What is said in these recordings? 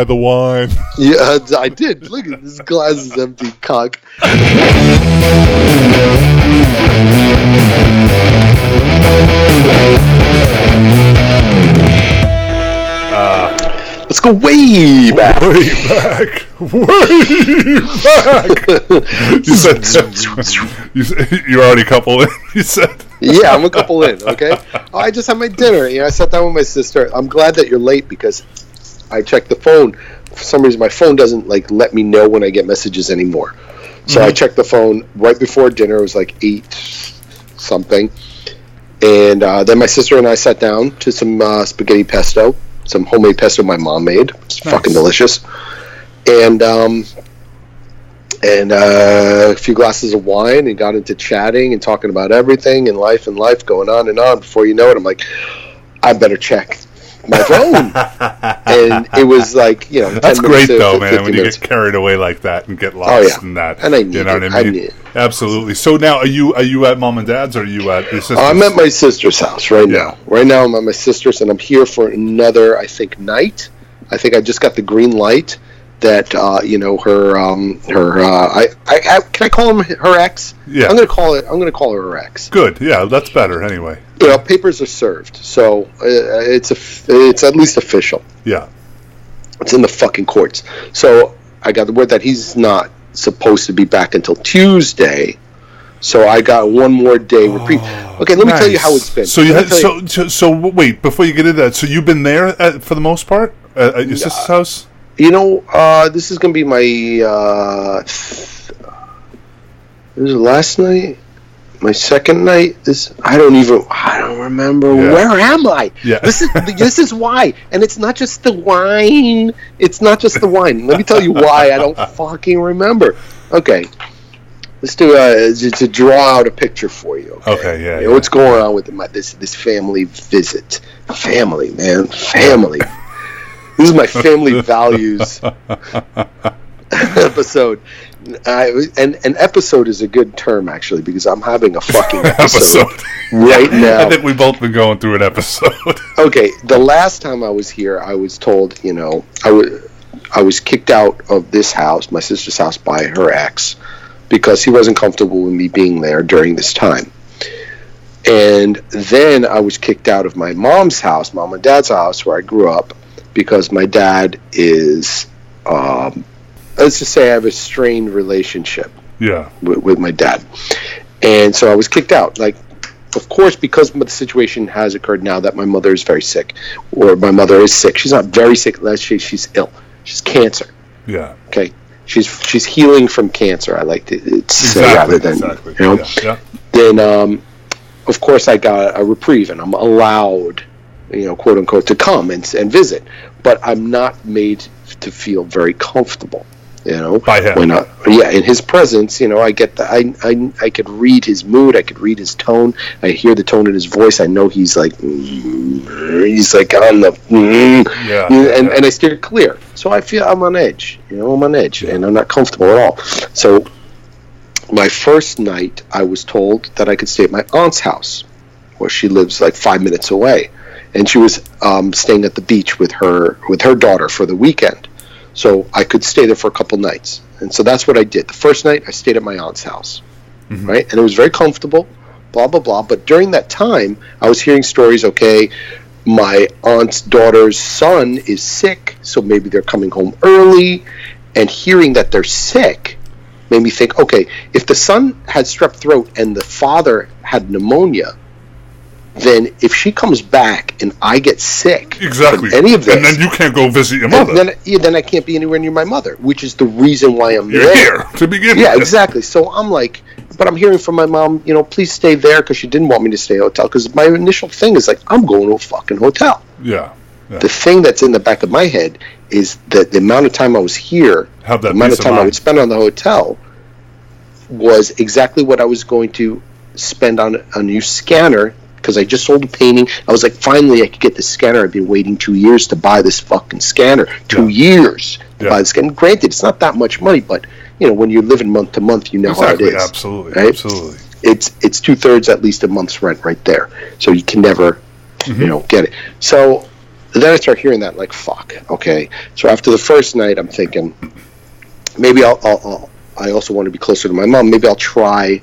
buy the wine. Yeah, I did. Look at this glass is empty, cock. Uh, Let's go way back. Way back, way back. you said you said, you're already a couple in. You said Yeah, I'm a couple in. Okay. Oh, I just had my dinner. You know, I sat down with my sister. I'm glad that you're late because I checked the phone. For some reason, my phone doesn't like let me know when I get messages anymore. So I checked the phone right before dinner. It was like eight something, and uh, then my sister and I sat down to some uh, spaghetti pesto, some homemade pesto my mom made. It's fucking delicious, and um, and uh, a few glasses of wine, and got into chatting and talking about everything and life and life going on and on. Before you know it, I'm like, I better check my phone, and it was like you know, 10 that's great though, 50 man. When you minutes. get carried away like that and get oh, lost Oh, yeah. in that, And I you need know it. what I I mean? need it. Absolutely. So now, are you are you at mom and dad's or are you at your sister's? I'm at my sister's house right Yeah. now. Right now, I'm at my sister's, and I'm here for another, I think, night. I think I just got the green light that uh, you know her um, her uh, I, I, I can I call him her ex? Yeah. I'm gonna call it. I'm gonna call her her ex. Good. Yeah, that's better. Anyway. You know, papers are served, so uh, it's a it's at least official. Yeah. It's in the fucking courts. So I got the word that he's not supposed to be back until Tuesday. So I got one more day reprieve. Okay, let me tell you how it's been. Oh, So you had, so, so so wait before you get into that. So you've been there at, for the most part at, at your sister's house. You know, uh, this is gonna be my. Uh, th- this is last night, my second night. This I don't even. I don't remember. Yeah. Where am I? Yeah. This is this is why, and it's not just the wine. It's not just the wine. Let me tell you why I don't fucking remember. Okay, let's do a to, to draw out a picture for you. Okay. Okay. Yeah. You know, what's going on with my, this this family visit? Family, man, family. this is my family values episode. I, and an episode is a good term actually because I'm having a fucking episode, episode. right now. I think we've both been going through an episode. Okay, the last time I was here, I was told, you know, I was I was kicked out of this house, my sister's house, by her ex because he wasn't comfortable with me being there during this time. And then I was kicked out of my mom's house, mom and dad's house, where I grew up, because my dad is, um, let's just say, I have a strained relationship yeah. with, with my dad, and so I was kicked out. Like, of course, because the situation has occurred now that my mother is very sick, or my mother is sick. She's not very sick. Let's say she's ill. She's cancer. Yeah. Okay, she's she's healing from cancer. I like to uh, say Exactly. rather than exactly. you know. Yeah. yeah. Then, um, of course, I got a reprieve, and I'm allowed, you know, quote unquote, to come and and visit. But I'm not made to feel very comfortable. You know, By him. when I, yeah, in his presence, you know, I get the, I, I, I could read his mood, I could read his tone, I hear the tone in his voice, I know he's like, mm, he's like on the, mm, Yeah, and, yeah. and I steer clear, so I feel I'm on edge, you know, I'm on edge, and I'm not comfortable at all. So, my first night, I was told that I could stay at my aunt's house, where she lives like five minutes away, and she was um, staying at the beach with her with her daughter for the weekend so I could stay there for a couple nights. And so that's what I did. The first night I stayed at my aunt's house, right, and it was very comfortable, blah blah blah. But during that time, I was hearing stories. Okay, my aunt's daughter's son is sick, so maybe they're coming home early, and hearing that they're sick made me think. Okay, if the son had strep throat and the father had pneumonia. Then, if she comes back and I get sick, Exactly. any of this, And then you can't go visit your mother. then, yeah, then I can't be anywhere near my mother, which is the reason why I'm You're there. here to begin with Yeah, with. exactly. So I'm like, but I'm hearing from my mom, you know, please stay there because she didn't want me to stay at a hotel. Because my initial thing is like, I'm going to a fucking hotel. Yeah. yeah. The thing that's in the back of my head is that the amount of time I was here, Have that the amount of of time I would spend on the hotel, was exactly what I was going to spend on a new scanner. Because I just sold a painting, I was like, finally, I could get the scanner. I've been waiting two years to buy this fucking scanner. Two years to Yeah. buy this scanner. Granted, it's not that much money, but you know, when you're living month to month, you know Exactly. how it is Absolutely. right? Absolutely. it's it's two thirds at least a month's rent right there. So you can never, Mm-hmm. you know, get it. So then I start hearing that like fuck. Okay, so after the first night, I'm thinking maybe I'll, I'll, I'll I also want to be closer to my mom. Maybe I'll try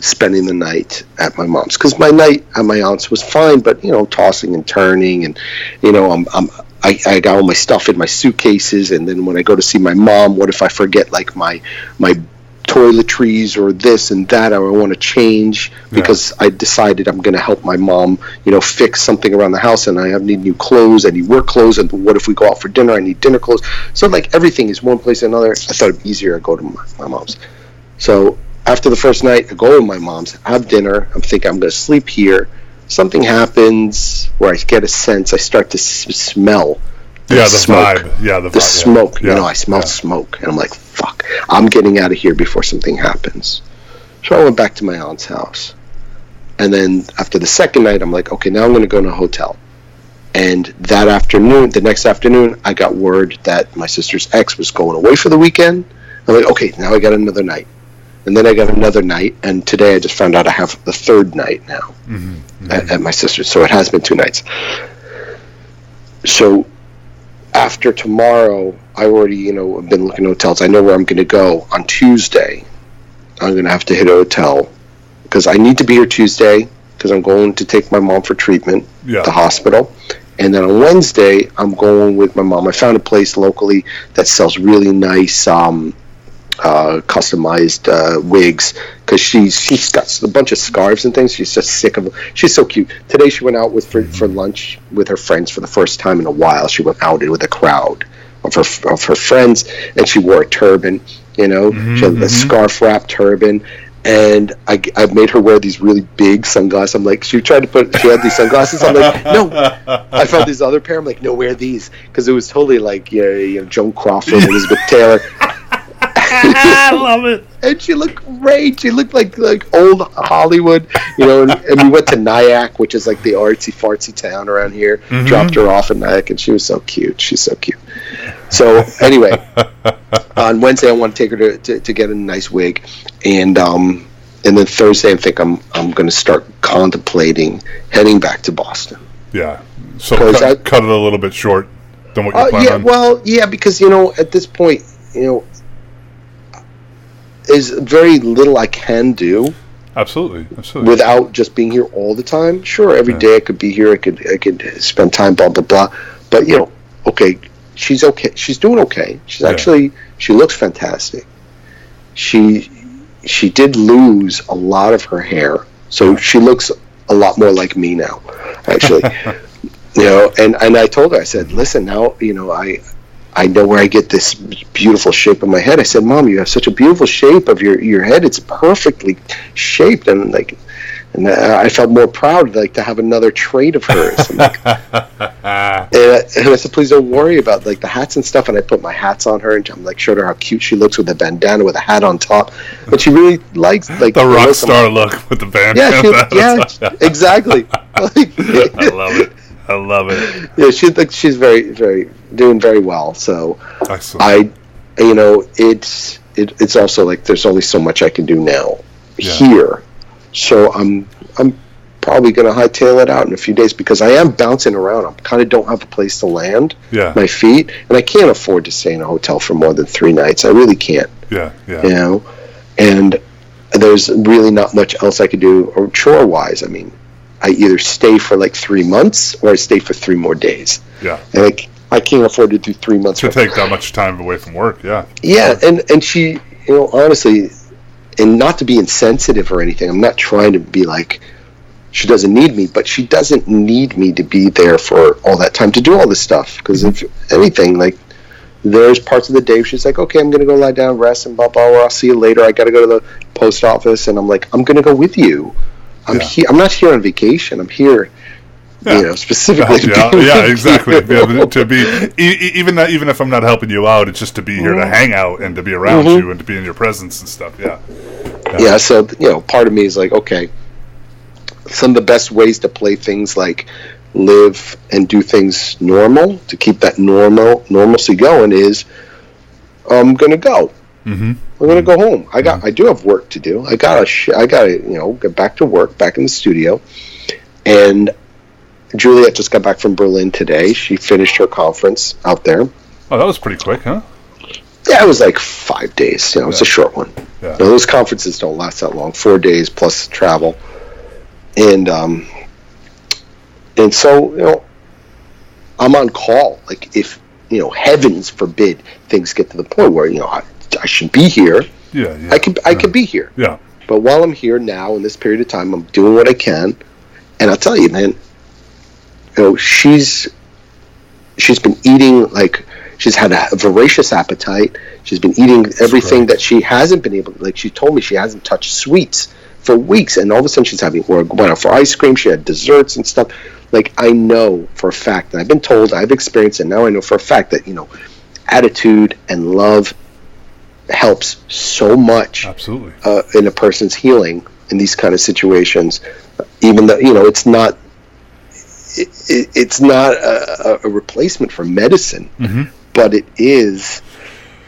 spending the night at my mom's because my night at my aunt's was fine, but you know, tossing and turning, and you know, I'm, I'm I, I got all my stuff in my suitcases, and then when I go to see my mom, what if I forget like my my toiletries or this and that or I want to change because yeah. I decided I'm going to help my mom, you know, fix something around the house and I need new clothes, I need work clothes, and what if we go out for dinner? I need dinner clothes. So like everything is one place or another. I thought it'd be easier to go to my, my mom's. So after the first night, I go to my mom's, have dinner. I'm thinking I'm going to sleep here. Something happens where I get a sense. I start to s- smell yeah, the smoke. Vibe. Yeah, the, the vibe, smoke. Yeah. You know, I smell yeah. smoke, and I'm like, "Fuck! I'm getting out of here before something happens." So I went back to my aunt's house, and then after the second night, I'm like, "Okay, now I'm going to go to a hotel." And that afternoon, the next afternoon, I got word that my sister's ex was going away for the weekend. I'm like, "Okay, now I got another night." And then I got another night, and today I just found out I have the third night now mm-hmm, mm-hmm. At, at my sister's. So it has been two nights. So after tomorrow, I already, you know, have been looking at hotels. I know where I'm going to go on Tuesday. I'm going to have to hit a hotel because I need to be here Tuesday because I'm going to take my mom for treatment yeah. at the hospital. And then on Wednesday, I'm going with my mom. I found a place locally that sells really nice um, uh, customized uh, wigs because she's she's got a bunch of scarves and things. She's just sick of them. She's so cute. Today she went out with for, for lunch with her friends for the first time in a while. She went out with a crowd of her of her friends, and she wore a turban. You know, mm-hmm, she had a mm-hmm. scarf wrapped turban, and I, I made her wear these really big sunglasses. I'm like, she tried to put, she had these sunglasses. I'm like, no. I found these other pair. I'm like, no, wear these because it was totally like you know, you know Joan Crawford, Elizabeth Taylor. I love it. And she looked great. She looked like like old Hollywood, you know. And, and we went to Nyack, which is like the artsy fartsy town around here. Mm-hmm. Dropped her off in Nyack, and she was so cute. She's so cute. So anyway, on Wednesday I want to take her to, to, to get a nice wig, and um, and then Thursday I think I'm I'm going to start contemplating heading back to Boston. Yeah. So cut, I, cut, it a little bit short than what you uh, yeah, on. Well, yeah, because you know at this point, you know, is very little I can do. Absolutely, absolutely. Without just being here all the time. Sure, every yeah. day I could be here. I could I could spend time. Blah blah blah. But you know, okay, she's okay. She's doing okay. She's yeah. actually she looks fantastic. She she did lose a lot of her hair, so she looks a lot more like me now. Actually, you know, and and I told her I said, listen, now you know I I know where I get this beautiful shape of my head. I said, "Mom, you have such a beautiful shape of your your head. It's perfectly shaped." And like, and I felt more proud, like to have another trait of hers. Like, and, I, and, I, said, "Please don't worry about like the hats and stuff." And I put my hats on her, and I'm like showed her how cute she looks with a bandana with a hat on top. But she really likes like the rock star look with the bandana. Yeah, she, yeah, exactly. Like, I love it. I love it. Yeah, she like she's very very doing very well. So Excellent. I, you know, it's it, it's also like there's only so much I can do now yeah. here. So I'm I'm probably going to hightail it out in a few days because I am bouncing around. I kind of don't have a place to land yeah. my feet, and I can't afford to stay in a hotel for more than three nights. I really can't. Yeah, yeah. You know, and there's really not much else I could do or chore wise. I mean, I either stay for like three months or I stay for three more days. Yeah. And I, I can't afford to do three months. To take that much time away from work, yeah. Yeah, and, and she, you know, honestly, and not to be insensitive or anything, I'm not trying to be like, she doesn't need me, but she doesn't need me to be there for all that time to do all this stuff. Because if anything, like, there's parts of the day she's like, okay, I'm going to go lie down, rest, and blah, blah, or I'll see you later. I got to go to the post office. And I'm like, I'm going to go with you. I'm yeah. here. I'm not here on vacation. I'm here. Yeah. You know, specifically. Yeah, yeah, exactly. Yeah, to be e- even that, even if I'm not helping you out, it's just to be here mm-hmm. to hang out and to be around mm-hmm. you and to be in your presence and stuff. Yeah. yeah. So you know, part of me is like, okay, some of the best ways to play things like live and do things normal to keep that normal normalcy going is I'm gonna go. Mm-hmm. I'm gonna go home. I got. I do have work to do. I got to. Sh- I got to. You know, get back to work, back in the studio, and Juliet just got back from Berlin today. She finished her conference out there. Oh, that was pretty quick, huh? Yeah, it was like five days. You know, it's a short one. Yeah. Know, those conferences don't last that long. Four days plus travel, and um, and so you know, I'm on call. Like if you know, heavens forbid, things get to the point where you know I, I should be here. Yeah, yeah. I could I could be here. Yeah. But while I'm here now in this period of time, I'm doing what I can, and I'll tell you, man. You know, she's she's been eating like she's had a voracious appetite. She's been eating everything that she hasn't been able. Like she told me, she hasn't touched sweets for weeks, and all of a sudden she's having or went out for ice cream. She had desserts and stuff. Like I know for a fact, and I've been told, I've experienced, and now I know for a fact that you know, attitude and love helps so much Absolutely. uh, in a person's healing in these kind of situations, even though you know it's not it, it, it's not a, a replacement for medicine, but it is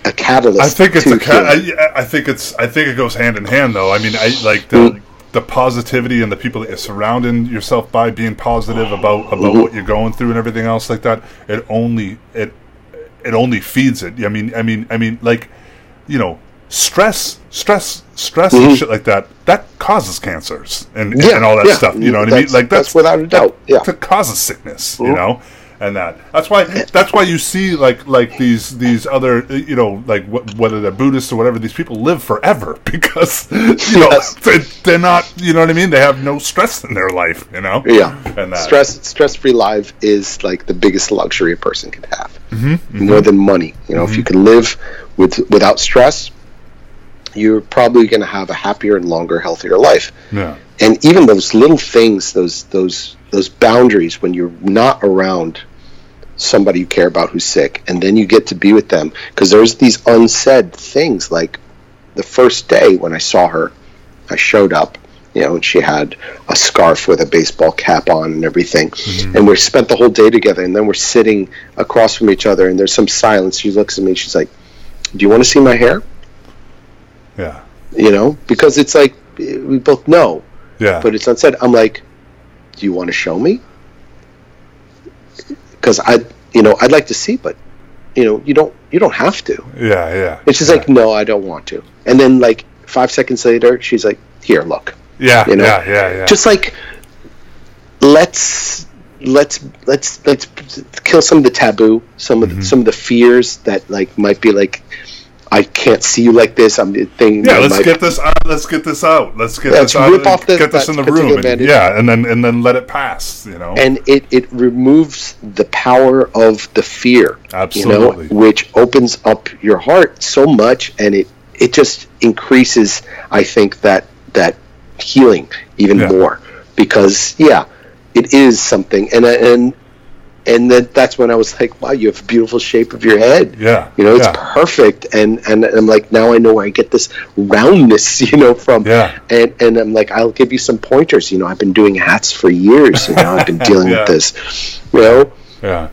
a catalyst. Mm-hmm. I think it's a. Ca- I, I think it's. I think it goes hand in hand, though. I mean, I like the Mm. the positivity and the people that you're surrounding yourself by, being positive about about Mm-hmm. what you're going through and everything else like that. It only it it only feeds it. I mean, I mean, I mean, like you know, stress, stress, stress, and shit like that. That causes cancers and Mm-hmm. Yeah, and all that yeah. stuff. You know what I mean? Like that's without a doubt, yeah. that causes sickness. You Mhm. know. And that. That's why that's why you see like like these these other you know like wh- whether they're Buddhists or whatever these people live forever because you know Yes. they, they're not you know what I mean? They have no stress in their life you know? Yeah, and that. Stress stress free life is like the biggest luxury a person can have, Mm-hmm, more than money. You know, if you can live with without stress, you're probably going to have a happier and longer, healthier life. yeah. And even those little things those those those boundaries when you're not around somebody you care about who's sick and then you get to be with them. Because there's these unsaid things like the first day when i saw her i showed up you know and she had a scarf with a baseball cap on and everything. Mm-hmm. And we spent the whole day together and then we're sitting across from each other and there's some silence. She looks at me she's like do you want to see my hair? Yeah. You know? Because it's like we both know. Yeah. But it's unsaid. I'm like, do you want to show me? Because I, you know, I'd like to see, but you know, you don't, you don't have to. yeah yeah And she's yeah. like, no, I don't want to. And then like five seconds later, she's like, here, look. yeah you know, yeah yeah yeah Just like, let's let's let's let's kill some of the taboo, some of Mm-hmm. the, some of the fears that like might be like, I can't see you like this. I'm thinking. yeah, let's get this out. Let's get this out. Let's get Yeah, this let's out. rip off this- get this in the room. And, yeah, and then and then let it pass. You know. and it, it removes the power of the fear Absolutely. you know which opens up your heart so much and it it just increases i think that that healing even Yeah. more because yeah it is something and and and that that's when i was like wow you have a beautiful shape of your head yeah. you know it's yeah. perfect and and i'm like now i know where i get this roundness you know from Yeah. and and i'm like i'll give you some pointers you know i've been doing hats for years you know i've been dealing Yeah. with this you know Yeah,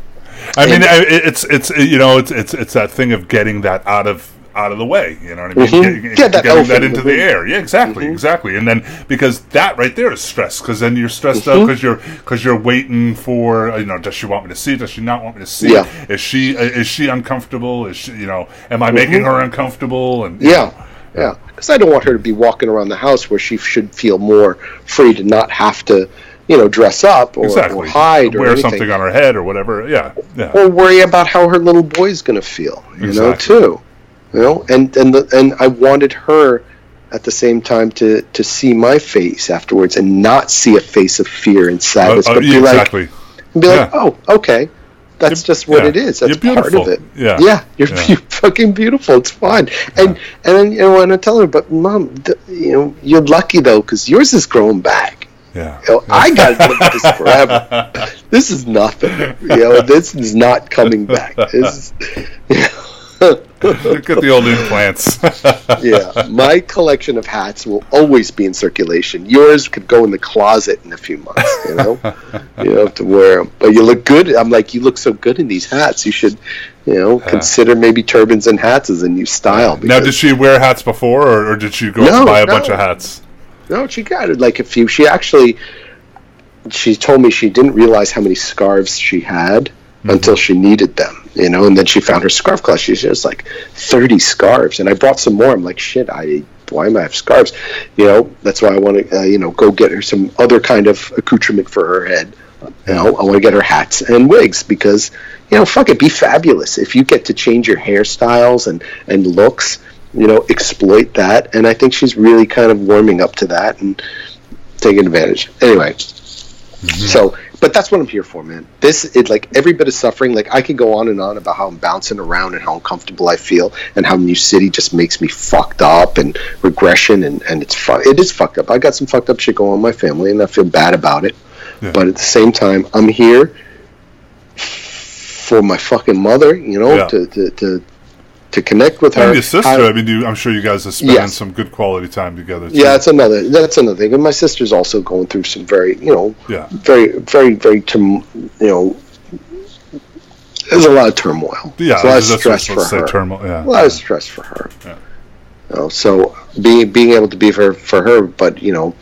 I mean, it's it's you know, it's it's it's that thing of getting that out of out of the way. You know what I mean? Mhm. Get- Yeah, that getting that into the the air. Yeah, exactly, exactly. And then because that right there is stress, because then you're stressed Mm-hmm. out because you're because you're waiting for you know, does she want me to see? it? Does she not want me to see? Yeah. it? Is she is she uncomfortable? Is she you know? Am I making her uncomfortable? And Mm-hmm. yeah know, yeah because i don't want her to be walking around the house where she should feel more free to not have to you know dress up or, exactly. or hide or wear anything. something on her head or whatever. Yeah, yeah. or worry about how her little boy's going to feel you know too you know and and the, and i wanted her at the same time to to see my face afterwards and not see a face of fear and sadness Uh, uh, but yeah, be like exactly. be like Yeah. oh okay that's You're- just what yeah. it is that's part of it Yeah. yeah you're, you're fucking beautiful it's fine and and then you know and i tell her but mom th- you know you're lucky though because yours is growing back Yeah. you know, I got to live this forever. This is nothing. You know, this is not coming back. This is, Look at the old implants. yeah, my collection of hats will always be in circulation. Yours could go in the closet in a few months. You know, you have to wear them, but you look good. I'm like, you look so good in these hats. You should, you know, consider maybe turbans and hats as a new style. now, did she wear hats before, or, or did she go No, buy a no. bunch of hats? No, she got like a few. She actually, she told me she didn't realize how many scarves she had until she needed them, you know. And then she found her scarf closet. She's just like thirty scarves, and I brought some more. I'm like, shit, I why am I have scarves? You know, that's why I want to, uh, you know, go get her some other kind of accoutrement for her head. You know, I want to get her hats and wigs because, you know, fuck it, be fabulous. If you get to change your hairstyles and and looks, you know, exploit that. And I think she's really kind of warming up to that and taking advantage. Anyway, Mm-hmm. so, but that's what I'm here for, man. This is like every bit of suffering. Like I could go on and on about how I'm bouncing around and how uncomfortable I feel, and how New City just makes me fucked up and regression, and and it's It is fucked up. I got some fucked up shit going on in my family, and I feel bad about it. Yeah. But at the same time, I'm here for my fucking mother. You know, Yeah. to, to to to connect with her. And your sister, I- I mean, you, I'm sure you guys are spending Yes. some good quality time together. Too. yeah, that's another. That's another thing. And my sister's also going through some very, you know, yeah, very, very, very, you know, there's a lot of turmoil. yeah. There's a lot of stress for was supposed to her. Turmoil. Yeah, A lot of stress for her. Yeah. You know, so being being able to be for for her, but you know,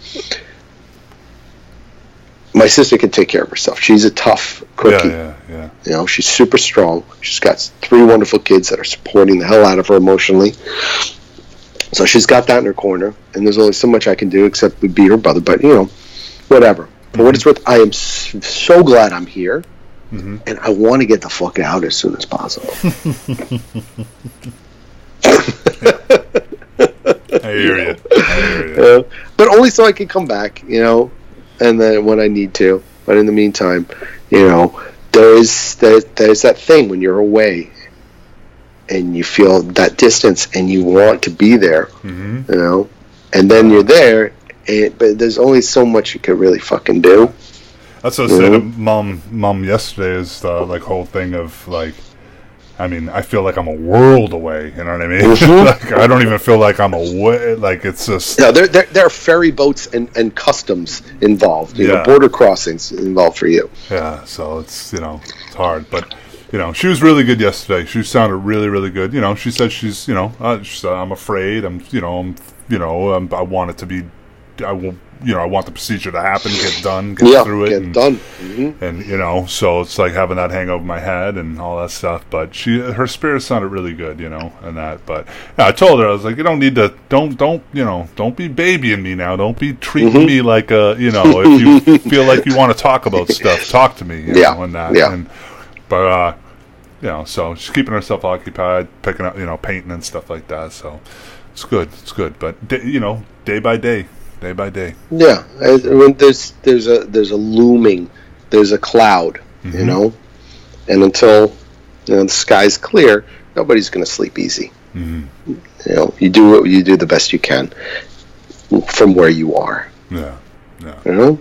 my sister can take care of herself. She's a tough cookie. yeah, yeah. yeah. You know, she's super strong. She's got three wonderful kids that are supporting the hell out of her emotionally. So she's got that in her corner, and there's only so much I can do except be her brother. But you know, whatever. For what it's worth, I am so glad I'm here, Mhm. and I want to get the fuck out as soon as possible. I hear you. I hear you. Uh, but only so I can come back, you know, and then when I need to. But in the meantime, you know, there is there, there's that thing when you're away, and you feel that distance, and you want to be there, hmm you know, and then you're there, and, but there's only so much you can really fucking do. That's what I said to Mhm. mom. Mom yesterday is the like whole thing of like. I mean, I feel like I'm a world away. You know what I mean? Like, I don't even feel like I'm away. Like it's just No, there, there, there are ferry boats and, and customs involved, you Yeah. know, border crossings involved for you. Yeah, so it's you know it's hard, but you know she was really good yesterday. She sounded really really good. You know she said she's you know uh, she said, I'm afraid. I'm you know I'm you know um, I want it to be. I will you know I want the procedure to happen, get done, get yeah, through it, get and, done. hmm and you know so it's like having that hang over my head and all that stuff. But she her spirit sounded really good, you know, and that. But yeah, I told her I was like, you don't need to don't don't you know don't be babying me now. Don't be treating Mhm. me like a you know if you feel like you want to talk about stuff, talk to me. You Yeah, know, and that. yeah. And, but uh, you know, so she's keeping herself occupied, picking up you know painting and stuff like that. So it's good, it's good. But you know, day by day, day by day. Yeah, I- when there's there's a there's a looming, there's a cloud, you Mhm. know, and until you know, the sky's clear, nobody's going to sleep easy. hmm You know, you do what you do the best you can from where you are. Yeah, You know,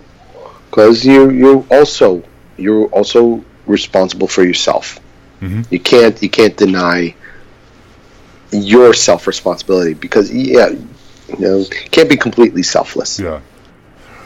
because you you also you're also responsible for yourself. Mhm. You can't you can't deny your self responsibility because yeah, you know, can't be completely selfless. yeah.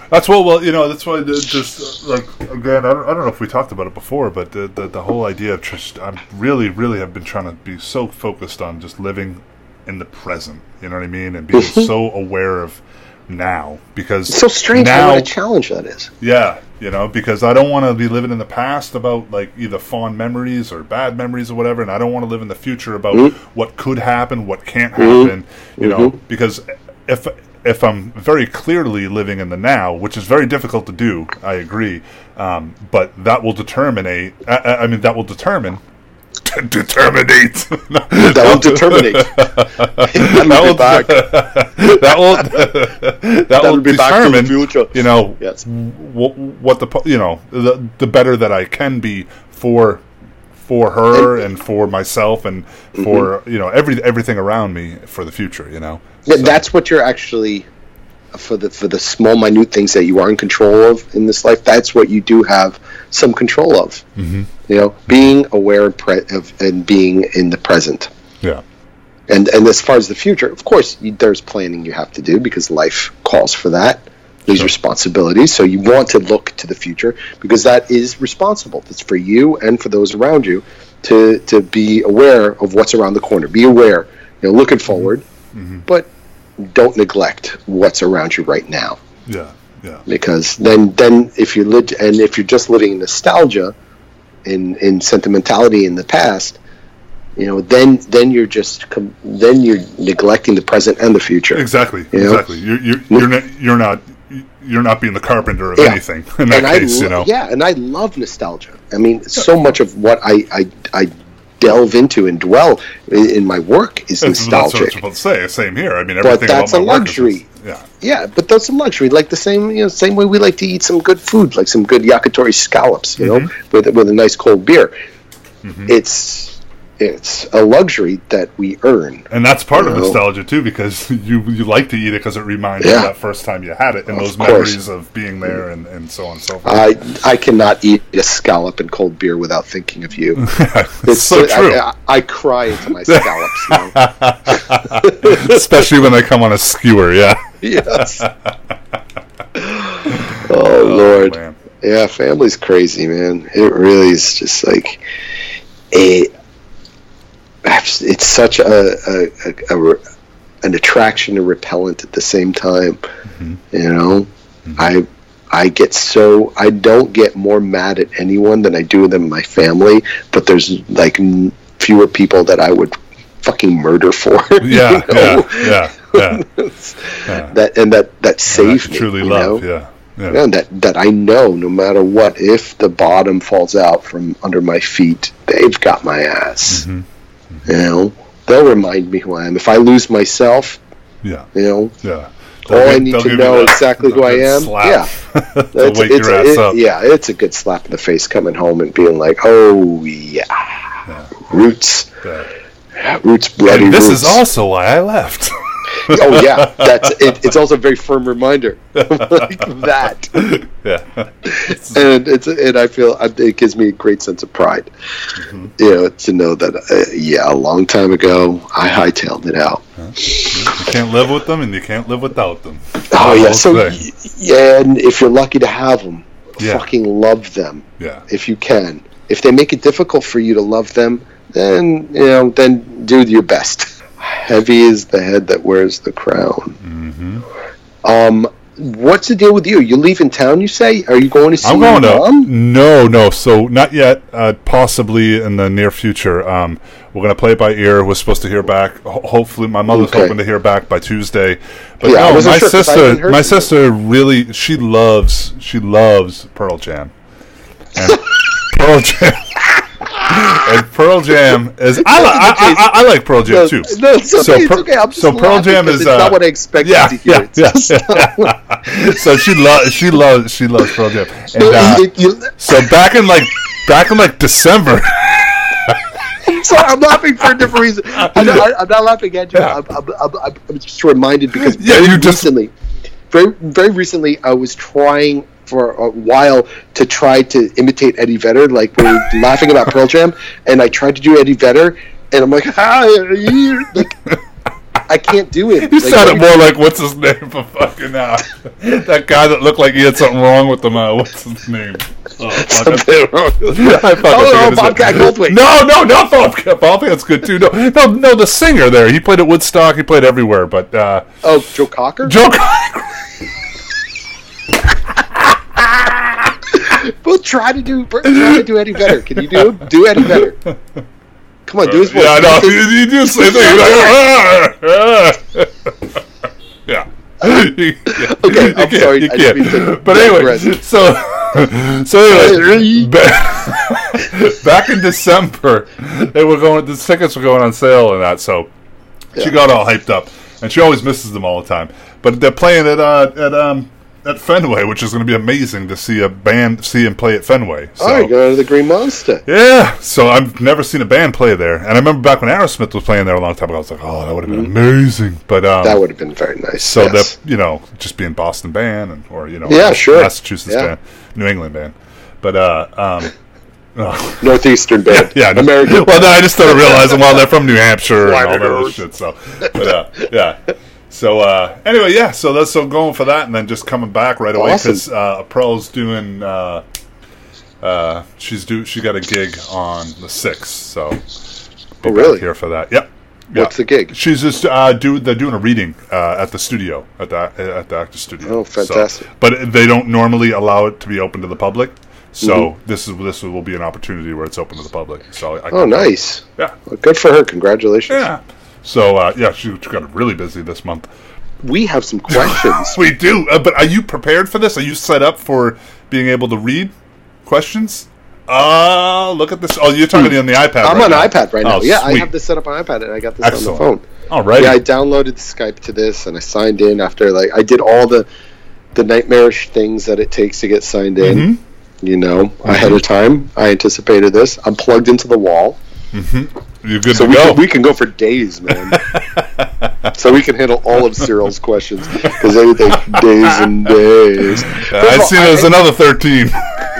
That's what. Well, you know, that's why. the- Just like again, I don't, I don't know if we talked about it before, but the the, the whole idea of just, I'm really, really have been trying to be so focused on just living in the present. You know what I mean, and being so aware of now because It's so strange now. what a challenge that is. Yeah, you know, because I don't want to be living in the past about like either fond memories or bad memories or whatever, and I don't want to live in the future about Mhm. what could happen, what can't Mhm. happen, you know, Mhm. because if if I'm very clearly living in the now, which is very difficult to do, I agree, um, but that will determine a, I, I- mean, that will determine. Determinate. That will determinate. that will back. that will that will be back to the determine future. you know Yes. what, what the you know the the better that I can be for for her and for myself and for you know every everything around me for the future you know Yeah, So- that's what you're actually for the for the small minute things that you are in control of in this life. That's what you do have some control of. Mhm. You know, being aware and pre- of and being in the present. yeah And and as far as the future, of course, you, there's planning you have to do because life calls for that. These Sure. responsibilities. So you want to look to the future because that is responsible. It's for you and for those around you to to be aware of what's around the corner. Be aware. You know, looking forward, Mhm. but don't neglect what's around you right now. yeah Yeah. because then then if you live and if you're just living in nostalgia in in sentimentality in the past you know then then you're just com- then you're neglecting the present and the future Exactly. You know? Exactly. You're you're, you're not you're not you're not being the carpenter of Yeah. anything in that and case. You know. yeah and I love nostalgia I mean so much of what I I, I delve into and dwell in, in my work is That's, that's what I was nostalgic to say. Same here. I mean, everything that's about a work is- luxury. yeah. Yeah, but that's a luxury. Like the same, you know, same way we like to eat some good food, like some good yakitori scallops, you know, Mm-hmm. with with a nice cold beer. It's it's a luxury that we earn. And that's part of know? nostalgia too, because you you like to eat it because it reminds you Yeah. of that first time you had it and Of those course. memories of being there and, and so on and so forth. I I cannot eat a scallop and cold beer without thinking of you. it's so I- true, I, I cry into my scallops. You especially when they come on a skewer. Yeah. yes. Oh, oh, Lord. man. Yeah, family's crazy, man. It really is just like a. It's such a, a, a, a an attraction and repellent at the same time. You know, I I get so I don't get more mad at anyone than I do them my family. But there's like n- fewer people that I would fucking murder for. you Yeah, know? yeah, yeah, yeah. That and that that save That me. truly you love. know? Yeah, yeah. Yeah, that that I know no matter what, if the bottom falls out from under my feet, they've got my ass. Mm-hmm. You know, they'll remind me who I am. If I lose myself, yeah, you know, yeah. all I need to know that- exactly who I am. slap. Yeah, They'll it's, it's it- yeah, it's a good slap in the face coming home and being like, oh yeah, roots, Yeah. roots, bloody And this roots. is also why I left. oh yeah, that's it, it's also a very firm reminder like that. yeah, and it's and I feel it gives me a great sense of pride, Mm-hmm. you know, to know that uh, yeah, a long time ago I hightailed it out. you can't live with them, and you can't live without them. Oh yeah, so thing. yeah, and if you're lucky to have them, Yeah. fucking love them Yeah, if you can. If they make it difficult for you to love them, then you know, then do your best. Heavy is the head that wears the crown. Mm-hmm. Um, what's the deal with you? You leaving town? You say? Are you going to see I'm going your to. mom? No, no. So not yet. Uh, possibly in the near future. Um, we're gonna play it by ear. We're supposed to hear back. Ho- hopefully, my mother's Okay. hoping to hear back by Tuesday. But Yeah, no, my sure sister, my from sister really, she loves, she loves Pearl Jam. And Pearl Jam. And Pearl Jam is. I, li- I, I, I, like Pearl Jam No, too. no, it's okay. So it's okay. I'm just so Pearl Jam is, uh, not what I expected Yeah, to hear. yeah, yeah, yeah. so she loves, she loves, she loves Pearl Jam. And, uh, so back in like, back in like December. sorry, I'm laughing for a different reason. I'm not, I'm not laughing at you. Yeah. I'm, I'm I'm just reminded because Yeah, you just- recently, very very recently, I was trying for a while to try to imitate Eddie Vedder. Like we were laughing about Pearl Jam, and I tried to do Eddie Vedder, and I'm like, hi, like, I can't do it. You Like, sounded more like what's his name for fucking uh, that guy that looked like he had something wrong with him. Uh, what's his name? Oh, something wrong. I fucking Oh, oh, Bobcat. Goldthwait. No, no, not Bobcat. Bobcat's good too. No, no, no. The singer there. He played at Woodstock. He played everywhere. But uh, Oh, Joe Cocker. Joe. We'll try to do try to do Eddie Vedder. Can you do do Eddie Vedder? Come on, do his voice. yeah, no, his- you, you do the same thing. You're like, "Ah, ah." yeah. Okay, I'm sorry, You I can't. But anyway, so so anyway, ba- back in December, they were going. The tickets were going on sale and that. So she got all hyped up, and she always misses them all the time. But they're playing at uh, at um at Fenway, which is going to be amazing to see a band see him play at Fenway. So. All right, go to the Green Monster. Yeah, so I've never seen a band play there, and I remember back when Aerosmith was playing there a long time ago. I was like, "Oh, that would have been amazing." But um, Mm-hmm. That would have been very nice. so yes. that you know, just being Boston band, and or you know, Yeah, sure. Massachusetts Yeah. band, New England band, but uh, um, oh, Northeastern band, yeah, no- American. Well, then I just started realizing, well, they're from New Hampshire and all that shit. So, but uh, yeah. So uh, anyway, yeah. So that's so going for that, and then just coming back right away Awesome. because uh, Pearl's doing. Uh, uh, she's do she got a gig on the sixth, so be Oh, really? here for that. Yep. What's the gig? She's just uh, do they're doing a reading uh, at the studio at the at the actor studio. Oh, So- fantastic. but they don't normally allow it to be open to the public. So Mm-hmm. this is this will be an opportunity where it's open to the public. So I Oh, nice. Yeah, Well, good for her. Congratulations. yeah. So uh, yeah, she, she got really busy this month. We have some questions. We do, uh, but are you prepared for this? Are you set up for being able to read questions? Oh, look at this! Oh, you're talking on the iPad. I'm right on now. iPad right now. Oh, yeah, I have this set up on iPad, and I got this Excellent. on the phone. All right. Yeah, I downloaded Skype to this, and I signed in after like I did all the the nightmarish things that it takes to get signed in. Mm-hmm. You know, ahead of time. I anticipated this. I'm plugged into the wall, You're good so to we go. can, we can go for days, man. so we can handle all of Cyril's questions because they take days and days. Uh, First I of all, see there's another 13.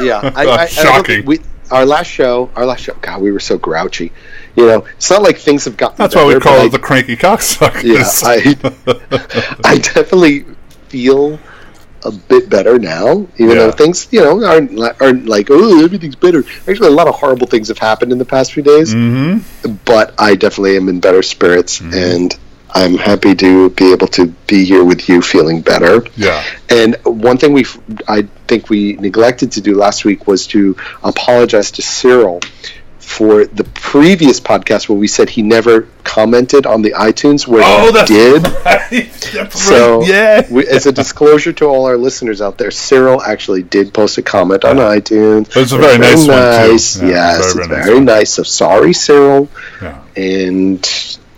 Yeah, I, I, I Shocking. think We, our last show, our last show. God, we were so grouchy. You know, it's not like things have gotten. That's why we call it the cranky cocksuckers. Yeah, I, I definitely feel a bit better now, even Yeah. though things, you know, aren't aren't like oh everything's better. Actually, a lot of horrible things have happened in the past few days, mm-hmm. but I definitely am in better spirits, and I'm happy to be able to be here with you, feeling better. Yeah. And one thing we, I think we neglected to do last week was to apologize to Cyril for the previous podcast where we said he never commented on the iTunes where Oh, he that's did. right. That's So, right. Yeah. we, as a disclosure to all our listeners out there, Cyril actually did post a comment on iTunes. It's a very nice one, too. nice. Yeah, yes, very, it's very nice nice. So sorry, Cyril. Yeah. And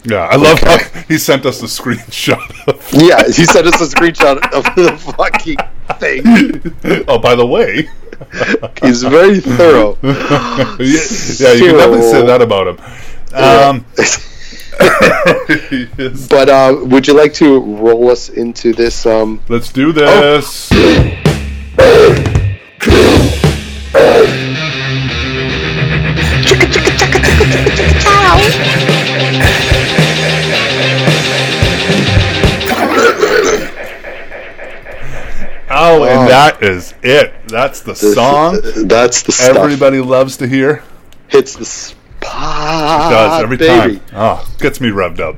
Yeah. I love Okay. how he sent us the screenshot of. yeah, he sent us a screenshot of the fucking thing. oh, by the way. He's very thorough. yeah, yeah, you can definitely say that about him. Um, yes. But uh, would you like to roll us into this? Um, Let's do this. Oh, Oh, and Oh. that is it. That's the this- song that's the stuff. everybody loves to hear. hits the spot. It Does every baby. time. Oh, gets me revved up.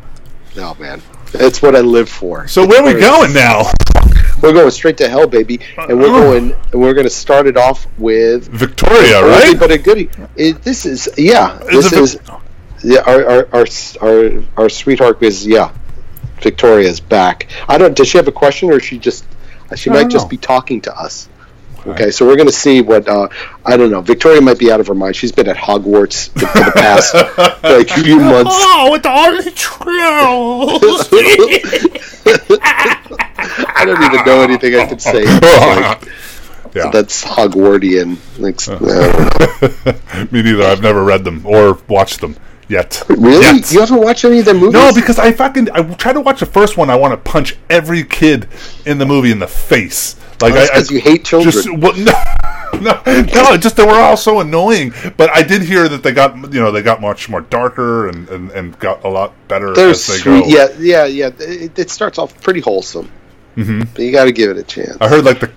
No man, it's what I live for. So where are we going now? We're going straight to hell, baby, and we're Uh-uh. going. And we're going to start it off with Victoria, oldie right? but a goodie. It, this is yeah. Is This is yeah. Our our, our our our sweetheart is yeah. Victoria's back. I don't. Does she have a question, or she just? She might just know. be talking to us. Okay, so we're going to see what uh, I don't know. Victoria might be out of her mind. She's been at Hogwarts for the past like few months. Oh, it's all true. I don't even know anything I could say. Like, yeah. that's Hogwartian. Like, I don't know. Me neither. I've never read them or watched them yet. Really? Yet. You haven't watched any of their movies? No, because I fucking I try to watch the first one. I want to punch every kid in the movie in the face. Like That's I, I you hate children. Just, well, no, no, no. Just they were all so annoying. But I did hear that they got you know they got much more darker and, and, and got a lot better They're as they sweet. go. Yeah, yeah, yeah. It, it starts off pretty wholesome, mm-hmm. but you got to give it a chance. I heard like the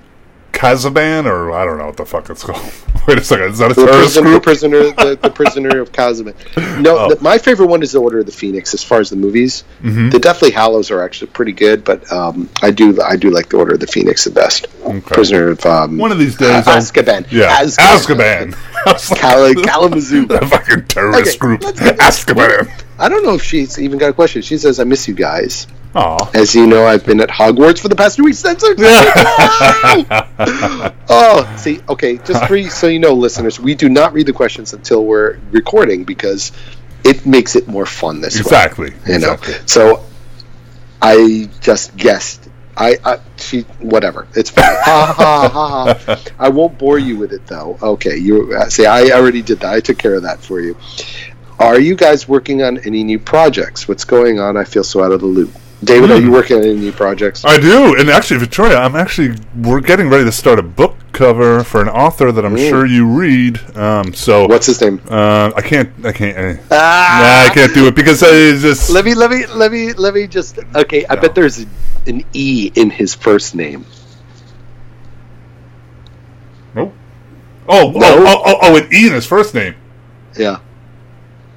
Kazaban or I don't know what the fuck it's called. Wait a second, is that a The, terrorist prison, the group? prisoner, the, the prisoner of Kazaban. No, Oh. the, my favorite one is the Order of the Phoenix. As far as the movies, Mm-hmm. the Deathly Hallows are actually pretty good, but um, I do I do like the Order of the Phoenix the best. Prisoner of um, One of these days, I'll- Azkaban. Yeah, Azkaban. Azkaban. Kala- Kalamazoo. the fucking terrorist Okay, group, Azkaban. I don't know if she's even got a question. She says, "I miss you guys." Aw. As you know, I've been at Hogwarts for the past two weeks. That's exciting! oh, see, okay, just for so you know, listeners, we do not read the questions until we're recording because it makes it more fun this way. Exactly. You know, Exactly. so I just guessed. I, I she whatever. It's fine. ha, ha, ha, ha. I won't bore you with it though. Okay, you uh, see. I already did that. I took care of that for you. Are you guys working on any new projects? What's going on? I feel so out of the loop. David, are you working on any new projects? I do, and actually, Victoria, I'm actually we're getting ready to start a book cover for an author that I'm Ooh. sure you read. Um, so What's his name? Uh, I can't. I can't. Uh, Ah, nah, I can't do it because it's just. Let me, let me, let me, let me just. Okay, I bet there's an E in his first name. Nope. Oh, No. oh, oh, oh, oh, an E in his first name. Yeah.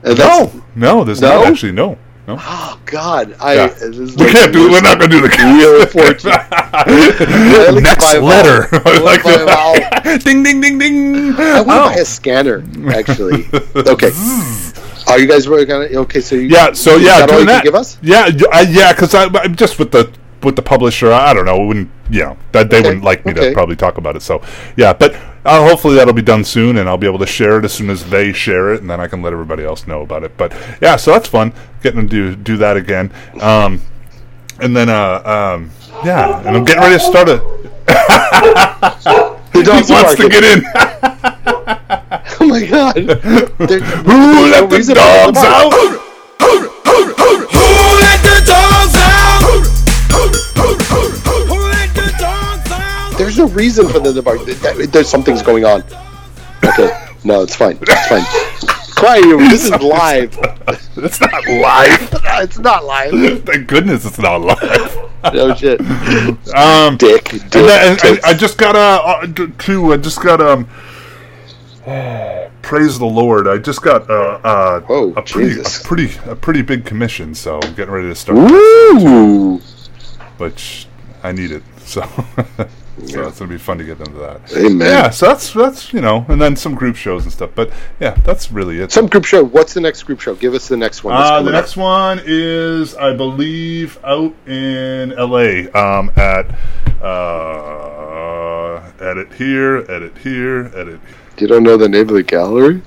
And No, no, there's No? not actually. No, Oh God, I Yeah. We can't the do. We're not going to do the Wheel of Fortune. Like Next letter. I like to vowel. ding ding ding ding. I want to Oh. buy a scanner, actually. Okay. Are you guys on it? Okay, so you, Yeah. So yeah, doing that. give us? Yeah. I, yeah. Because I, I'm just with the with the publisher. I don't know. Wouldn't you know that they Okay, wouldn't like me to probably talk about it. So yeah, but uh, hopefully that'll be done soon, and I'll be able to share it as soon as they share it, and then I can let everybody else know about it. But yeah, so that's fun getting to do do that again. Um, and then uh um yeah, and I'm getting ready to start a. He wants to get in. Oh my God! There- Who let the reason for the dogs out? There's no reason for them to bark. There's something's going on. Okay, no, it's fine. It's fine. Quiet, you. This is live. It's not live. it's not live. Thank goodness it's not live. No shit. Um, Dick. Dick. and, then, and, and I just got uh, uh d- two. I just got um. praise the Lord! I just got uh, uh Oh, a pretty a pretty a pretty big commission, so I'm getting ready to start, Woo! which I need it. So. So it's gonna be fun to get into that. Amen. Yeah, so that's that's you know, and then some group shows and stuff. But yeah, that's really it. Some group show. What's the next group show? Give us the next one. Uh, the next one is, I believe, out in L.A. Um, at uh, edit here, edit here, edit. You don't know the name of the gallery?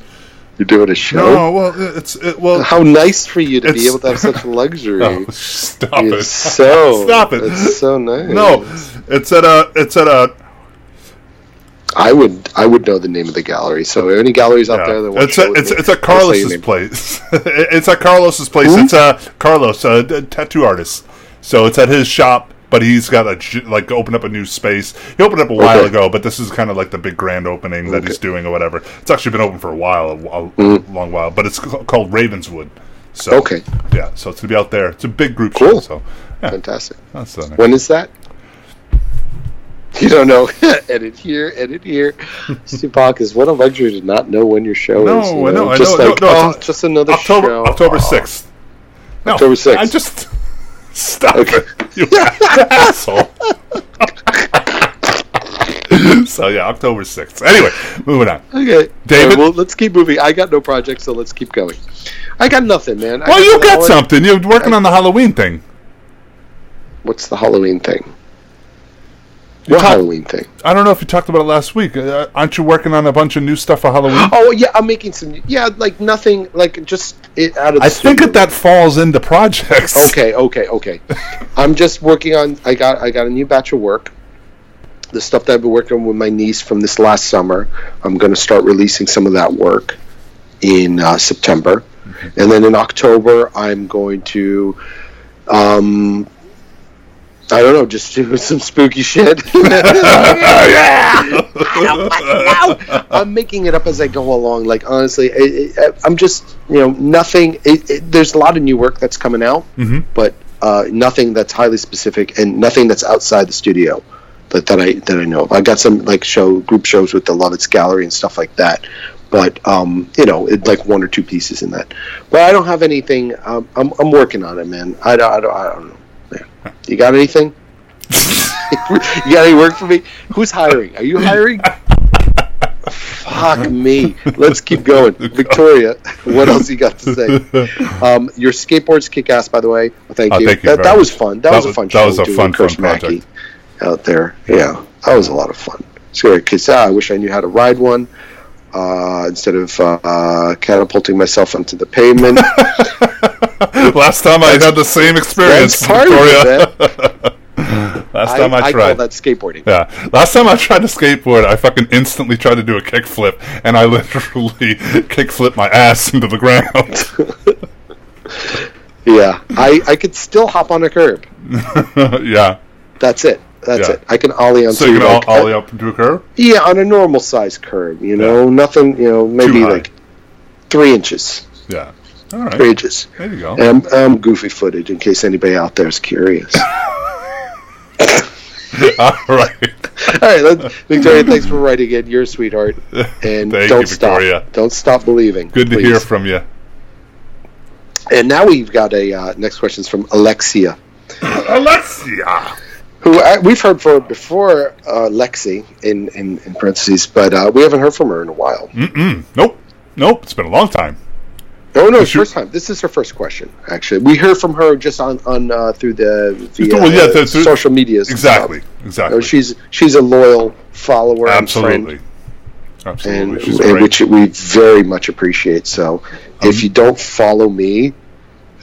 You're doing a show? No, well, it's it, well. How nice for you to be able to have such luxury. Oh, stop it's it! so stop it! It's so nice. No, it's at a it's at a I would I would know the name of the gallery. So any galleries out there that want it's a, it's me, it's at I'll say your Carlos's place. it's at Carlos's place. It's a Carlos, a tattoo artist. So it's at his shop, but he's got a like opened up a new space. He opened up a while Okay. ago, but this is kind of like the big grand opening that he's doing or whatever. It's actually been open for a while, a, Mm-hmm. long while, but it's called Ravenswood. So Okay. yeah, so it's gonna be out there. It's a big group Cool. show. So yeah, Fantastic. that's the. When is that? You don't know. edit here, edit here. Stoupakis, what a luxury to not know when your show No, is. you I know, I Just know, no, like, no, oh, it's just another October show. October Oh. sixth. No, October 6th. I just stop it, you asshole. so yeah, October sixth. Anyway, moving on. Okay, David? Uh, well, let's keep moving. I got no project, so let's keep going. I got nothing, man. I Well, you got All I- something. You're working on the Halloween thing. What's the Halloween thing? You What talk- Halloween thing? I don't know if you talked about it last week. Uh, aren't you working on a bunch of new stuff for Halloween? Oh yeah, I'm making some. Yeah, like nothing. Like just it out of. The I think that that falls into projects. Okay, okay, okay. I'm just working on. I got. I got a new batch of work. The stuff that I've been working on with my niece from this last summer. I'm going to start releasing some of that work in uh, September, and then in October I'm going to. Um, I don't know, just do some spooky shit. I'm making it up as I go along. Like honestly, it, it, I'm just you know nothing. It, it, there's a lot of new work that's coming out, Mhm. but uh, nothing that's highly specific and nothing that's outside the studio that, that I that I know of. I got some like show group shows with the Lovitz Gallery and stuff like that. But um, you know, it, like one or two pieces in that. But I don't have anything. Um, I'm, I'm working on it, man. I don't. I don't, I don't know. You got anything? you got any work for me? Who's hiring? Are you hiring? Fuck me. Let's keep going. Victoria, what else you got to say? Um, your skateboards kick ass, by the way. Thank Oh, you. thank you that, that was fun. That, That was a fun that was a fun, fun project. out there. Yeah, that was a lot of fun. Great because I wish I knew how to ride one uh, instead of uh, catapulting myself onto the pavement. Last time I had the same experience, That's part of it, Victoria. Last time I, I tried. call that skateboarding. Yeah. Last time I tried to skateboard, I fucking instantly tried to do a kickflip, and I literally kickflip my ass into the ground. Yeah, I, I could still hop on a curb. yeah. That's it. That's Yeah. it. I can ollie onto So you can like, ollie uh, up into a curb. Yeah, on a normal size curb. You know, nothing. You know, maybe like three inches. Yeah. All right. There you go. And I'm, I'm goofy footed in case anybody out there is curious. All right. All right, Victoria. Thanks for writing in. You're a sweetheart, and Thank don't you, stop. Don't stop believing. Good to hear from you. And now we've got a uh, next question is from Alexia, Alexia. who uh, we've heard from before, uh, Lexi in, in, in parentheses, but uh, we haven't heard from her in a while. Mm-mm. Nope. Nope. It's been a long time. Oh no, first time. This is her first question. Actually, we heard from her just on on uh, through the via Well, yeah, through- through- social medias. Exactly. Exactly. Oh, she's she's a loyal follower Absolutely. and Absolutely. and, and which we very much appreciate. So, if Um, you don't follow me,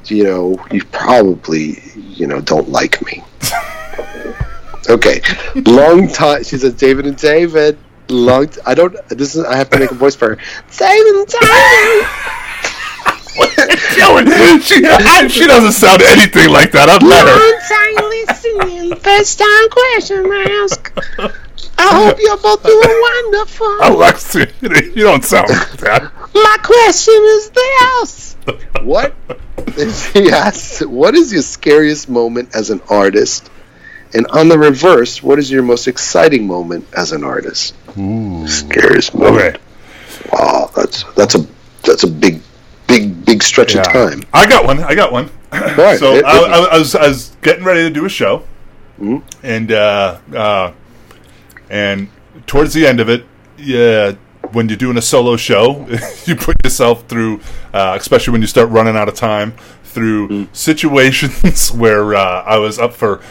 you know you probably you know don't like me. okay, long time. She says David and David. Long. I don't. This is. I have to make a voice for her. David and David. she, she doesn't sound anything like that. I've met her. time listening, first time question ask. I hope you're both doing wonderful. Alexia, you don't sound like that. My question is this. What? he asks, what is your scariest moment as an artist? And on the reverse, what is your most exciting moment as an artist? Ooh. Scariest moment. Okay. Wow, that's that's a that's a big, big, big stretch of time. I got one. I got one. right, so hit- I, hit. I, I was I was getting ready to do a show, Mhm. and uh, uh, and towards the end of it, yeah, when you're doing a solo show, you put yourself through, uh, especially when you start running out of time, through Mm. situations where uh, I was up for.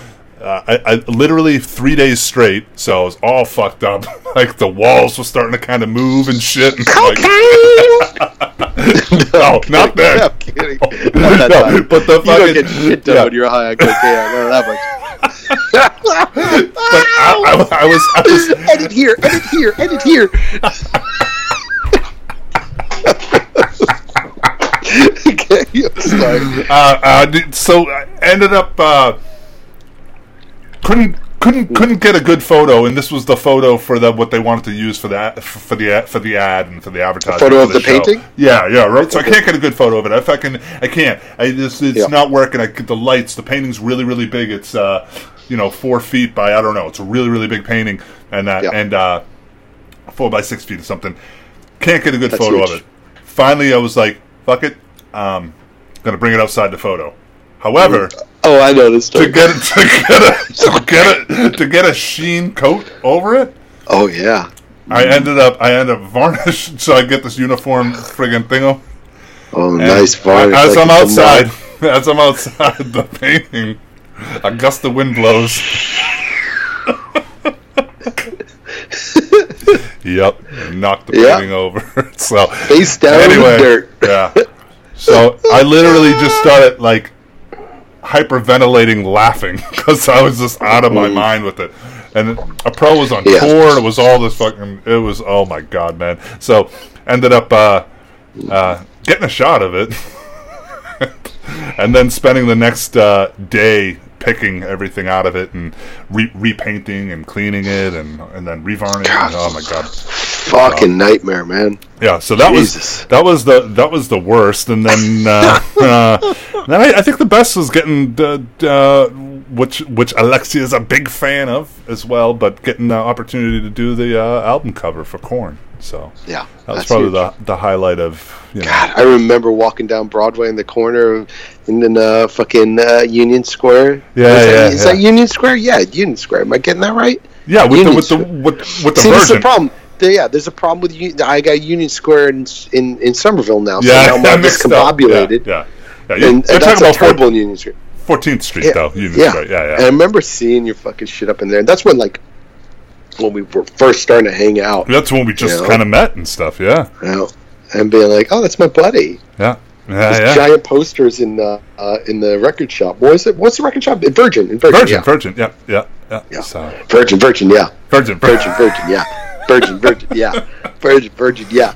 Uh, I, I literally three days straight, so I was all fucked up. like the walls were starting to kind of move and shit. And like, no, not that. I'm kidding. Not that No, time. but the you fucking- get shit done yeah. when you're high on cocaine. I know that much. But I, I, I was, I was, edit here, edit here, edit here. okay, sorry. uh, uh, so I ended up uh, couldn't couldn't couldn't get a good photo, and this was the photo for the what they wanted to use for that for the ad- for the ad and for the advertising. photo for of the show. painting? Yeah, yeah, right. So I can't get a good photo of it. If I can, I can't. I just it's Yeah. not working. I the lights. The painting's really really big. It's uh, you know, four feet by I don't know. It's a really really big painting, and uh, Yeah. and uh, four by six feet or something. Can't get a good That's photo huge. of it. Finally, I was like, "Fuck it, um, gonna bring it outside the photo." However, Oh, I know this to get it, to get a, to get a, to get a sheen coat over it, Oh yeah. I ended up I ended up varnish so I get this uniform friggin' thingo. Oh, And nice varnish. As like I'm outside, as I'm outside the painting, a gust of wind blows. yep, knocked the Yeah. painting over. so Face down in the dirt. yeah. So I literally just started like hyperventilating, laughing because I was just out of my mind with it. And a pro was on Mm. Yeah. tour. It was all this fucking. It was oh my god, man. So ended up uh, uh, getting a shot of it, and then spending the next uh, day picking everything out of it and re- repainting and cleaning it and and then revarnishing. Oh my god. Fucking nightmare, man. Yeah, so that Jesus. was that was the that was the worst, and then uh, uh, then I, I think the best was getting the uh, which which Alexia is a big fan of as well, but getting the opportunity to do the uh, album cover for Korn. So Yeah. that was probably huge. the the highlight of you know. God, I remember walking down Broadway in the corner of, in the uh, fucking uh, Union Square. Yeah, is that, yeah, is that Union Square? Yeah, Union Square. Am I getting that right? Yeah, with the Union with the Square. with, with the See, this is the problem. There- yeah, there's a problem with I got Union Square in in, in Somerville now, so Yeah, now I'm I all mixed up. discombobulated. Yeah, yeah. yeah. You- And, and that's talking a about terrible in Union Square. Fourteenth Street, Yeah, though. Union yeah. Square. Yeah, And I remember seeing your fucking shit up in there. And that's when like when we were first starting to hang out, That's when we just Yeah. kind of met and stuff. Yeah, you know, and being like, "Oh, that's my buddy." yeah, yeah, yeah. giant posters in the uh, in the record shop. What was it? What's the record shop? Virgin. Virgin. Virgin, yeah. Virgin. Yeah, yeah, yeah. Yeah. So, Virgin. Virgin. Yeah. Virgin, Virgin. Virgin. Yeah. Virgin. Virgin. Yeah. Virgin. Virgin. Yeah.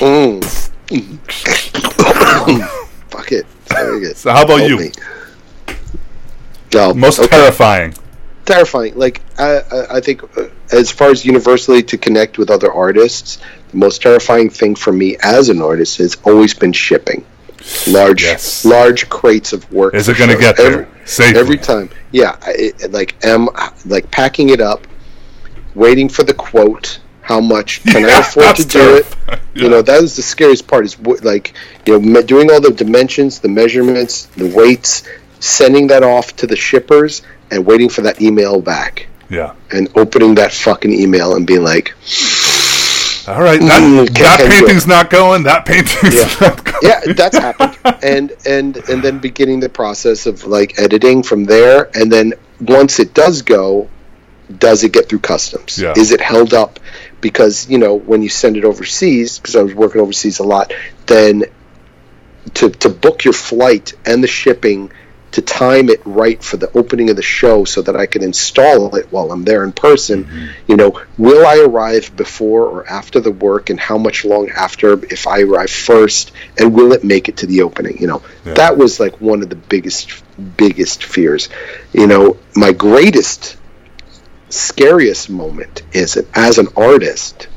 Mm. Fuck it. So how about Help you? me. No, Most okay. terrifying. terrifying. Like I, I, I think, uh, as far as universally to connect with other artists, the most terrifying thing for me as an artist has always been shipping large, Yes. large crates of work. Is it going to shows. get there Every, safely? every time? Yeah, it, like am like packing it up, waiting for the quote. How much can I afford to that's do it? terrifying. You know, that was the scariest part. Is like you know doing all the dimensions, the measurements, the weights, sending that off to the shippers, and waiting for that email back, Yeah. and opening that fucking email and being like, All right. That, Mm, that painting's not going. That painting's Yeah. not going. yeah, that's happened, and and and then beginning the process of like editing from there, and then once it does go, does it get through customs? Yeah. Is it held up? Because you know when you send it overseas, because I was working overseas a lot, then to to book your flight and the shipping to time it right for the opening of the show so that I can install it while I'm there in person. Mm-hmm. You know, will I arrive before or after the work and how much long after if I arrive first and will it make it to the opening? You know, Yeah. that was like one of the biggest biggest fears. You know, my greatest scariest moment is it as an artist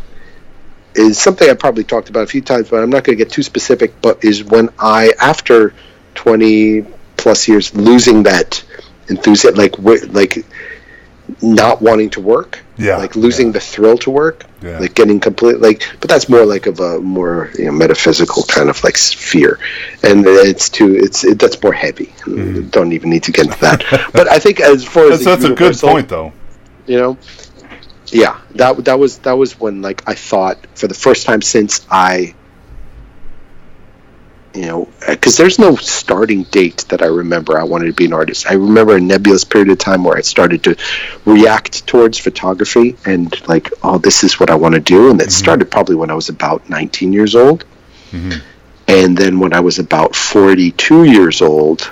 is something I probably talked about a few times, but I'm not going to get too specific. But is when I, after 20 plus years, losing that enthusiasm, like like not wanting to work, Yeah, like losing yeah. the thrill to work, Yeah. like getting complete, like. But that's more like of a more you know, metaphysical kind of like fear, and it's too it's it, that's more heavy. Mm-hmm. Don't even need to get into that. but I think as far as that's a good point, though. You know? Yeah that that was that was when like i thought for the first time since i you know uh, because there's no starting date that i remember i wanted to be an artist. I remember a nebulous period of time where i started to react towards photography and like oh this is what i want to do and it mm-hmm. started probably when i was about 19 years old. Mm-hmm. And then when i was about 42 years old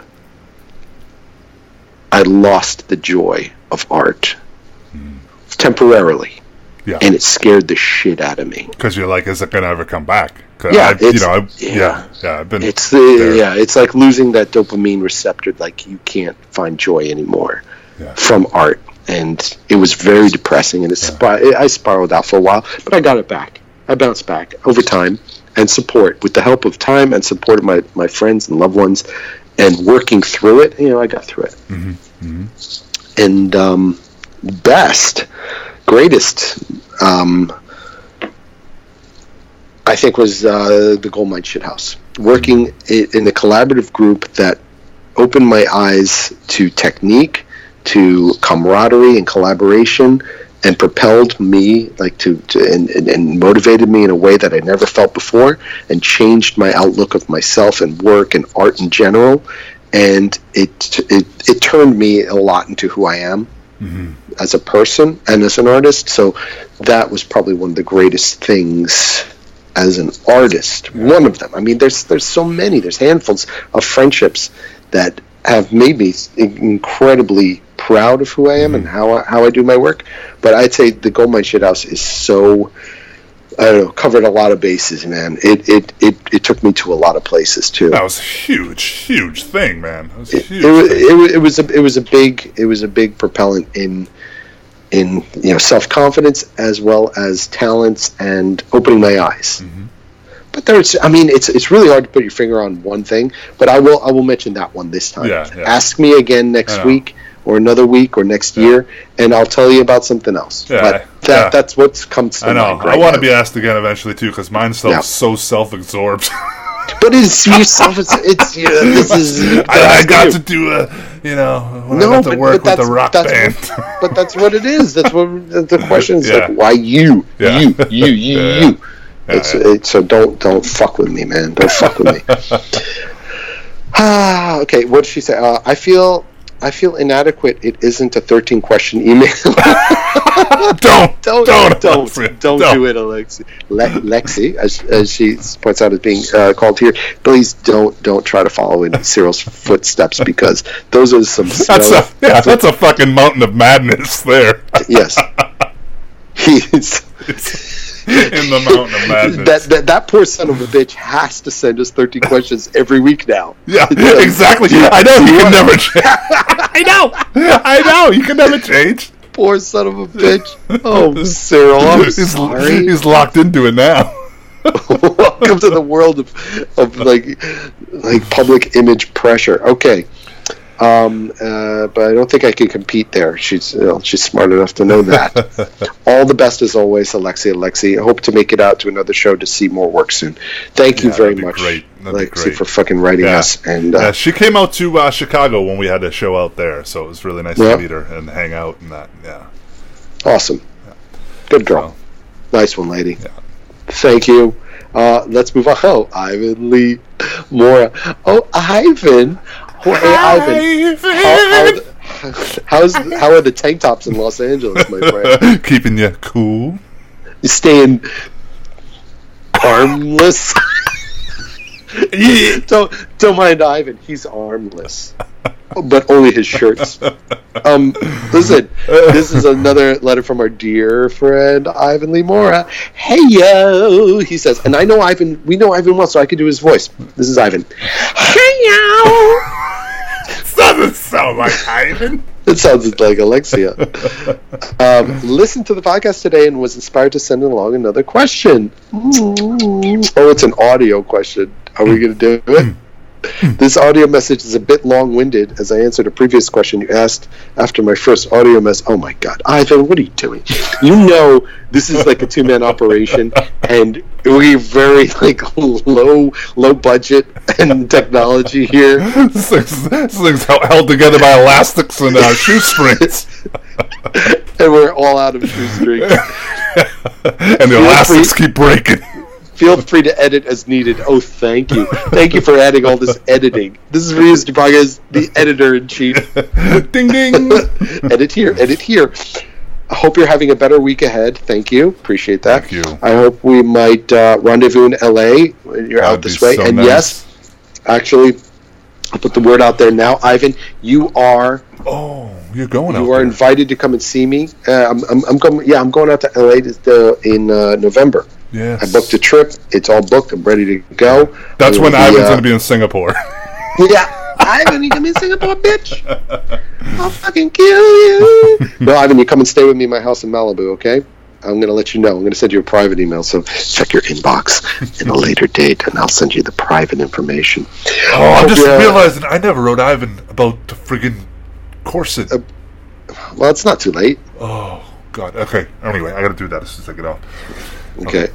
i lost the joy of art temporarily Yeah. and it scared the shit out of me Because you're like, is it going to ever come back? Yeah, I, you know, I, yeah. yeah, yeah, I've been. it's the there. yeah it's like losing that dopamine receptor like you can't find joy anymore Yeah. from art and it was very depressing and it spir- i spiraled out for a while but i got it back i bounced back over time and support with the help of time and support of my, my friends and loved ones and working through it you know i got through it and um, best greatest um, I think was uh, the Goldmine Shithouse. Working in a collaborative group that opened my eyes to technique, to camaraderie and collaboration, and propelled me like to, to and, and, and motivated me in a way that I never felt before, and changed my outlook of myself and work and art in general. And it it, it turned me a lot into who I am as a person and as an artist. So that was probably one of the greatest things as an artist. One of them. I mean, there's there's so many. There's handfuls of friendships that have made me incredibly proud of who I am and mm-hmm. how I, how I do my work. But I'd say the Goldmine Shithouse is so. I don't know, covered a lot of bases, man. It it, it, it took me to a lot of places too. That was a huge, huge thing, man. That was it, huge. it, it, was- it was a it was a big it was a big propellant in in you know self confidence as well as talents and opening my eyes. Mm-hmm. But there's I mean it's it's really hard to put your finger on one thing, but I will I will mention that one this time. Yeah, yeah. Ask me again next week or another week or next year, and I'll tell you about something else. Yeah, but that yeah. that's what comes to I know. mind right I want to be asked again eventually too, because mine's so Yeah. so self-absorbed. But it's yourself. It's it's you know, this is. I, I got you. to do a, you know, No, I got to but- work but with the that's- rock that's band. what- but that's what it is. That's what the question is Yeah. like. Why you? Yeah. You? You? You? Yeah. You? It's, it's so don't don't fuck with me, man. Don't fuck with me. ah, okay. What did she say? Uh, I feel I feel inadequate. It isn't a thirteen question email. don't, don't don't, don't Alfred, don't, do it, Alexi. Le- Lexi, as, as she points out, as being uh, called here. Please don't don't try to follow in Cyril's footsteps because those are some. That's a yeah, that's a fucking mountain of madness there. yes. He's in the mountain of madness. that, that that poor son of a bitch has to send us 13 questions every week now. yeah, exactly. I know you can never change. I know. I know you can never change. Poor son of a bitch. Oh, Cyril, I'm he's, sorry. he's locked into it now. Welcome to the world of, of like like public image pressure. Okay. Um, uh, but I don't think I can compete there. She's you know, she's smart enough to know that. All the best as always, Alexi. Alexi, I hope to make it out to another show to see more work soon. Thank you very much, great. That'd be great. for fucking writing Yeah. us. And uh, Yeah, she came out to uh, Chicago when we had a show out there, so it was really nice Yeah. to meet her and hang out and that. Yeah. awesome, good girl, So, nice one, lady. Thank you. Uh, let's move on. Oh, Ivan Lee Mora. Oh, Ivan. Oh, hey, Ivan. How, how, how's how are the tank tops in Los Angeles, my friend? Keeping you cool. You staying armless? don't don't mind Ivan. He's armless, but only his shirts. Um, listen, this is another letter from our dear friend Ivan Lee Mora. Hey yo, he says, and I know Ivan. We know Ivan well, so I can do his voice. This is Ivan. Hey yo. Doesn't sound like Ivan. It sounds like Alexia. um, listened to the podcast today and was inspired to send along another question. Oh, it's an audio question. Are we going to do it? This audio message is a bit long winded as I answered a previous question you asked after my first audio mess. Oh my God. Ivan, what are you doing? You know, this is like a two man operation and we're very like low, low budget and technology here. this thing's, this hel- held together by elastics and uh, shoestrings. And we're all out of shoestrings. and the elastics keep breaking. Feel free to edit as needed. Oh, thank you. Thank you for adding all this editing. This is Rios Dubragas, the editor in chief. ding ding. edit here, edit here. I hope you're having a better week ahead. Thank you. Appreciate that. Thank you. I hope we might uh, rendezvous in LA when you're out That'd be this way. so and nice. yes, actually, I'll put the word out there now. Ivan, you are Oh, you're going out you are there. invited to come and see me. Uh, I'm, I'm, I'm going. Yeah, I'm going out to LA to, in uh, November. Yes. I booked a trip. It's all booked. I'm ready to go. That's when be, Ivan's uh, going to be in Singapore. Yeah, Ivan, you come in Singapore, bitch. I'll fucking kill you. no, Ivan, you come and stay with me in my house in Malibu, okay? I'm gonna let you know. I'm gonna send you a private email. So check your inbox in a later date, and I'll send you the private information. Oh, I'm just realizing I never wrote Ivan about the friggin' corset. Uh, Well, it's not too late. oh, God. Okay. Anyway, I got to do that as soon as I get off. Okay.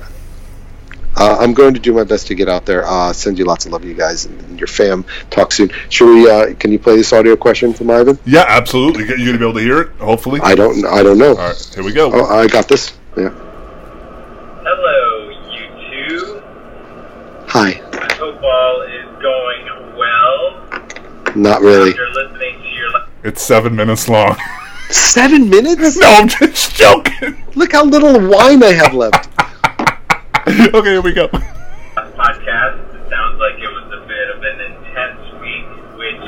Uh, I'm going to do my best to get out there. Uh, send you lots of love, you guys, and, and your fam. Talk soon. Should we? Uh, can you play this audio question from Ivan? Yeah, absolutely. You're going to be able to hear it, hopefully. I don't. I don't know. All right, here we go. Oh, I got this. Yeah. Hello, you two. Hi. I hope all is going well. Not really. After listening to your la- It's seven minutes long. Seven minutes? no, I'm just joking. Look how little wine I have left. okay, here we go. podcast, it sounds like it was a bit of an intense week, which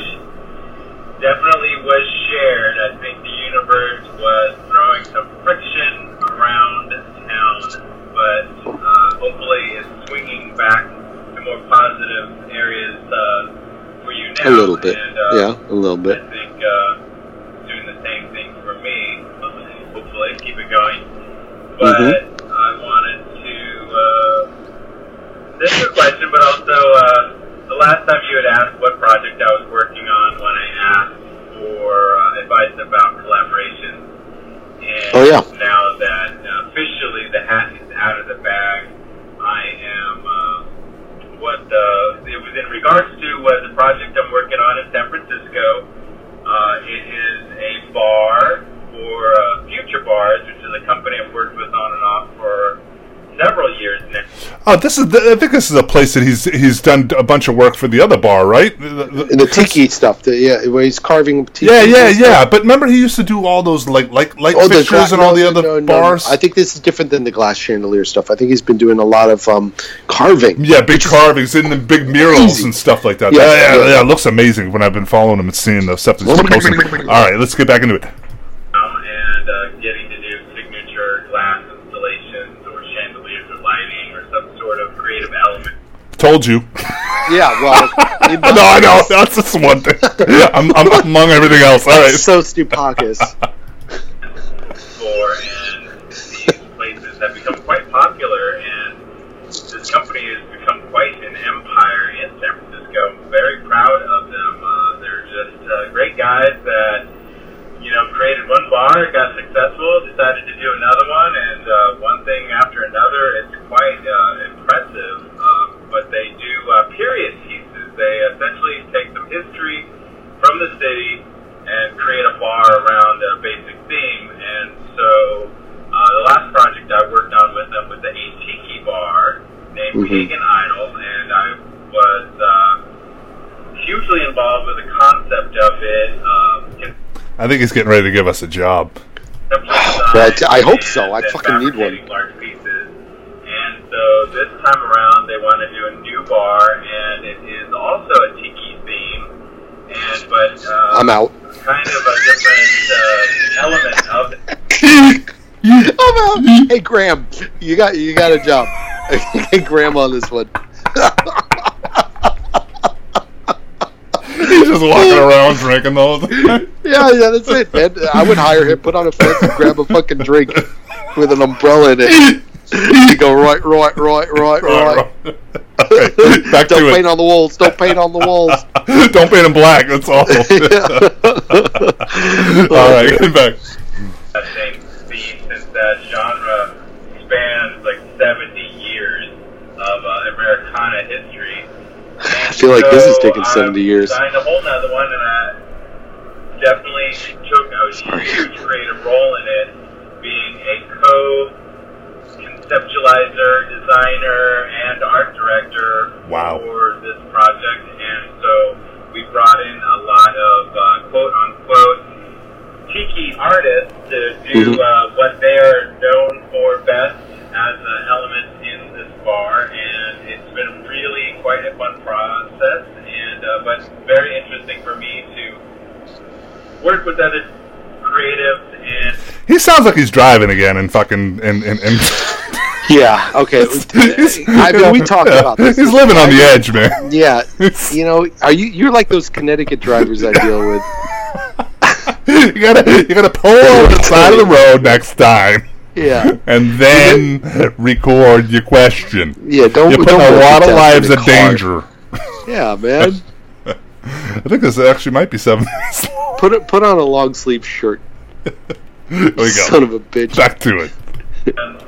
definitely was shared. I think the universe was throwing some friction around town, but uh, hopefully it's swinging back to more positive areas uh, for you now. A little bit. And, uh, Yeah, a little bit. I think uh, doing the same thing for me. Hopefully, keep it going. But Mm-hmm. I wanted to. Uh, this is a question, but also uh, the last time you had asked what project I was working on when I asked for uh, advice about collaboration. And Oh, yeah. now that uh, officially the hat is out of the bag, I am. Uh, what uh, it was in regards to was the project I'm working on in San Francisco. Uh, it is a bar for uh, Future Bars, a company I've worked with on and off for several years now. Oh, this is. The, I think this is a place that he's he's done a bunch of work for the other bar, right? The- the- the tiki stuff. The, yeah, where he's carving tiki. Yeah, yeah, and stuff. yeah. But remember, he used to do all those like like light Oh, fixtures gla- and all no, the other no, no, bars. I think this is different than the glass chandelier stuff. I think he's been doing a lot of um, carving. yeah, big carvings in the big murals Crazy. and stuff like that. Yeah, Yeah, yeah, yeah. yeah, It looks amazing when I've been following him and seeing the stuff that he's been posting. All right, let's get back into it. Told you. Yeah, well. no, I know. That's just one thing. I'm, I'm among everything else. All right. So Stoupakis. in these places have become quite popular, and this company has become quite an empire in San Francisco. I'm very proud of them. Uh, they're just uh, great guys that you know, created one bar, got successful, decided to do another one, and uh, one thing after another. It's quite uh, impressive but they do uh, period pieces. They essentially take some history from the city and create a bar around a basic theme. And so uh, the last project I worked on with them was the a bar named mm-hmm. Pagan Idol, and I was uh, hugely involved with the concept of it. Um, I think he's getting ready to give us a job. But I hope so. I fucking need one. Large and so this time around, they want to do a new bar, and it is also a tiki theme. And but uh, I'm out. kind of a different uh, element of it. I'm out. Hey Graham, you got you got a job. hey Graham on this one. He's just walking around drinking the whole time. Yeah, yeah, that's it, man. I would hire him, put on a fence, and grab a fucking drink with an umbrella in it. You go right, right, right, right, right. okay, back Don't to paint it. on the walls. Don't paint on the walls. Don't paint him black. That's all. all right, get back. that same theme since that genre spans like 70 years of uh, Americana history. I feel like this is taking I 70 years. I signed a whole nother one, and I definitely took a Sorry. huge creative role in it, being a co conceptualizer, designer, and art director Wow. for this project. And so we brought in a lot of uh, quote unquote tiki artists to do Mhm. uh, what they are known for best as an element in this bar, and it's been really quite a fun process, and uh, but very interesting for me to work with other creatives and He sounds like he's driving again and fucking and and. and Yeah. Okay. He's- I mean, we talked yeah, about this. He's living on the edge, man. Yeah. You know, are you? You're like those Connecticut drivers I deal with. you gotta you gotta pull over the side of the road next time. Yeah. And then record your question. Yeah. Don't. You're putting don't a lot of lives in at danger. Yeah, man. I think this actually might be seven minutes long. Put it. Put on a long sleeve shirt. There we Son go. of a bitch. Back to it. um,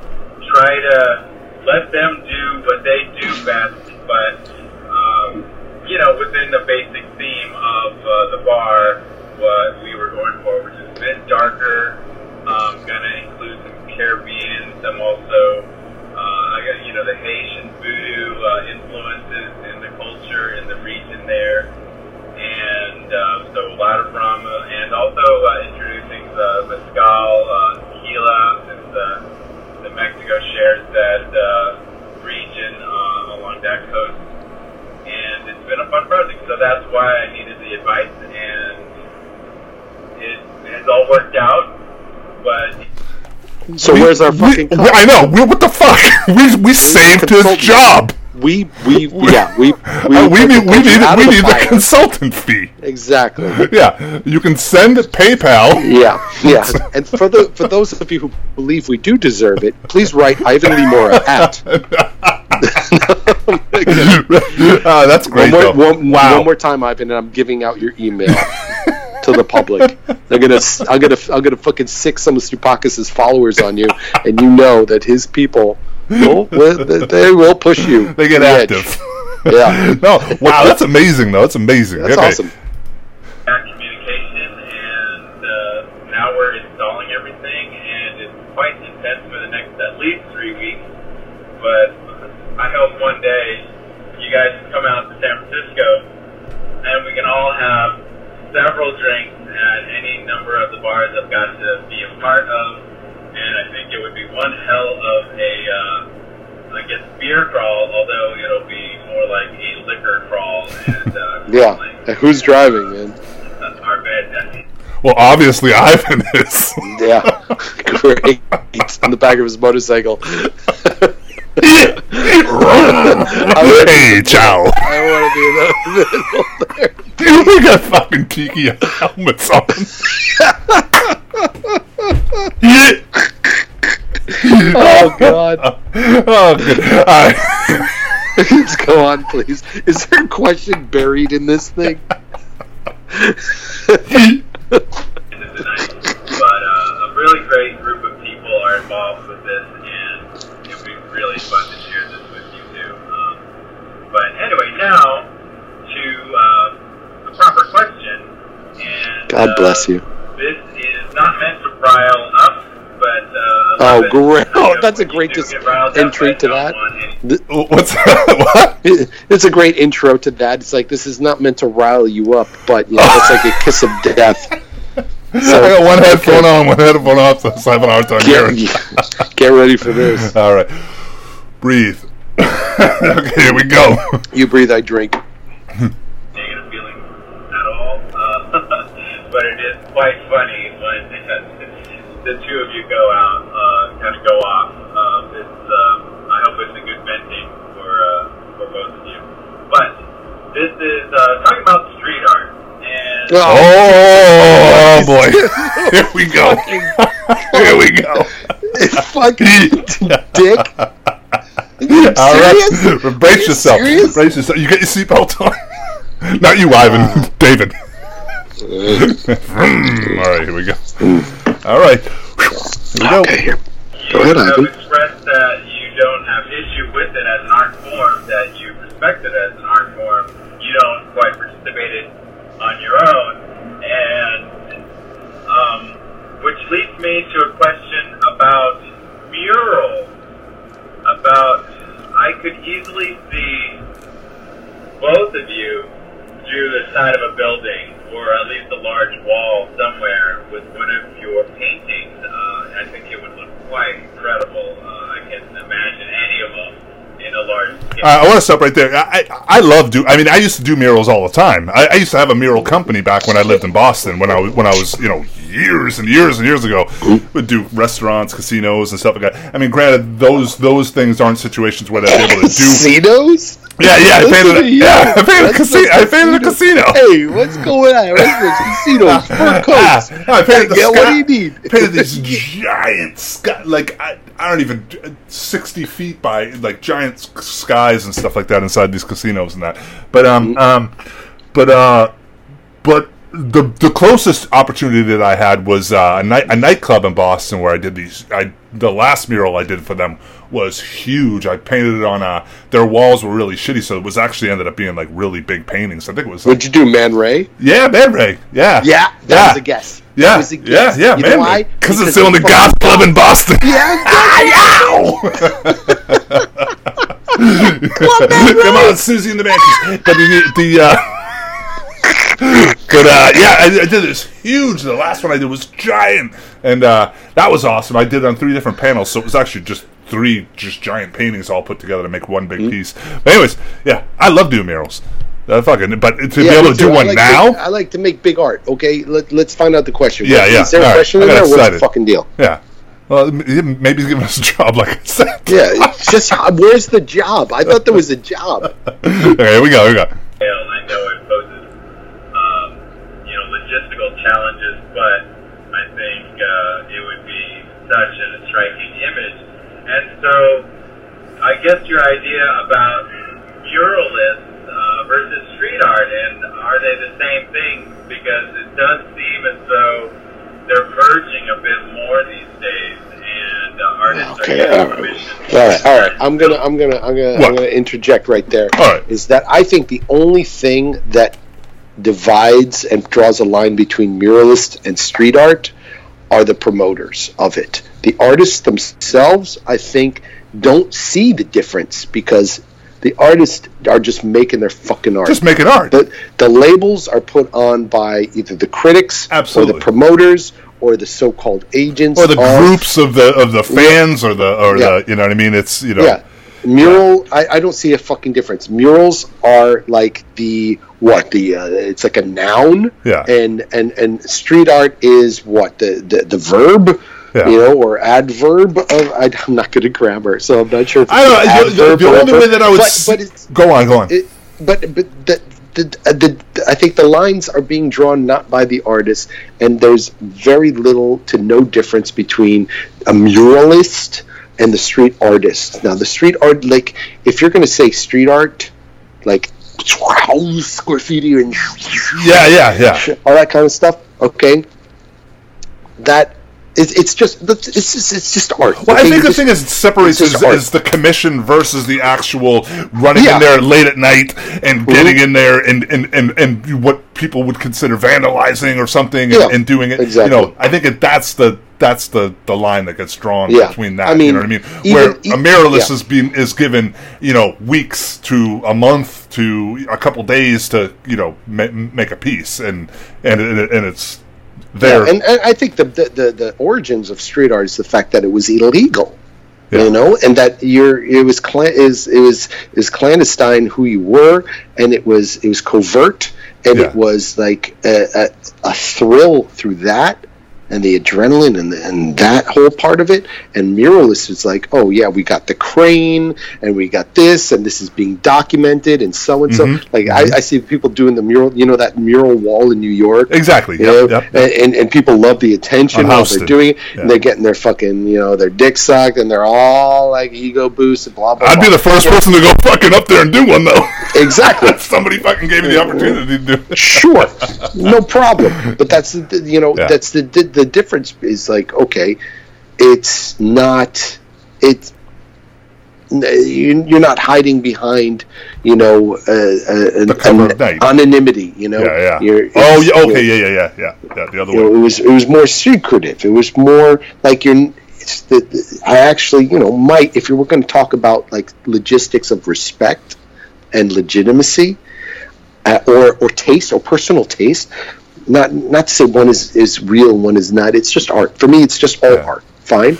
try to let them do what they do best, but um, you know, within the basic theme of uh, the bar, what we were going for, which is a bit darker, um, gonna include some Caribbean, some also, uh, I got, you know, the Haitian voodoo uh, influences in the culture in the region there and uh, so a lot of Brahma, and also uh, introducing the mezcal, uh, tequila, since uh, the Mexico shares that uh, region uh, along that coast. And it's been a fun project, so that's why I needed the advice, and it has all worked out. But So where's our We- fucking? we- I know. We, what the fuck? We we saved his job. We we yeah we we Uh, we need the we need we the need the fire. consultant fee. exactly. Yeah, you can send PayPal. Yeah, yeah. And for the for those of you who believe we do deserve it, please write Ivan Lee Mora at. uh, that's One great. more, one, wow. one more time, Ivan, and I'm giving out your email to the public. They're gonna, I'm gonna, I'm gonna fucking sick some of Stoupakis's followers on you, and you know that his people will, will they will push you. They get to the edge. active. Yeah. no. Wow. That's amazing, though. That's amazing. That's Okay. awesome. communication, and uh, now we're installing everything, and it's quite intense for the next at least three weeks. But I hope one day you guys come out to San Francisco, and we can all have several drinks at any number of the bars I've got to be a part of. And I think it would be one hell of a, uh, I guess, beer crawl, although it'll be more like a liquor crawl. And uh, Yeah. crawling. And who's driving, man? That's our bad Desi. Well, obviously Ivan is. Yeah. Great. On the back of his motorcycle. Hey, ciao. I want to be in the middle there. we got fucking tiki helmets on. Oh God. oh, good. All right. Let's go on, please. Is there a question buried in this thing? tonight. But uh, a really great group of people are involved with this, and it would be really fun to share this with you too. Um, but anyway, now to uh, the proper question. And God uh, bless you. This is not meant to rile up, but uh, Oh, great. You know, Oh, that's a great dis- get riled up, entry to don't that. Th- What's what? It's a great intro to that. It's like this is not meant to rile you up, but you know, it's like a kiss of death. I got one headphone on, one headphone off, so I have an hard time Get, hearing. get ready for this. All right, breathe. okay, here we go. You breathe, I drink. negative feeling at all. Uh, but it is quite funny when the two of you go out, uh, kind of go off. Uh, it's, uh, I hope it's a good venting for uh, for both of you. But this is uh, talking about street art. And Oh, boy, here we go. Here we go. Fucking dick. All serious? right, brace you yourself. serious? Brace yourself. You get your seatbelt on. Not you, Ivan. David. All right, here we go. All right, here we go. Okay, here. you Go ahead, have Ivan. expressed that you don't have issue with it as an art form, that you respect it as an art form. You don't quite participate it on your own, and um, which leads me to a question about murals. About I could easily see both of you through the side of a building or at least a large wall somewhere with one of your paintings. Uh, I think it would look quite incredible. Uh, I can imagine any of them in a large. Uh, I want to stop right there. I, I I love do. I mean, I used to do murals all the time. I, I used to have a mural company back when I lived in Boston. When I was when I was you know years and years and years ago, would do restaurants, casinos, and stuff like that. I mean, granted, those those things aren't situations where they're able to do. Casinos? Yeah, yeah. I painted. A, yeah, I painted a casino. I painted a casino. Hey, what's going on? What's this? Casinos, fur coats. Ah, I painted the Yeah, sky, what do you need? painted these giant sky, like I, I don't even sixty feet by like giant skies and stuff like that inside these casinos and that. But um um, but uh, but the the closest opportunity that I had was uh, a night a nightclub in Boston where I did these. I the last mural I did for them was huge. I painted it on uh their walls were really shitty, so it was actually ended up being like really big paintings. I think it was like, What'd you do, Man Ray? yeah, Man Ray, yeah, Yeah, that yeah. was a guess. Yeah, was a yeah, guess. yeah, you man. why? Because it's the only of club in Boston. Yeah, Come on, Siouxsie and the Banshees. But the, the uh, but uh, yeah, I, I did this huge. The last one I did was giant, and uh, that was awesome. I did it on three different panels, so it was actually just three just giant paintings all put together to make one big Mm-hmm. piece. But anyways, yeah, I love doing murals. Uh, fucking, but to be able to do too. I one like now, To, I like to make big art. Okay, Let, let's find out the question. Yeah, What- yeah. Is there a All right. question I in got there? What's excited. the fucking deal? yeah. Well, maybe he's giving us a job, like I said. Yeah, just where's the job? I thought there was a job. okay, here we go. Here we go. scale. I know it poses, um, you know, logistical challenges, but I think uh, it would be such a striking image. And so, I guess your idea about muralists uh, versus street art, and are they the same thing? Because it does seem as though they're merging a bit more these days, and uh, artists Okay, are getting All right. all right. All right. I'm gonna, I'm gonna, I'm gonna, What? I'm gonna interject right there. All right. Is that I think the only thing that divides and draws a line between muralist and street art are the promoters of it. The artists themselves, I think, don't see the difference because the artists are just making their fucking art. Just making art. the the labels are put on by either the critics Absolutely. or the promoters or the so-called agents or the of- groups of the of the fans or the or Yeah. the you know what I mean? It's you know Yeah. Mural, I, I don't see a fucking difference. Murals are like the what the uh, it's like a noun, Yeah. and and and street art is what the the, the verb, Yeah. you know, or adverb. Of, I, I'm not good at grammar, so I'm not sure. I don't know. The, the only way that I would but, but go on, go on. it, but but the, the, the I think the lines are being drawn not by the artist, and there's very little to no difference between a muralist and the street artist. Now, the street art, like if you're going to say street art, like graffiti and yeah, yeah, yeah. all that kind of stuff, okay, that It's, it's just it's just it's just art. Well, I think You the just- thing is it separates is, is the commission versus the actual running Yeah. in there late at night and getting Mhm. in there and, and, and, and what people would consider vandalizing or something and, Yeah, and doing it. exactly. You know, I think it, that's the that's the, the line that gets drawn Yeah. between that. I you mean, know what I mean? even- Where a mirrorless is being is given you know weeks to a month to a couple days to you know ma- make a piece and and it, and it's there. Yeah, and, and I think the, the, the, the origins of street art is the fact that it was illegal. Yeah. You know, and that you're it was clan is it was was clandestine who you were, and it was it was covert, and Yeah. it was like a, a, a thrill through that, and the adrenaline and and that whole part of it. And muralist is like, oh yeah, we got the crane, and we got this, and this is being documented, and so and so. Mhm. Like I, I see people doing the mural, you know, that mural wall in New York. exactly. You know, Yep, yep. And, and people love the attention while they're doing it, Yeah. and they're getting their fucking you know their dick sucked, and they're all like ego boost and blah blah. I'd be the first person to go fucking up there and do one though. exactly somebody fucking gave me the opportunity to do it. sure, no problem. But that's the the- you know Yeah. that's the, the the difference is like okay, it's not it's you- you're not hiding behind you know uh, uh, an- of night. anonymity. You know, Yeah, yeah. Oh, yeah, okay, yeah, yeah, yeah, yeah. The other way. it was it was more secretive. It was more like you're. It's the, the- I actually, you know, might if you were going to talk about like logistics of respect and legitimacy, uh, or or taste or personal taste. Not not to say one is is real and one is not. It's just art. For me, it's just all Yeah. art. Fine.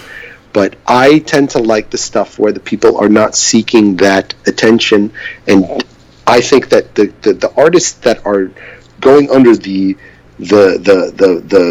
But I tend to like the stuff where the people are not seeking that attention, and I think that the, the, the artists that are going under the the the the the,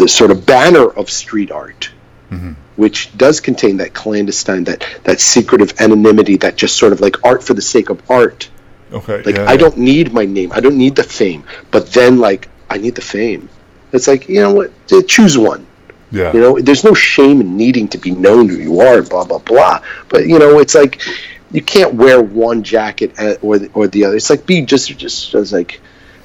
the sort of banner of street art, mm-hmm. which does contain that clandestine, that that secretive anonymity, that just sort of like art for the sake of art. Okay, Like yeah, I yeah. don't need my name, I don't need the fame, but then like I need the fame. It's like you know what? Choose one. Yeah, You know, there's no shame in needing to be known who you are, blah blah blah. But you know, it's like you can't wear one jacket or the, or the other. It's like be just just as like.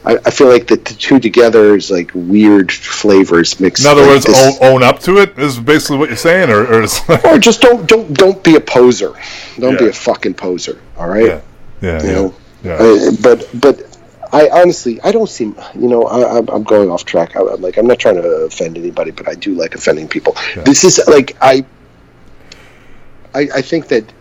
I, I feel like the, two together is like weird flavors mixed. In other like words, own, own up to it is basically what you're saying, or, or is or just don't don't don't be a poser. Don't be a fucking poser. All right. yeah, yeah, You yeah, know, yeah. Uh, but but I honestly I don't seem you know I, I'm, I'm going off track. I, I'm like I'm not trying to offend anybody, but I do like offending people. This is like I, I I think that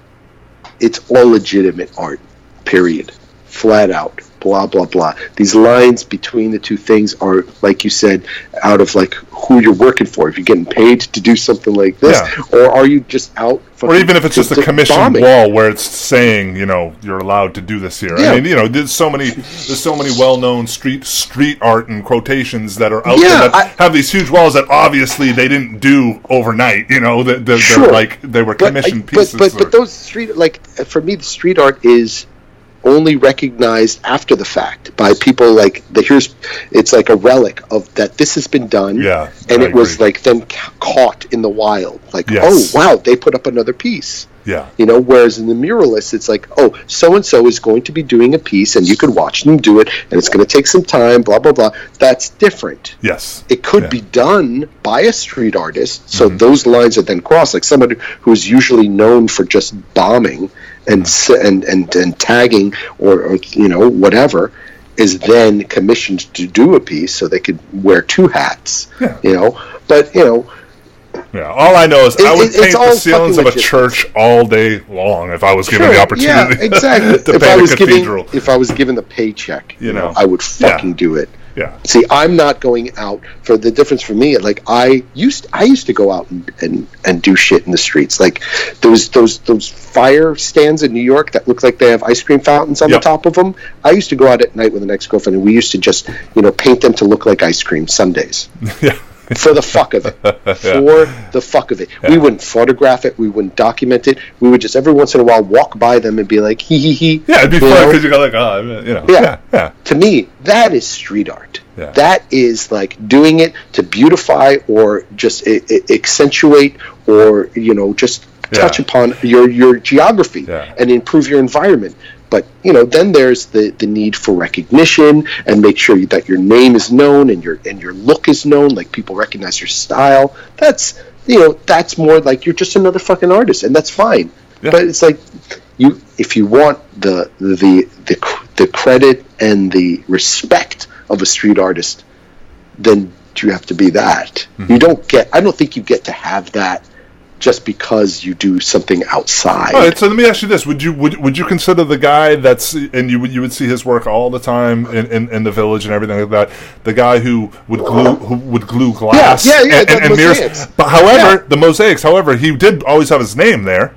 it's all legitimate art. Period. Flat out. Blah blah blah. These lines between the two things are, like you said, out of like who you're working for. If you're getting paid to do something like this, Yeah. or are you just out? or even if it's just a commission bombing? wall where it's saying, you know, you're allowed to do this here. Yeah. I mean, you know, there's so many, there's so many well-known street street art and quotations that are out Yeah, there that I- have these huge walls that obviously they didn't do overnight. You know, that they're, Sure. they're like they were but, I- commissioned but, pieces. But, or- but those street like for me, the street art is only recognized after the fact by people like the here's it's like a relic of that this has been done. Yeah, and I it was like then ca- caught in the wild. Like Yes. oh wow they put up another piece. Yeah, you know whereas in the muralist it's like oh so and so is going to be doing a piece and you could watch them do it and it's going to take some time blah blah blah. That's different. Yes, it could Yeah. be done by a street artist so Mm-hmm. those lines are then crossed. Like somebody who's usually known for just bombing and and, and and tagging or, or you know whatever is then commissioned to do a piece so they could wear two hats Yeah. you know but you know yeah. All I know is I would it- paint the ceilings of a church all day long if I was given the opportunity. yeah exactly if I was cathedral. given if I was given the paycheck You know. I would fucking Yeah. do it yeah, See, I'm not going out for the difference for me. Like I used, I used to go out and, and, and do shit in the streets. Like those those those fire stands in New York that look like they have ice cream fountains on Yep. the top of them. I used to go out at night with an ex girlfriend, and we used to just you know paint them to look like ice cream Sundays yeah. For the fuck of it. For the fuck of it. We wouldn't photograph it. We wouldn't document it. We would just every once in a while walk by them and be like, hee hee hee. Yeah, it'd be You fun because you go like, oh, you know, Yeah. yeah, yeah, to me, that is street art. Yeah. That is like doing it to beautify or just I- I- accentuate or you know just touch Yeah. upon your your geography Yeah. and improve your environment. But you know, then there's the, the need for recognition and make sure that your name is known and your and your look is known, like people recognize your style. That's you know, that's more like you're just another fucking artist, and that's fine. Yeah. But it's like you if you want the the the the credit and the respect of a street artist, then you have to be that. Mm-hmm. You don't get. I don't think you get to have that just because you do something outside. All right, so let me ask you this: Would you would, would you consider the guy that's and you would you would see his work all the time in, in, in the village and everything like that? The guy who would glue who would glue glass, yeah, yeah, and, and, and mirrors. But however, Yeah. the mosaics. However, he did always have his name there,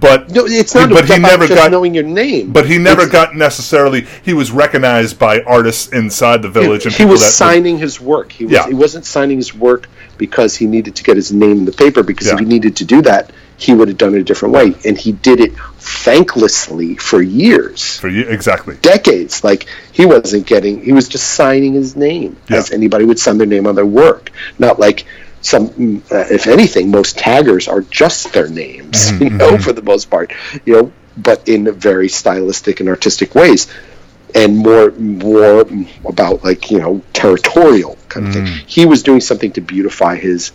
but no, it's not But he about never just got. knowing your name. But he never It's- got necessarily. He was recognized by artists inside the village, and he was that signing his work. He was, Yeah. he wasn't signing his work because he needed to get his name in the paper. Because Yeah. if he needed to do that, he would have done it a different way, and he did it thanklessly for years, for exactly. decades. Like he wasn't getting, he was just signing his name Yeah. as anybody would sign their name on their work. Not like some, mm, uh, if anything, most taggers are just their names, Mm-hmm, you know, for the most part, you know, but in very stylistic and artistic ways and more more about like you know territorial kind of thing. He was doing something to beautify his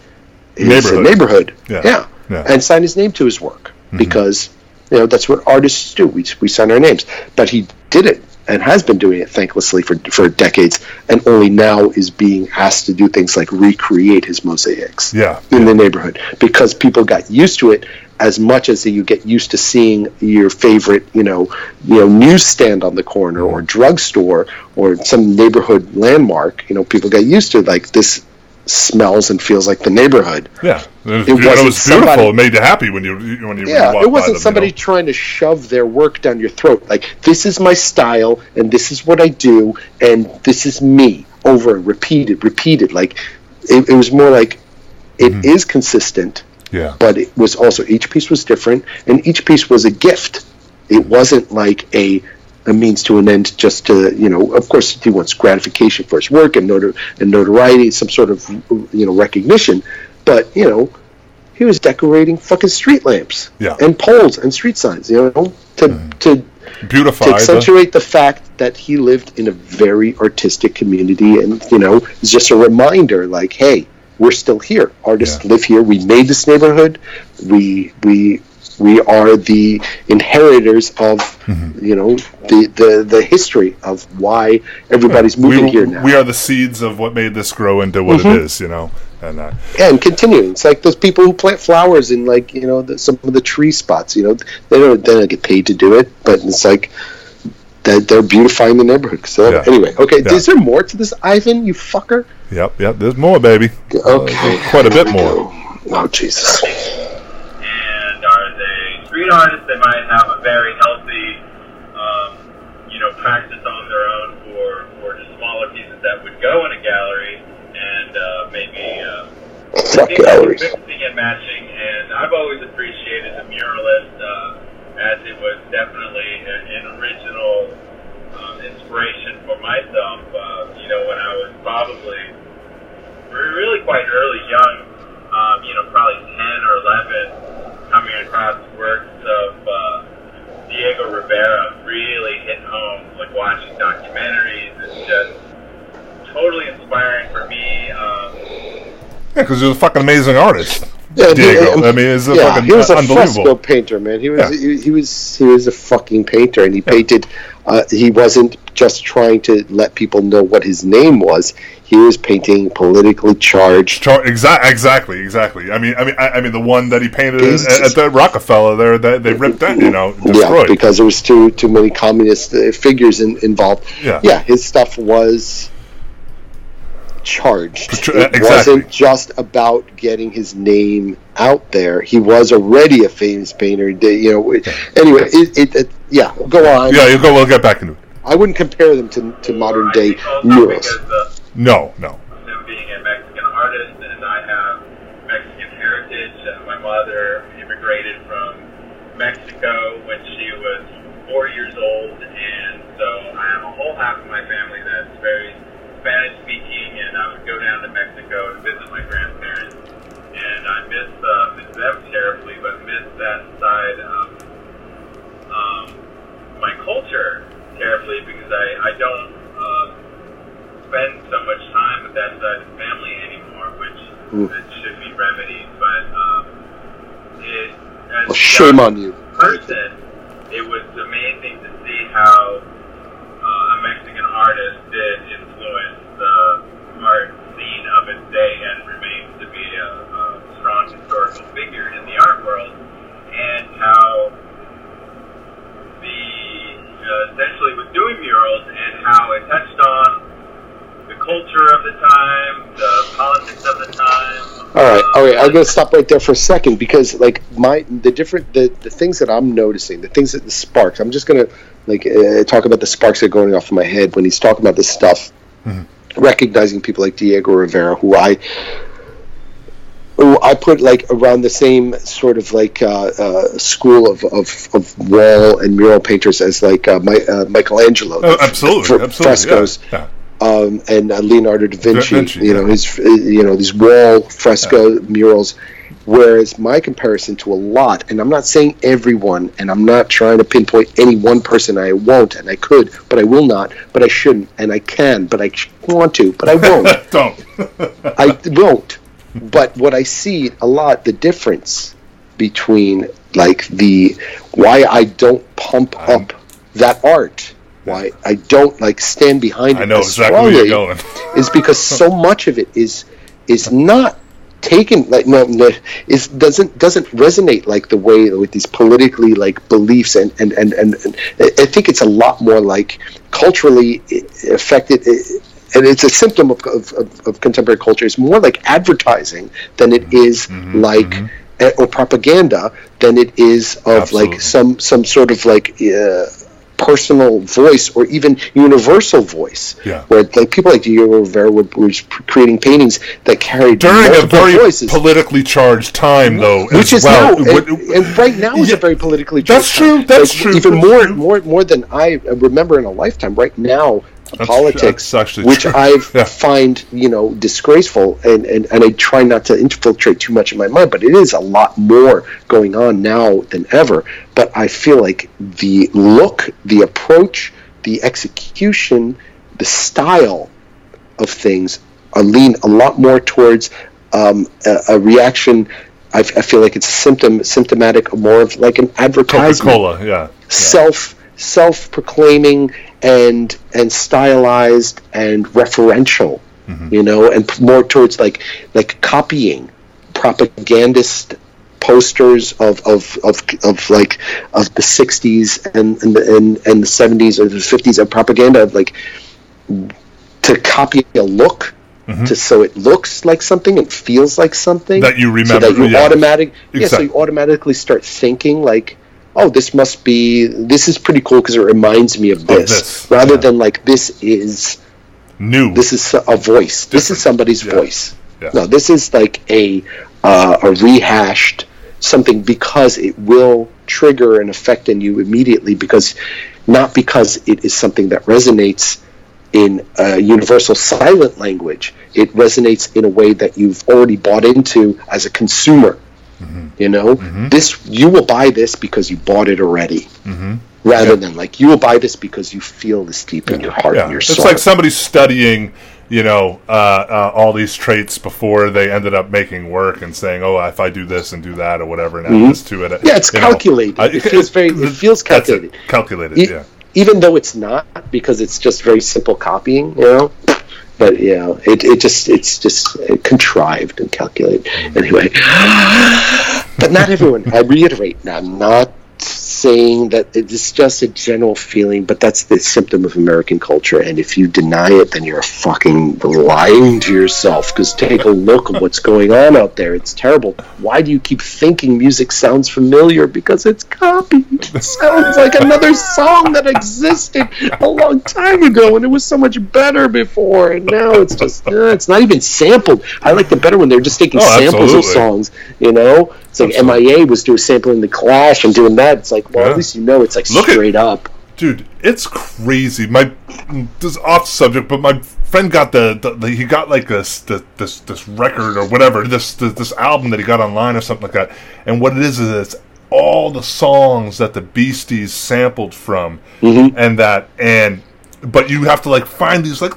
his Mm. Neighborhood. neighborhood. Yeah. Yeah. Yeah. and sign his name to his work because you know that's what artists do. We we sign our names, but he did it and has been doing it thanklessly for for decades, and only now is being asked to do things like recreate his mosaics Yeah. in the neighborhood because people got used to it as much as you get used to seeing your favorite, you know, you know, newsstand on the corner or drugstore or some neighborhood landmark. You know, people got used to like this smells and feels like the neighborhood. Yeah, it was, It it wasn't was beautiful. somebody- it made you happy when you when you when you Yeah, it wasn't them, you somebody know? trying to shove their work down your throat. Like this is my style and this is what I do and this is me over and repeated, repeated. Like it, it was more like it is Mm-hmm. consistent Yeah. but it was also each piece was different and each piece was a gift it wasn't like a a means to an end just to you know of course he wants gratification for his work and, notor- and notoriety some sort of you know recognition. But you know he was decorating fucking street lamps Yeah. and poles and street signs you know to mm-hmm. to Beautify to the, accentuate the fact that he lived in a very artistic community and you know it's just a reminder like hey we're still here. Artists Yeah. live here. We made this neighborhood. We we we are the inheritors of Mm-hmm. you know the, the the history of why everybody's moving we, here now Mm-hmm. we are the seeds of what made this grow into what it is, you know. And uh, and continuing it's like those people who plant flowers in like you know the, some of the tree spots you know they don't they don't get paid to do it but it's like that they're beautifying the neighborhood so Yeah. anyway okay Yeah. is there more to this ivan you fucker yep, yep. There's more, baby. Uh, okay quite a bit more. oh jesus artists? They might have a very healthy, um, you know, practice on their own for, for just smaller pieces that would go in a gallery and uh, maybe uh, fuck galleries mixing and matching. And I've always appreciated the muralist uh, as it was definitely an, an original um, inspiration for myself. Uh, you know, when I was probably really quite early, young, um, you know, probably 10 or 11, coming across works of uh, Diego Rivera really hit home, like watching documentaries. It's just totally inspiring for me. Um, Yeah, because he's a fucking amazing artist. Yeah, Diego. I mean, it's yeah, fucking he was a fresco painter, man. He was Yeah. he, he was he was a fucking painter, and he painted. Uh, he wasn't just trying to let people know what his name was. He was painting politically charged. Char- exa- exactly, exactly. I mean, I mean, I, I mean, the one that he painted at, at the Rockefeller there, that they ripped that, you know, Yeah, because there was too too many communist uh, figures in, involved. Yeah. yeah, his stuff was charged. It exactly. wasn't just about getting his name out there. He was already a famous painter. You know, anyway, it, it, it yeah. Go on. yeah, you go. We'll get back into it. I wouldn't compare them to, to modern day murals. Because, uh, No, no. him being a Mexican artist, and I have Mexican heritage. Uh, my mother immigrated from Mexico when she was four years old, and so I have a whole half of my family that's very Spanish speaking, and I would go down to Mexico to visit my grandparents, and I miss uh, miss them terribly, but miss that side of um, my culture carefully because I, I don't uh, spend so much time with that side of family anymore, which Mm. it should be remedied. But um, it, as Well, shame on you. person, it was amazing to see how uh, a Mexican artist did the art scene of its day and remains to be a, a strong historical figure in the art world, and how the uh, essentially was doing murals and how it touched on the culture of the time, the politics of the time. All right, all right. I'm going to stop right there for a second because, like, my the different the, the things that I'm noticing, the things that the sparks. I'm just going to like uh, talk about the sparks that are going off in my head when he's talking about this stuff. Recognizing people like Diego Rivera, who I who I put like around the same sort of like uh, uh, school of, of, of wall and mural painters as like uh, my, uh, Michelangelo. Oh, absolutely, absolutely. frescoes Yeah. um, and uh, Leonardo da Vinci. Vinci, you know yeah. his, you know these wall fresco murals. Whereas my comparison to a lot, and I'm not saying everyone, and I'm not trying to pinpoint any one person. I won't, and I could, but I will not, but I shouldn't, and I can, but I want to, but I won't. Don't. I won't. But what I see a lot, the difference between like the why I don't pump up that art, why I don't like stand behind it I know exactly where you're going. is because so much of it is is not taken like no, no is doesn't doesn't resonate like the way with these politically like beliefs and and and, and, and I think it's a lot more like culturally affected and it's a symptom of, of, of, of contemporary culture it's more like advertising than it is Mm-hmm, like eh, or propaganda than it is of Absolutely. like some some sort of like uh, personal voice or even universal voice Yeah. where like people like Diego Rivera were, were creating paintings that carried During a very voices, politically charged time, though, which as is well. now, and, and right now is Yeah, a very politically charged. that's true, time. that's Like, true, Even more, more, more than I remember in a lifetime. Right now, That's- politics, that's which. I Yeah. find you know disgraceful, and, and and I try not to infiltrate too much in my mind, but it is a lot more going on now than ever. But I feel like the look, the approach, the execution, the style of things are lean a lot more towards um, a, a reaction. I, f- I feel like it's symptom symptomatic, more of like an advertisement, Coca-Cola, yeah. self self proclaiming and and stylized and referential, mm-hmm. you know, and p- more towards like like copying propagandist posters of of, of, of like of the 60s and and the, and, and the 70s or the 50s of propaganda of like to copy a look mm-hmm. to so it looks like something and feels like something That you so remember, that you yeah. automatic yeah so you automatically start thinking like oh this must be this is pretty cool because it reminds me of this, this, rather yeah. than like this is New. this is a voice this is somebody's Yeah. voice Yeah. no this is like a uh, a rehashed something because it will trigger an effect in you immediately because not because it is something that resonates in a universal silent language it resonates in a way that you've already bought into as a consumer you know this you will buy this because you bought it already rather than like you will buy this because you feel this deep in your heart yeah. and your soul. It's like somebody studying, you know, uh, uh, all these traits before they ended up making work and saying, "Oh, if I do this and do that or whatever, and add this to it." Mm-hmm. Yeah, it's you know, calculated. It feels very- it feels it, calculated. Calculated, E- yeah. even though it's not because it's just very simple copying you know but know it, it just it's just contrived and calculated. Anyway. But not everyone i reiterate i'm not saying that it's just a general feeling but that's the symptom of american culture. And if you deny it then you're fucking lying to yourself. Because take a look at what's going on out there. It's terrible. Why do you keep thinking music sounds familiar? Because it's copied. It sounds like another song that existed a long time ago and it was so much better before and now it's just uh, it's not even sampled. I like the better when they're just taking Oh, samples of songs you know? It's like Absolutely. M.I.A. was doing sampling the clash and doing that. It's like well Yeah. at least you know it's like Look at- straight up dude it's crazy my this is off subject but my friend got the, the, the he got like this, this this this record or whatever this, this this album that he got online or something like that and what it is is it's all the songs that the Beasties sampled from, Mm-hmm. and that and but you have to like find these like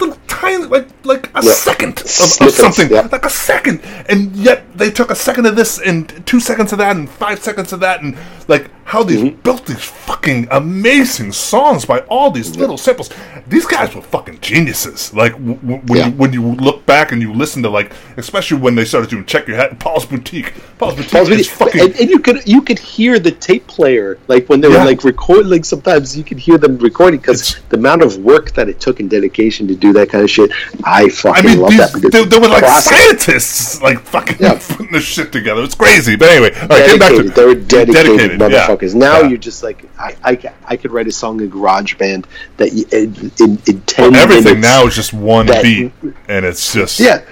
little tiny like like a Yeah. second of, of something yeah. like a second, and yet they took a second of this and two seconds of that and five seconds of that and like how these Mm-hmm. built these fucking amazing songs by all these little samples. These guys were fucking geniuses. Like w- w- when Yeah. you, when you look back and you listen to like, especially when they started doing check your head, and Paul's boutique. Paul's boutique Paul's video- fucking. and, and you could you could hear the tape player like when they Yeah. were like recording. Like sometimes you could hear them recording because the amount of work that it took and dedication to do that kind of shit. I I fucking mean, love these, that. they, they were like classic. scientists, like fucking Yeah. putting this shit together. It's crazy. But anyway, all right, getting back to. They were dedicated, yeah. Motherfuckers. Now Yeah. you're just like I, I, I could write a song in Garage Band that you, in, in, in ten everything minutes. now is just one that- beat, and it's just Yeah,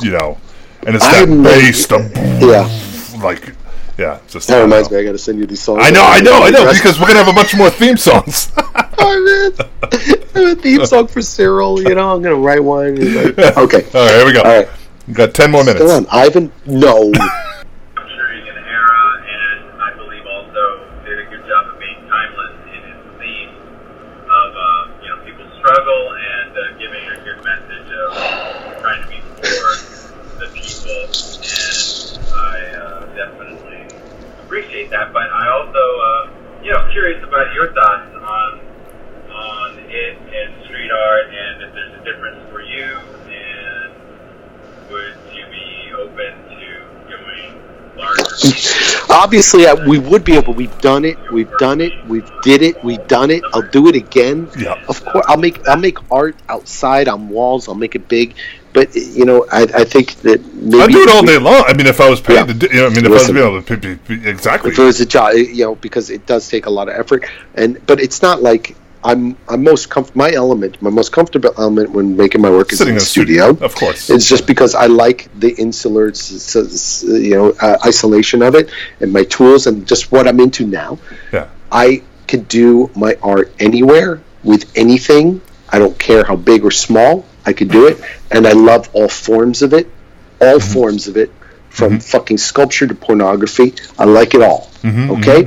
you know, and it's that bass, the yeah. like, yeah, just That reminds know. me. I got to send you these songs. I know, I know, I know, because we're gonna have a bunch more theme songs. Oh, man. I have a theme song for Cyril. You know, I'm gonna write one. like- okay, All right, here we go. all right. We got ten more minutes. Still on. Ivan, no. That. But I also uh, you know curious about your thoughts on on it and street art, and if there's a difference for you, and would you be open to going larger? Obviously, I, we would be able. We've done it. We've done it. We've did it. We've done it. I'll do it again. Yeah. Of course, I'll make I'll make art outside on walls. I'll make it big. But you know, I, I think that maybe I do it all day long. I mean, if I was paid Yeah. to do, you know, I mean, if Listen. I was able to, exactly. if it was a job, you know, because it does take a lot of effort. And but it's not like I'm I'm most comf- my element, my most comfortable element when making my work is Sitting in the studio, studio. of course. It's just because I like the insular, you know, uh, isolation of it, and my tools, and just what I'm into now. yeah, I could do my art anywhere with anything. I don't care how big or small. I could do it, and I love all forms of it. All Mm-hmm. forms of it, from fucking sculpture to pornography. I like it all. Mm-hmm, okay,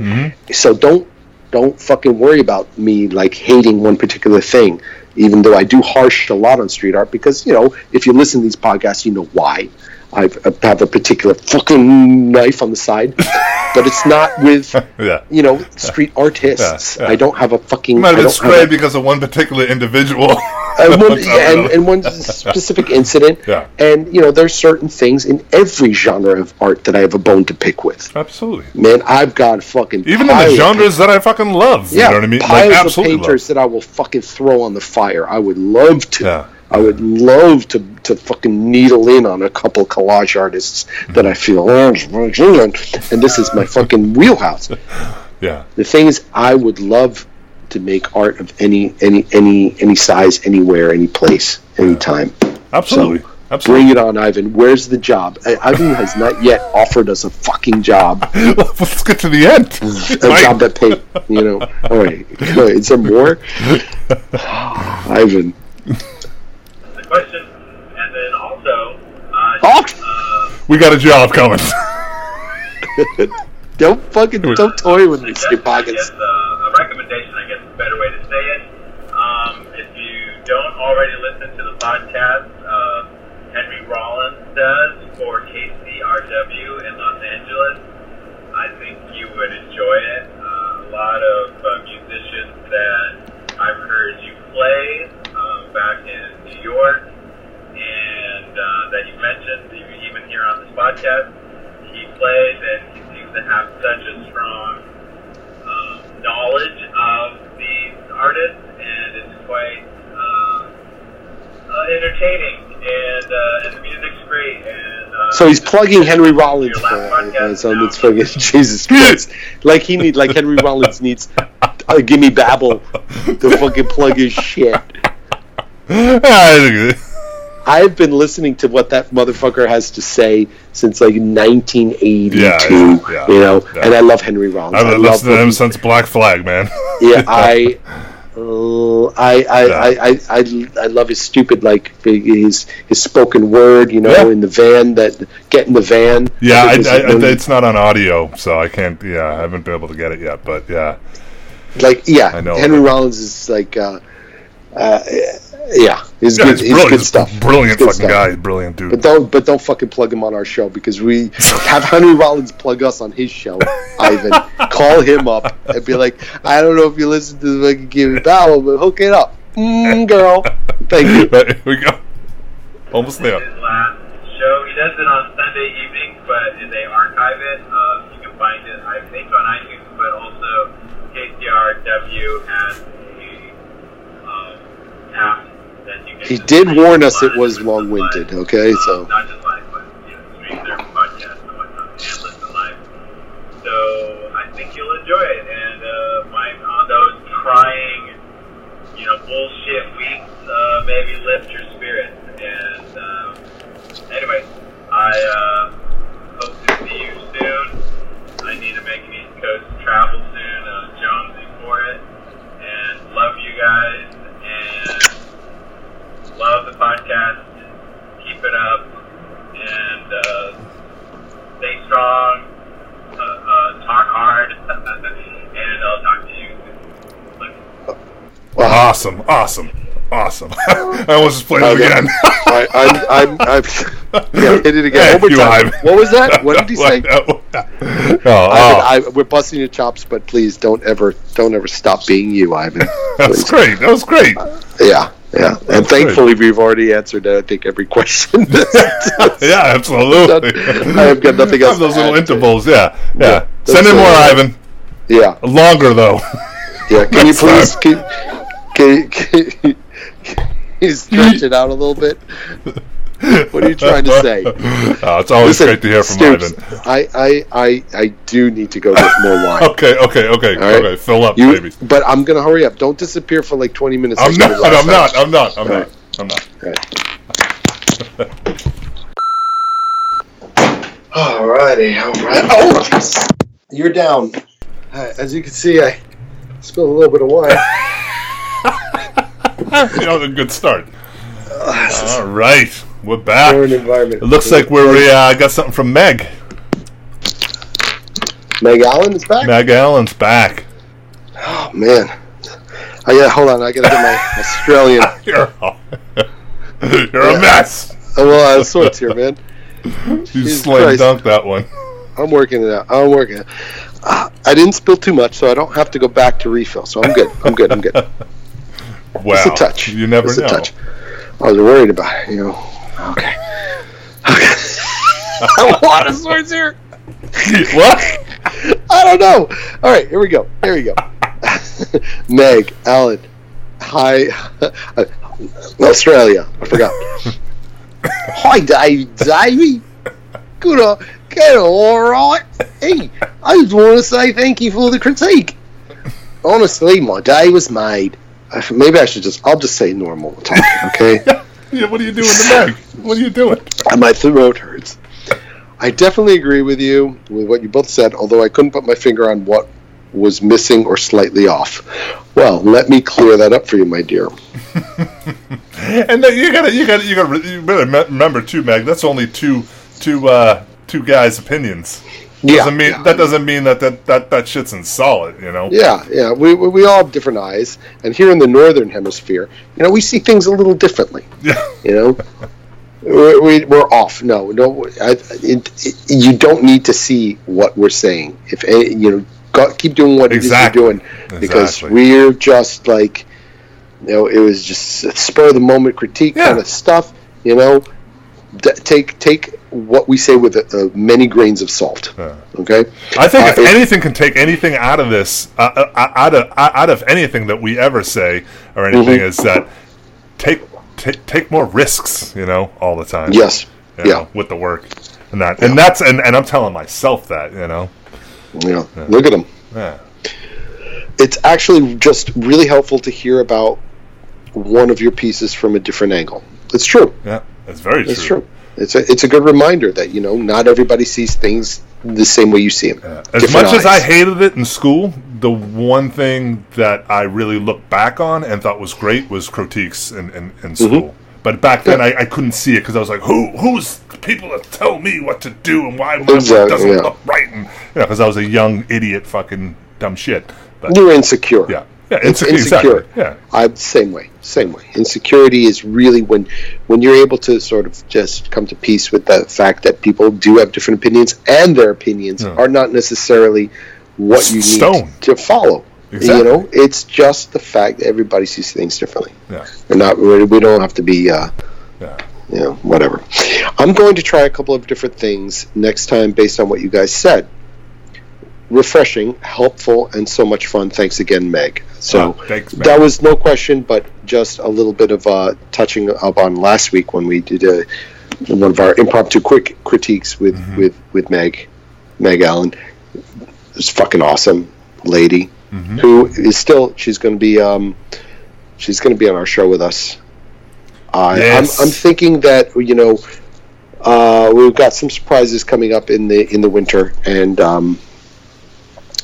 so don't don't fucking worry about me like hating one particular thing. Even though I do harsh a lot on street art, because you know, if you listen to these podcasts, you know why. I've, I have a particular fucking knife on the side, but it's not with yeah. you know, street artists. Yeah, yeah. I don't have a fucking. You might have been don't have sprayed a- because of one particular individual. Uh, and one, and, and one specific incident. Yeah. And you know, there's certain things in every genre of art that I have a bone to pick with. Absolutely. Man, I've got fucking Even in the genres that I fucking love. Yeah, you know what I mean? piles Like, of painters that I will fucking throw on the fire. I would love to. Yeah. I would love to, to fucking needle in on a couple collage artists that I feel, oh, and this is my fucking wheelhouse. Yeah. the thing is i would love to make art of any any any any size anywhere any place anytime Absolutely. So, Absolutely. bring it on ivan where's the job ivan has not yet offered us a fucking job Let's get to the end. a Mike. job that paid you know all right is there more ivan question, and then also, uh, Oh! uh, We got a job coming. don't fucking don't toy with me skip suggestion, I pockets guess, uh, a recommendation, I guess, is a better way to say it. Um, if you don't already listen to the podcast, uh, Henry Rollins does for KCRW in Los Angeles. I think you would enjoy it. Uh, a lot of uh, musicians that I've heard you play back in New York and uh, that you mentioned, even here on this podcast, he plays and he seems to have such a strong um, knowledge of these artists, and it's quite uh, uh, entertaining, and uh, and the music's great. And uh, so he's plugging Henry Rollins for podcast so it's fucking Jesus Christ. like he need like Henry Rollins needs uh, Gimme Babble to fucking plug his shit. I've been listening to what that motherfucker has to say since like 1982. Yeah, yeah, yeah, you know, and I love Henry Rollins. I've been listening to him since Black Flag, man. Yeah, I. Uh, I I. I, I, I, I love his stupid like his his spoken word. You know, in the van that get in the van. Yeah, I, think I, I, it's not on audio, so I can't. Yeah, I haven't been able to get it yet. But yeah, like yeah, I know. Henry Rollins is like, uh, uh, yeah, he's yeah good. it's He's brilliant. good stuff. Brilliant Good fucking stuff. guy. Brilliant dude. But don't but don't fucking plug him on our show because we have Henry Rollins plug us on his show. Ivan, call him up and be like, I don't know if you listen to the fucking Give Battle, but hook it up, mm, girl. Thank you. But here we go. Almost there. his last show. He does it on Sunday evenings, but they archive it. Uh, you can find it, I think, on iTunes, but also KCRW has a um, app that you can. He did warn us it was long-winded. Okay, uh, so. So I think you'll enjoy it. And uh, my on those trying, you know, bullshit weeks, uh, maybe lift your spirits. And anyway, I uh, hope to see you soon. I need to make an East Coast travel soon. Uh, for it, and love you guys, and love the podcast. Keep it up, and uh, stay strong. Uh, uh, talk hard, and I'll talk to you soon. Look, Awesome. Awesome. Awesome. I almost just played it Okay. again. I, I'm, I'm, I'm, yeah, hit it again. Hey, One more time. What was that? What did he say? oh, Ivan, oh, I, we're busting your chops, but please don't ever, don't ever stop being you, Ivan. that was great. That was great. Yeah, yeah. And That's thankfully, we've already answered, I think, every question. yeah, absolutely. I have got nothing else Have those little intervals. Yeah, yeah. Yeah, Send in more. Ivan. yeah, Longer though. yeah. Can you please fine. can, can, can, you stretch it out a little bit? What are you trying to say? Oh, it's always Listen, great to hear from Stoops, Ivan. I, I, I, I do need to go get more wine. Okay, okay, okay, All right. okay. Fill up, You, baby. but I'm gonna hurry up. Don't disappear for like 20 minutes. I'm like you not. I'm not. I'm not. I'm All not. I'm not. Alrighty, alright. Oh, you're down. Uh, as you can see, I spilled a little bit of wine. you know, a good start. This is All right, we're back. foreign environment. It looks like we're we uh, got something from Meg. Meg Allen is back. Meg Allen's back. Oh man. I yeah, hold on. I gotta get my Australian. You're, you're a mess. Oh, well, of sorts here, man. You slam dunked that one. I'm working it out. I'm working. It. Uh, I didn't spill too much, so I don't have to go back to refill. So I'm good. I'm good. I'm good. Wow. Just a touch. You never Just know. a touch. I was worried about it, you know. Okay. Okay. a lot of swords here. what? I don't know. All right, here we go. Here we go. Meg, Allen, hi, Australia. I forgot. hi, Dave, Davey. Good, on, get all right. Hey, I just want to say thank you for the critique. Honestly, my day was made. Uh, Maybe I should just, I'll just say normal talk, okay? Yeah, what are you doing to Meg? What are you doing? my throat hurts. I definitely agree with you with what you both said, although I couldn't put my finger on what was missing or slightly off. Well, let me clear that up for you, my dear. And you gotta, you gotta, you gotta, you better remember too, Meg. That's only two, two, uh, two guys' opinions. Doesn't mean yeah. that doesn't mean that that that, that shit's in solid. You know. Yeah, yeah. We, we, we all have different eyes, and here in the northern hemisphere, you know, we see things a little differently. Yeah. You know, we, we, we're off. No, no. I, it, it, you don't need to see what we're saying. If eh, you know, go, keep doing what Exactly. it is you're doing because Exactly. we're just like, you know, it was just spur of the moment critique Yeah. kind of stuff. You know, D- take take what we say with uh, uh, many grains of salt. Yeah. Okay. I think Uh, if it- anything can take anything out of this, uh, uh, out of uh, out of anything that we ever say or anything, Mhm. is that take take take more risks. You know, all the time. Yes. you Yeah. with the work and that, and that's and, and I'm telling myself that. You know. Yeah. Look at them. Yeah. it's actually just really helpful to hear about one of your pieces from a different angle. It's true. Yeah. That's very true. It's true. It's a it's a good reminder that you know not everybody sees things the same way you see them. As much as I hated it in school, the one thing that I really looked back on and thought was great was critiques in, in, in mm-hmm. school. But back then, I, I couldn't see it because I was like, "Who who's people that tell me what to do and why my work doesn't yeah. look right?" And you know, because I was a young idiot, fucking dumb shit. But You're insecure. yeah, yeah, It's inse- insecure. exactly. Yeah, I'm same way, same way. Insecurity is really when when you're able to sort of just come to peace with the fact that people do have different opinions and their opinions Yeah. are not necessarily what you need Stone. to follow. Exactly. You know, it's just the fact that everybody sees things differently. yeah, We're not. We don't have to be. Uh, yeah. you know, whatever. I'm going to try a couple of different things next time based on what you guys said. Refreshing, helpful, and so much fun. Thanks again, Meg. So Oh, thanks, Meg. that was no question, but just a little bit of uh, touching up on last week when we did a, one of our impromptu quick critiques with Mm-hmm. with with Meg, Meg Allen. This fucking awesome lady Mm-hmm. who is still she's going to be um, she's going to be on our show with us. Uh, Yes. I'm, I'm thinking that you know uh, we've got some surprises coming up in the in the winter, and um,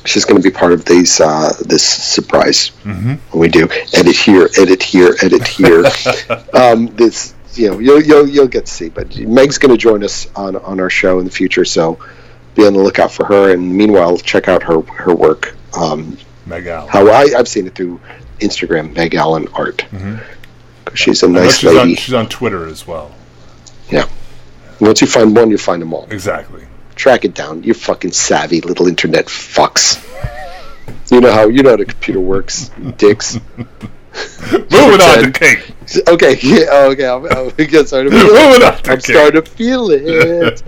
she's going to be part of these uh, this surprise. Mm-hmm. We do edit here, edit here, edit here. um, this you know you'll, you'll you'll get to see, but Meg's going to join us on on our show in the future, so be on the lookout for her. And meanwhile, check out her her work. Um, Meg Allen. how I, I've seen it through Instagram, Meg Allen Art. She's a nice she's, on, lady. she's on Twitter as well. Yeah. Once you find one, you find them all. Exactly. Track it down. You fucking savvy little internet fucks. You know how you know how the computer works, dicks. Moving on to. Kate. Okay, yeah, oh, okay. I'm, I'm getting starting to feel it. I'm starting to feel it.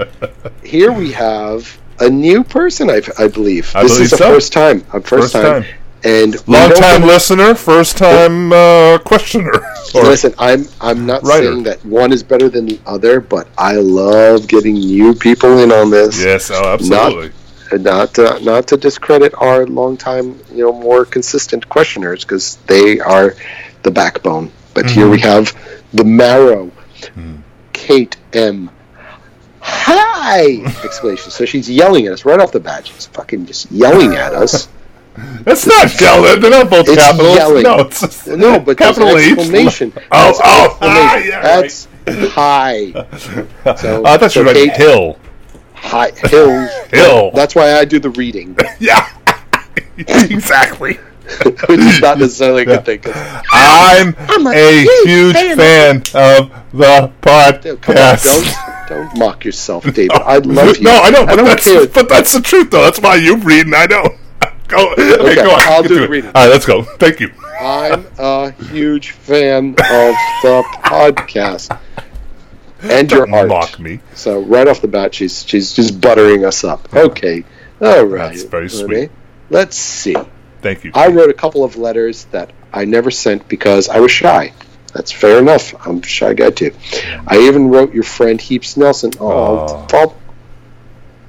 Here we have a new person, I, I believe. I this believe is the so. first time. First, First time. time. And Long time listener, first time uh, questioner. Listen, I'm I'm not Writer. saying that one is better than the other, but I love getting new people in on this. yes, oh, absolutely. And not to, not to discredit our longtime, you know, more consistent questioners because they are the backbone. But here Mm-hmm. we have the marrow, Hmm. Kate M. Hi! Exclamation. So she's yelling at us right off the bat. She's fucking just yelling at us. That's not yelling. They're not both It's capitals. yelling. No, it's just No, but there's capital an H. exclamation. Oh, That's an oh, ah, yeah, That's hi. So, I thought you so were Kate, Hill. Hi, Hill. Hill. That's why I do the reading, Yeah, exactly. which is not necessarily a good thing. 'cause- I'm, I'm a a huge huge fan fan of the Dude, come on, podcast. don't don't mock yourself, David. I love you. No, I know, but I don't that's care. but that's the truth though. That's why you read and I don't. Go, okay, Okay, go on. I'll do the reading. All right, let's go. Thank you. I'm a huge fan of the podcast and your Don't art. mock me. So right off the bat, she's she's just buttering us up. Okay, all right. That's very sweet. Let's see. Thank you. I wrote a couple of letters that I never sent because I was shy. That's fair enough. I'm a shy guy too. I even wrote your friend Heaps Nelson. Oh, Aw.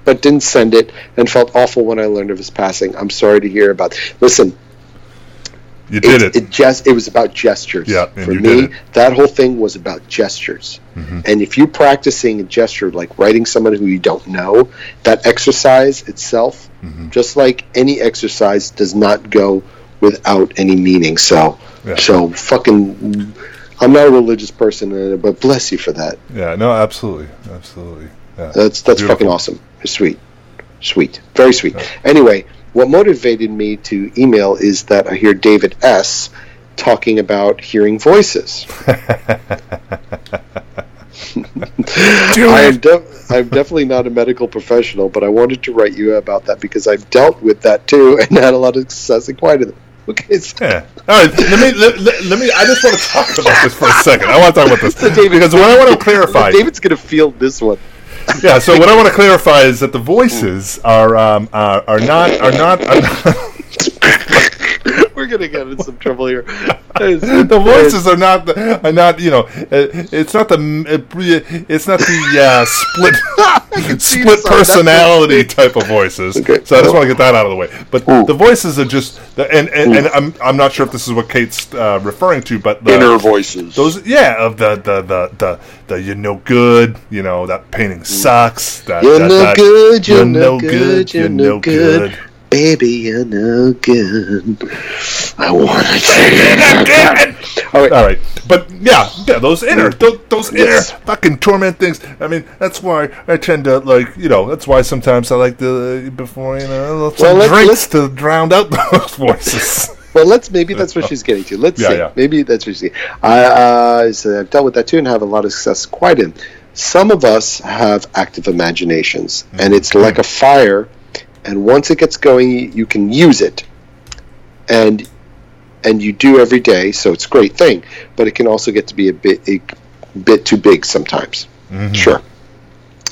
But didn't send it and felt awful when I learned of his passing. I'm sorry to hear about. Listen, you did it, it. it just it was about gestures. Yeah, and For you me, that whole thing was about gestures. Mm-hmm. And if you're practicing a gesture like writing someone who you don't know, that exercise itself, Mm-hmm. just like any exercise, does not go without any meaning. So, Yeah. so fucking, I'm not a religious person, but bless you for that. Yeah, no, absolutely, absolutely. Yeah. That's that's Beautiful. fucking awesome. It's sweet, sweet, very sweet. Anyway, what motivated me to email is that I hear David S. talking about hearing voices. I am def- I'm definitely not a medical professional, but I wanted to write you about that because I've dealt with that too and had a lot of success in quite a Okay, so Yeah. All right. Let me let, let, let me. I just want to talk about this for a second. I want to talk about this David- because what I want to clarify. David's gonna feel this one. Yeah. So what I want to clarify is that the voices are um, are, are not are not. Are not We're gonna get in some trouble here. the voices are not the, are not you know uh, it's not the it's not the uh, split split this on- that's personality type of voices. Okay. So I just want to get that out of the way. But Ooh. the voices are just the, and and, and I'm I'm not sure if this is what Kate's uh, referring to, but the, Inner voices. Those yeah of the the the the, the you're no good you know that painting sucks that You're that, no that, good, you're no good, you're no good. Baby, you're no good. I want to take it. All right. All right, but yeah, yeah, those inner, those, those inner Yes. fucking torment things. I mean, that's why I tend to like, you know, that's why sometimes I like to before you know some Well, let's- drinks let's- to drown out those voices. Well, let's maybe that's what she's getting to. Let's Yeah, see. yeah. Maybe that's what she's. I uh, so I've dealt with that too and have a lot of success. Quite in. Some of us have active imaginations, and it's Mm-hmm. like a fire. And once it gets going, you- can use it, and and you do every day. So it's a great thing, but it can also get to be a bit a bit too big sometimes. Sure,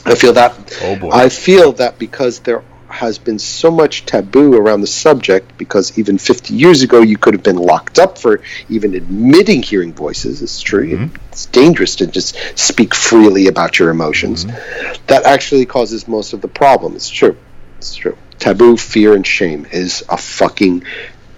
I feel that. Mm-hmm. Oh boy. I feel that because there has been so much taboo around the subject, because even 50 years ago you could have been locked up for even admitting hearing voices. It's true. Mm-hmm. It's dangerous to just speak freely about your emotions. Mm-hmm. That actually causes most of the problem. It's true. It's true. Taboo, fear, and shame is a fucking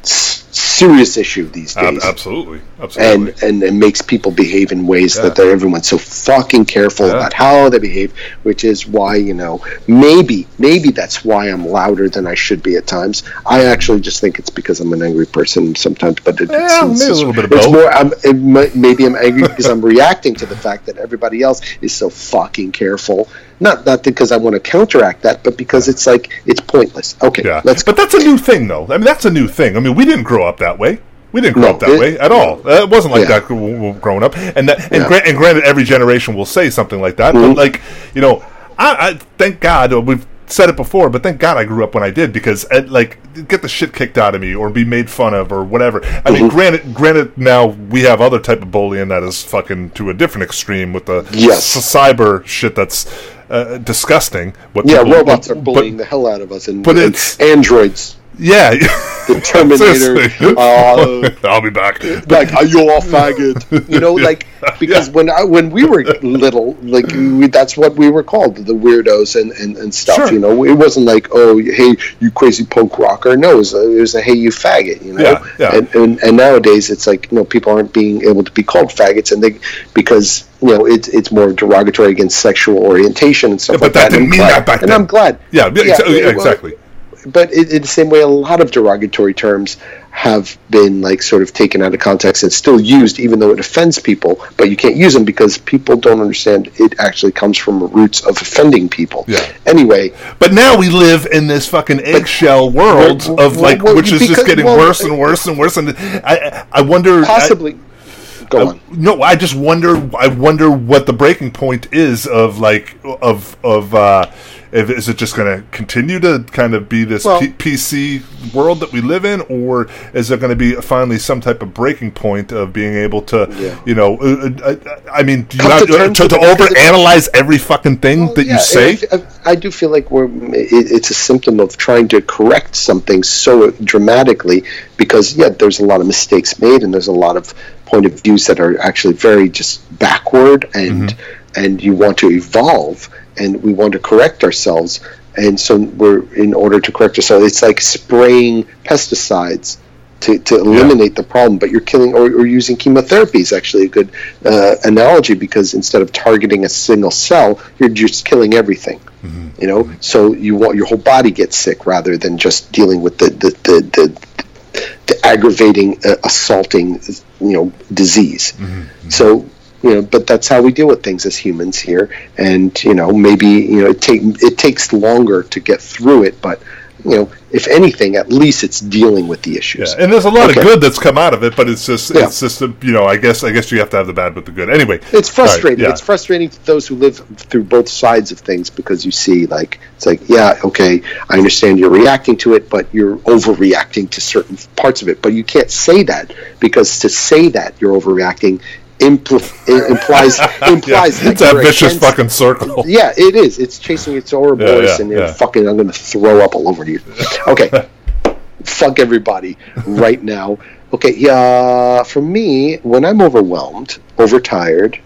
serious issue these days absolutely, absolutely. and, and it makes people behave in ways Yeah. that they're everyone's so fucking careful Yeah. about how they behave, which is why you know maybe maybe that's why I'm louder than I should be at times. I actually just think it's because I'm an angry person sometimes, but it, Yeah, it's, maybe a little bit of it's both. more. I'm, it maybe I'm angry because I'm reacting to the fact that everybody else is so fucking careful. Not not because I want to counteract that, but because it's like it's pointless. Okay, yeah, let's but that's a new thing, though. I mean, that's a new thing. I mean, we didn't grow up that way. We didn't grow No, up that it- way at all. Uh, it wasn't like Yeah. that growing up. And that, and, Yeah. Mm-hmm. gra- and granted, every generation will say something like that. But like, you know, I, I thank God we've said it before, but thank God I grew up when I did because uh, like get the shit kicked out of me or be made fun of or whatever. I mean, Mm-hmm. granted, granted now we have other type of bullying that is fucking to a different extreme with the Yes. cyber shit that's uh, disgusting. What yeah, people- robots are but- bullying the hell out of us, and, but and it's- androids. Yeah, The Terminator. Uh, I'll be back. like are you all faggot you know like because Yeah. when I, when we were little like we, that's what we were called the weirdos and, and, and stuff Sure. you know it wasn't like oh hey you crazy punk rocker no it was a, it was a hey you faggot you know Yeah, yeah. And, and and nowadays it's like you know people aren't being able to be called faggots and they because you know it's it's more derogatory against sexual orientation and stuff Yeah, but like that that, didn't mean I'm that glad- back and then. I'm glad Yeah, yeah, yeah, well, exactly. But it, in the same way, a lot of derogatory terms have been like sort of taken out of context and still used, even though it offends people. But you can't use them because people don't understand it actually comes from roots of offending people. Yeah. Anyway, But now we live in this fucking eggshell world Well, of like, well, which is just getting worse and worse and worse. And I, I wonder. I- possibly. Go on. no, I just wonder. I wonder what the breaking point is of like of of. uh if, is it just going to continue to kind of be this Well- P- PC world that we live in, or is there going to be finally some type of breaking point of being able to, Yeah. you know, uh, uh, uh, I mean, do you have to to, to, to overanalyze every fucking thing Well, that yeah, you say? and I, I do feel like we're it, it's a symptom of trying to correct something so dramatically because yeah there's a lot of mistakes made and there's a lot of point of views that are actually very just backward and and you want to evolve and we want to correct ourselves. And so we're in order to correct ourselves it's like spraying pesticides to, to eliminate the problem, but you're killing or, or using chemotherapy is actually a good uh, analogy because instead of targeting a single cell, you're just killing everything. You know, so you want your whole body gets sick rather than just dealing with the the the, the, the aggravating, uh, assaulting, you know, disease. So you know, but that's how we deal with things as humans here, and you know, maybe you know, it take it takes longer to get through it, but you know, if anything, at least it's dealing with the issues. Yeah, and there's a lot Okay. of good that's come out of it, but it's just Yeah. it's just uh, you know I guess I guess you have to have the bad with the good. Anyway, It's frustrating. Right, yeah. It's frustrating to those who live through both sides of things because you see, like, it's like, yeah, okay, I understand you're reacting to it, but you're overreacting to certain parts of it. But you can't say that because to say that you're overreacting impl- implies implies yeah, it's that a vicious against- fucking circle. Yeah, it is. It's chasing its Ouroboros, Yeah, and you're fucking. I'm going to throw up all over you. Okay, fuck everybody right now. Okay, yeah. For me, when I'm overwhelmed, overtired,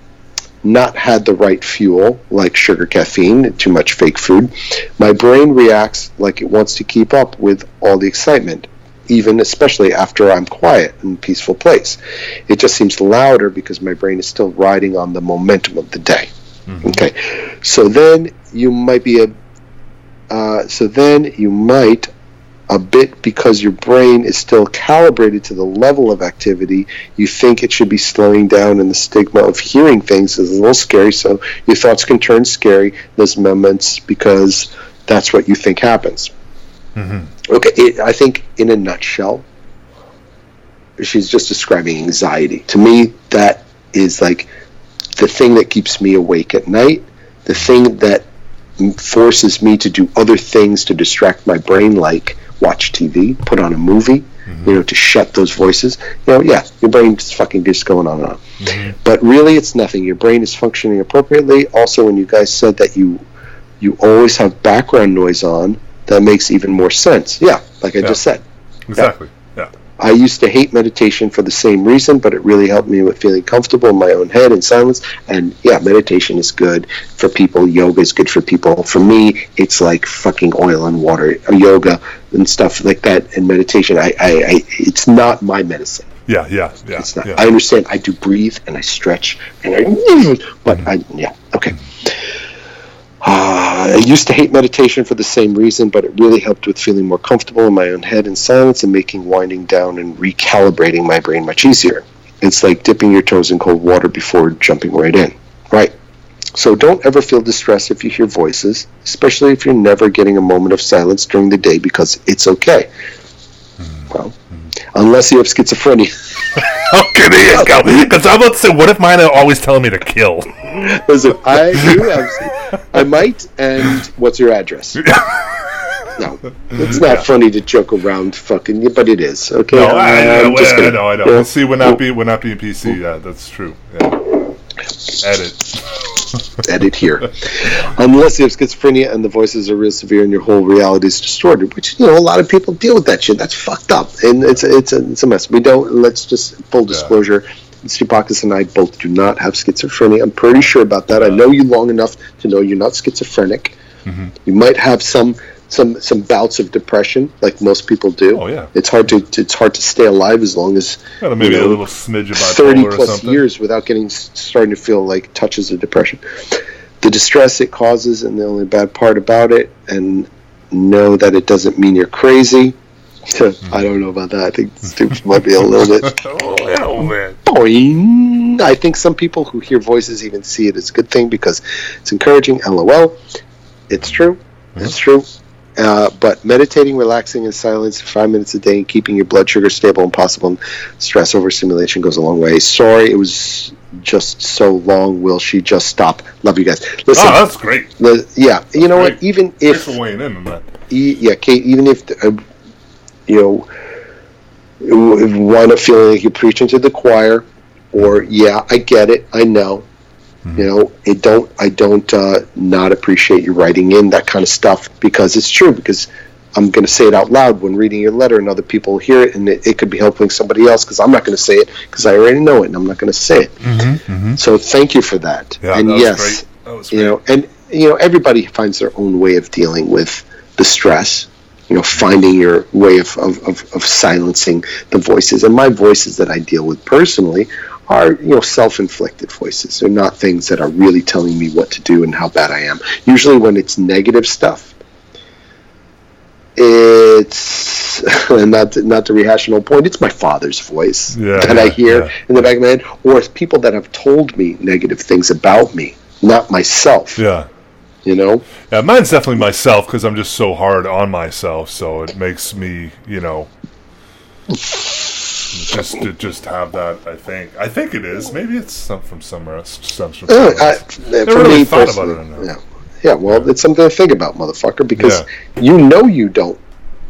not had the right fuel like sugar, caffeine, too much fake food, my brain reacts like it wants to keep up with all the excitement. Even especially after I'm quiet and peaceful place, it just seems louder because my brain is still riding on the momentum of the day. Okay, so then you might be a. Uh, so then you might a bit because your brain is still calibrated to the level of activity. You think it should be slowing down, and the stigma of hearing things is a little scary. So your thoughts can turn scary those moments because that's what you think happens. Mm-hmm. Okay, it, I think in a nutshell, she's just describing anxiety. To me, that is like the thing that keeps me awake at night, the thing that forces me to do other things to distract my brain, like watch TV, put on a movie, mm-hmm. you know, to shut those voices. You know, yeah, your brain's fucking just going on and on. Mm-hmm. But really, it's nothing. Your brain is functioning appropriately. Also, when you guys said that you you always have background noise on, that makes even more sense. Yeah, like I Yeah. just said. Exactly. Yeah. I used to hate meditation for the same reason, but it really helped me with feeling comfortable in my own head in silence. And yeah, meditation is good for people. Yoga is good for people. For me, it's like fucking oil and water, uh, yoga and stuff like that. And meditation, I, I, I it's not my medicine. Yeah. Yeah. Yeah. It's not. yeah. I understand. I do breathe and I stretch and I, but I, yeah, okay. Uh, I used to hate meditation for the same reason, but it really helped with feeling more comfortable in my own head in silence and making winding down and recalibrating my brain much easier. It's like dipping your toes in cold water before jumping right in. Right. So don't ever feel distressed if you hear voices, especially if you're never getting a moment of silence during the day because it's okay. Well, unless you have schizophrenia. Okay, there you go. Because I'm about to say, what if mine are always telling me to kill? Listen, I do have, I might, and what's your address? No, it's not funny to joke around, fucking, but it is. Okay, No, I, I, I'm just I, gonna- know, I know. yeah. We'll see. We're not being, we're not being PC. Yeah, that's true. Yeah. Edit. edit here. Unless you have schizophrenia and the voices are real severe and your whole reality is distorted, which you know a lot of people deal with that shit. That's fucked up, and it's a, it's a, it's a mess. We don't. Let's just full disclosure. Stoupakis and I both do not have schizophrenia. I'm pretty sure about that. I know you long enough to know you're not schizophrenic. Mm-hmm. You might have some some some bouts of depression, like most people do. Oh, yeah. It's hard to it's hard to stay alive as long as a- maybe you know, a little smidge of thirty plus years without getting starting to feel like touches of depression. The distress it causes, and the only bad part about it, and know that it doesn't mean you're crazy. I don't know about that. I think stupid might be a little bit. Oh, hell, oh, man. Boing. I think some people who hear voices even see it as a good thing because it's encouraging. LOL. It's true. It's true. Uh, but meditating, relaxing in silence for five minutes a day, and keeping your blood sugar stable and possible stress overstimulation goes a long way. Sorry, it was just so long. Will she just stop? Love you guys. Listen, Oh, that's great. li- yeah, you know what? Even if weighing in on that. e- yeah, Kate, even if uh, you know w- wind up feeling like you're preaching to the choir, or yeah, I get it, I know. Mm-hmm. You know, it don't. I don't uh, not appreciate you writing in that kind of stuff because it's true. Because I'm going to say it out loud when reading your letter, and other people hear it, and it, it could be helping somebody else. Because I'm not going to say it because I already know it, and I'm not going to say it. Mm-hmm, mm-hmm. So thank you for that. Yeah, and that yes, great. That was you know and you know everybody finds their own way of dealing with the stress you know finding your way of, of, of, of silencing the voices and my voices that i deal with personally are you know self-inflicted voices they're not things that are really telling me what to do and how bad i am usually when it's negative stuff it's not to, not to rehash an old point it's my father's voice Yeah, that i hear yeah. in the back of my head or it's people that have told me negative things about me not myself Yeah. you know Yeah, mine's definitely myself because I'm just so hard on myself. So it makes me, you know, just to just have that. I think. I think it is. Maybe it's some from somewhere else. Some from Uh, somewhere I, else. Never really me thought about it enough. yeah, yeah. Well, it's something to think about, motherfucker, because you know you don't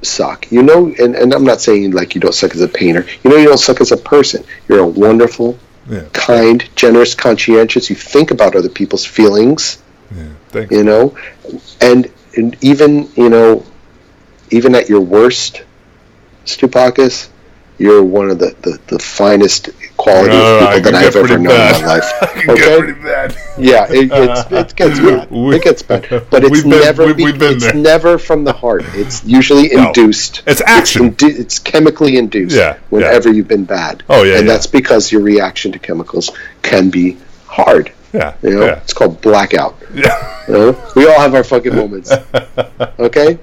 suck. You know, and, and I'm not saying like you don't suck as a painter. You know you don't suck as a person. You're a wonderful, Yeah. kind, generous, conscientious. You think about other people's feelings. Yeah. Thank You know, and, and even you know, even at your worst, Stoupakis, you're one of the, the, the finest quality No, no, no, I people that I've ever known bad. in my life. Okay? get pretty bad. Yeah, it, it's, it gets bad. We- it gets bad, but it's been- never we- be- we've been it's there. never from the heart. It's usually induced. It's action. It's, indu- it's chemically induced. Yeah, Whenever you've been bad. Oh, yeah, and yeah. that's because your reaction to chemicals can be hard. Yeah. You know, Yeah. it's called blackout. Yeah. You know, we all have our fucking moments. Okay,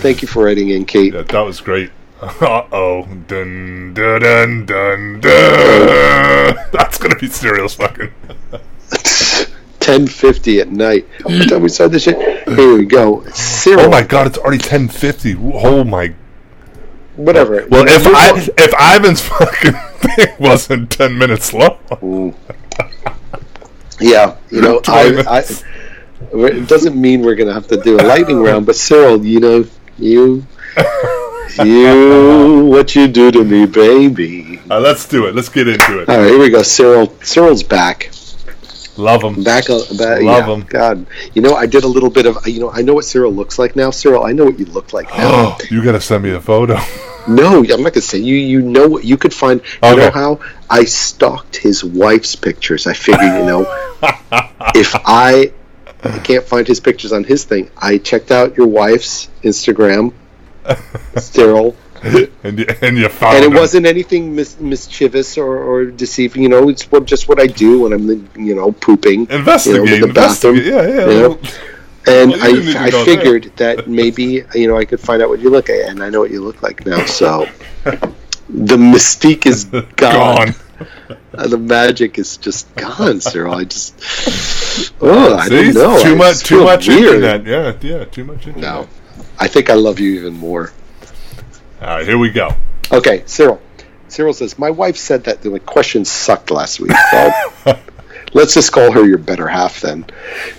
Thank you for writing in, Kate. Yeah, that was great. Uh oh. Dun dun dun dun dun. That's gonna be Cyril's fucking. Ten fifty at night. How much time we started this shit? Here we go. Cyril. Oh my god, it's already ten fifty. Oh my. Whatever. Well, if You're I if Ivan's fucking thing wasn't ten minutes long. Yeah, you know, 20 I, I, it doesn't mean we're gonna have to do a lightning round, but Cyril, you know, you, you, what you do to me, baby. Uh, let's do it. Let's get into it. All right, here we go. Cyril, Cyril's back. Love him. Back, uh, back Love yeah, him. God, you know, I did a little bit of, you know, I know what Cyril looks like now. Cyril, I know what you look like now. Oh, you gotta send me a photo. no, I'm not gonna say you. You know what you could find. You Okay. know how I stalked his wife's pictures. I figured, you know, if I, I can't find his pictures on his thing, I checked out your wife's Instagram, Cyril, and you, and you found and it him. wasn't anything mis- mischievous or, or deceiving. You know, it's what, just what I do when I'm, you know, pooping. investigate. you know, in the bathroom. Yeah, yeah. you know. And Well, you didn't need to I, I go there. figured that maybe you know I could find out what you look like, and I know what you look like now. So the mystique is gone. Gone. Uh, the magic is just gone, Cyril. I just oh, I See, don't know. too I much, too much weird. internet. Yeah, yeah, too much internet. No, I think I love you even more. All right, here we go. Okay, Cyril. Cyril says my wife said that the questions sucked last week. Well, let's just call her your better half then.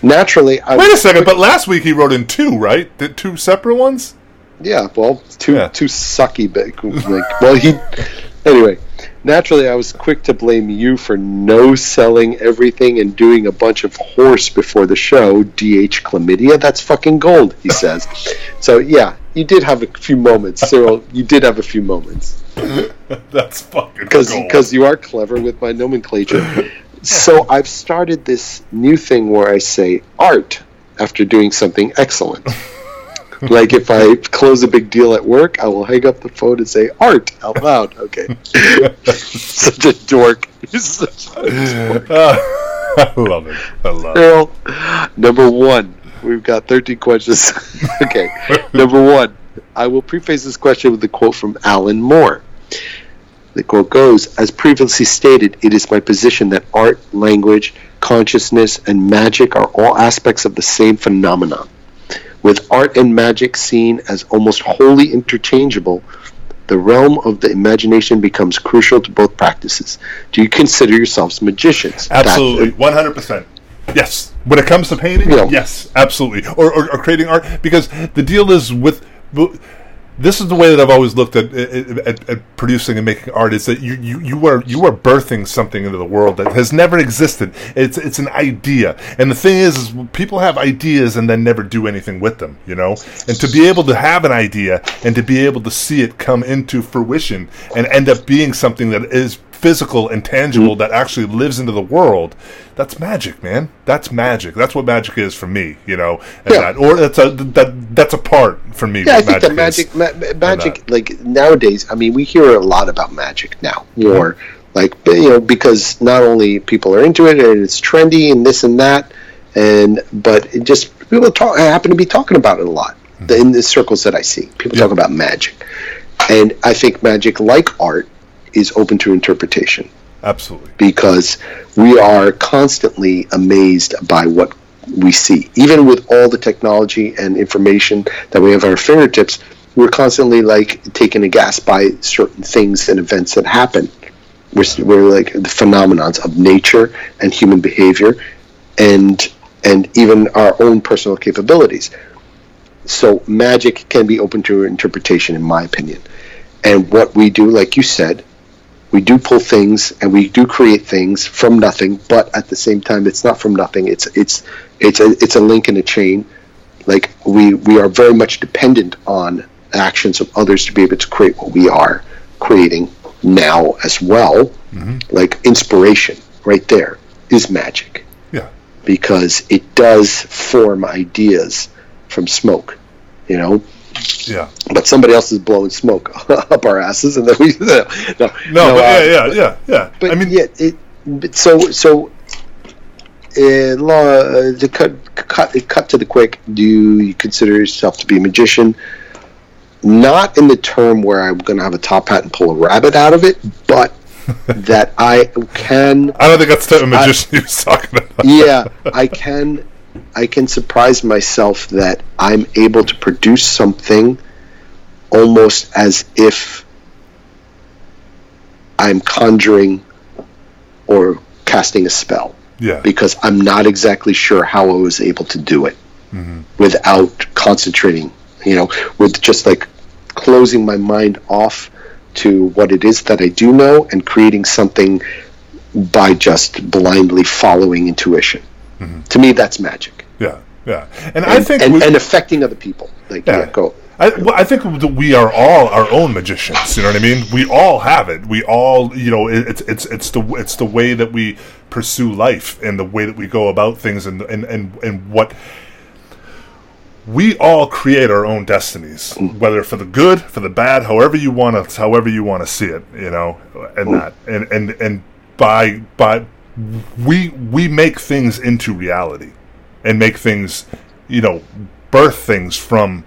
Naturally, I Wait a second, but last week he wrote in two, right? Did two separate ones? Yeah, well, too Yeah. too sucky. But like, well, he anyway. Naturally, I was quick to blame you for no selling everything and doing a bunch of horse before the show. DH chlamydia, that's fucking gold, he says. so yeah, you did have a few moments, Cyril. You did have a few moments That's fucking gold. because you are clever with my nomenclature. so I've started this new thing where I say art after doing something excellent. like if I close a big deal at work, I will hang up the phone and say art out loud. Okay, such a dork. Such a uh, I love it. I love it. Earl, number one, we've got 13 questions. okay, number one, I will preface this question with a quote from Alan Moore. The quote goes As previously stated, it is my position that art, language, consciousness, and magic are all aspects of the same phenomenon. With art and magic seen as almost wholly interchangeable, the realm of the imagination becomes crucial to both practices. Do you consider yourselves magicians? Absolutely, uh, one hundred percent. Yes, when it comes to painting, Yeah. yes, absolutely, or, or, or creating art, because the deal is with. This is the way that I've always looked at, at, at, producing and making art. Is that you, you, you are you are birthing something into the world that has never existed. It's it's an idea, and the thing is, is people have ideas and then never do anything with them. You know, and to be able to have an idea and to be able to see it come into fruition and end up being something that is physical and tangible Mm-hmm. that actually lives into the world that's magic man that's magic that's what magic is for me you know and Yeah. that, or that's a that that's a part for me Yeah, I think the magic, ma- ma- magic, like nowadays. I mean, we hear a lot about magic now. More like you know, because not only people are into it and it's trendy and this and that, and but it just people talk. I happen to be talking about it a lot in the circles that I see. People Yeah. talk about magic, and I think magic, like art, is open to interpretation absolutely because we are constantly amazed by what we see. Even with all the technology and information that we have at our fingertips, we're constantly like taken aghast by certain things and events that happen. We're, we're like the phenomenons of nature and human behavior, and and even our own personal capabilities. So magic can be open to interpretation, in my opinion. And what we do, like you said, we do pull things and we do create things from nothing but at the same time it's not from nothing. It's it's it's a it's a link in a chain. Like we we are very much dependent on actions of others to be able to create what we are creating now as well. Mm-hmm. Like inspiration right there is magic. Yeah. Because it does form ideas from smoke you know yeah but somebody else is blowing smoke up our asses and then we no no, no, but uh, yeah yeah yeah yeah but i mean yeah, it. But so so. Uh, law uh, to cut cut cut to the quick. Do you consider yourself to be a magician? not in the term where I'm going to have a top hat and pull a rabbit out of it, but that I can I don't think that's the type of I- magician he was talking about. yeah, I can I can surprise myself that I'm able to produce something almost as if I'm conjuring or casting a spell Yeah. because I'm not exactly sure how I was able to do it mm-hmm. without concentrating, you know, with just like closing my mind off to what it is that I do know and creating something by just blindly following intuition. To me, that's magic. Yeah. Yeah. And, I think and, we- and affecting other people. Like, yeah, go. I, well, I think that we are all our own magicians. You know what I mean? We all have it. We all, you know, it, it's it's it's the it's the way that we pursue life and the way that we go about things and and and, and what we all create our own destinies, mm. whether for the good, for the bad, however you want to, however you want to see it, you know, and mm. that, and and and by by we we make things into reality, and make things, you know, birth things from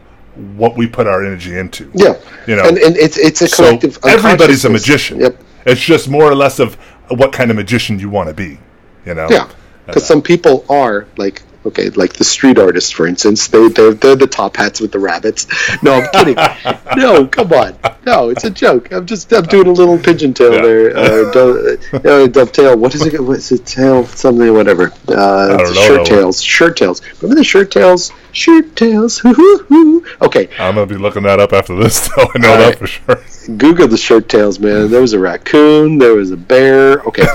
what we put our energy into. Yeah. You know, and, and it's, it's a so everybody's a magician. Yep. It's just more or less of what kind of magician you want to be. You know. Yeah, because uh, some people are like okay, like the street artists, for instance. They they're, they're the top hats with the rabbits. No, I'm kidding. no, come on. No, it's a joke. I'm just I'm doing a little pigeon tail Yeah. there. Uh, do, uh, dovetail. What is it? What's it? Tail something? Whatever. Uh, don't know shirt tails. Shirt tails. Remember the shirt tails? Shirt tails. Hoo hoo hoo. Okay, I'm gonna be looking that up after this, though. I know All that right. for sure. Google the shirt tails, man. There was a raccoon. There was a bear. Okay.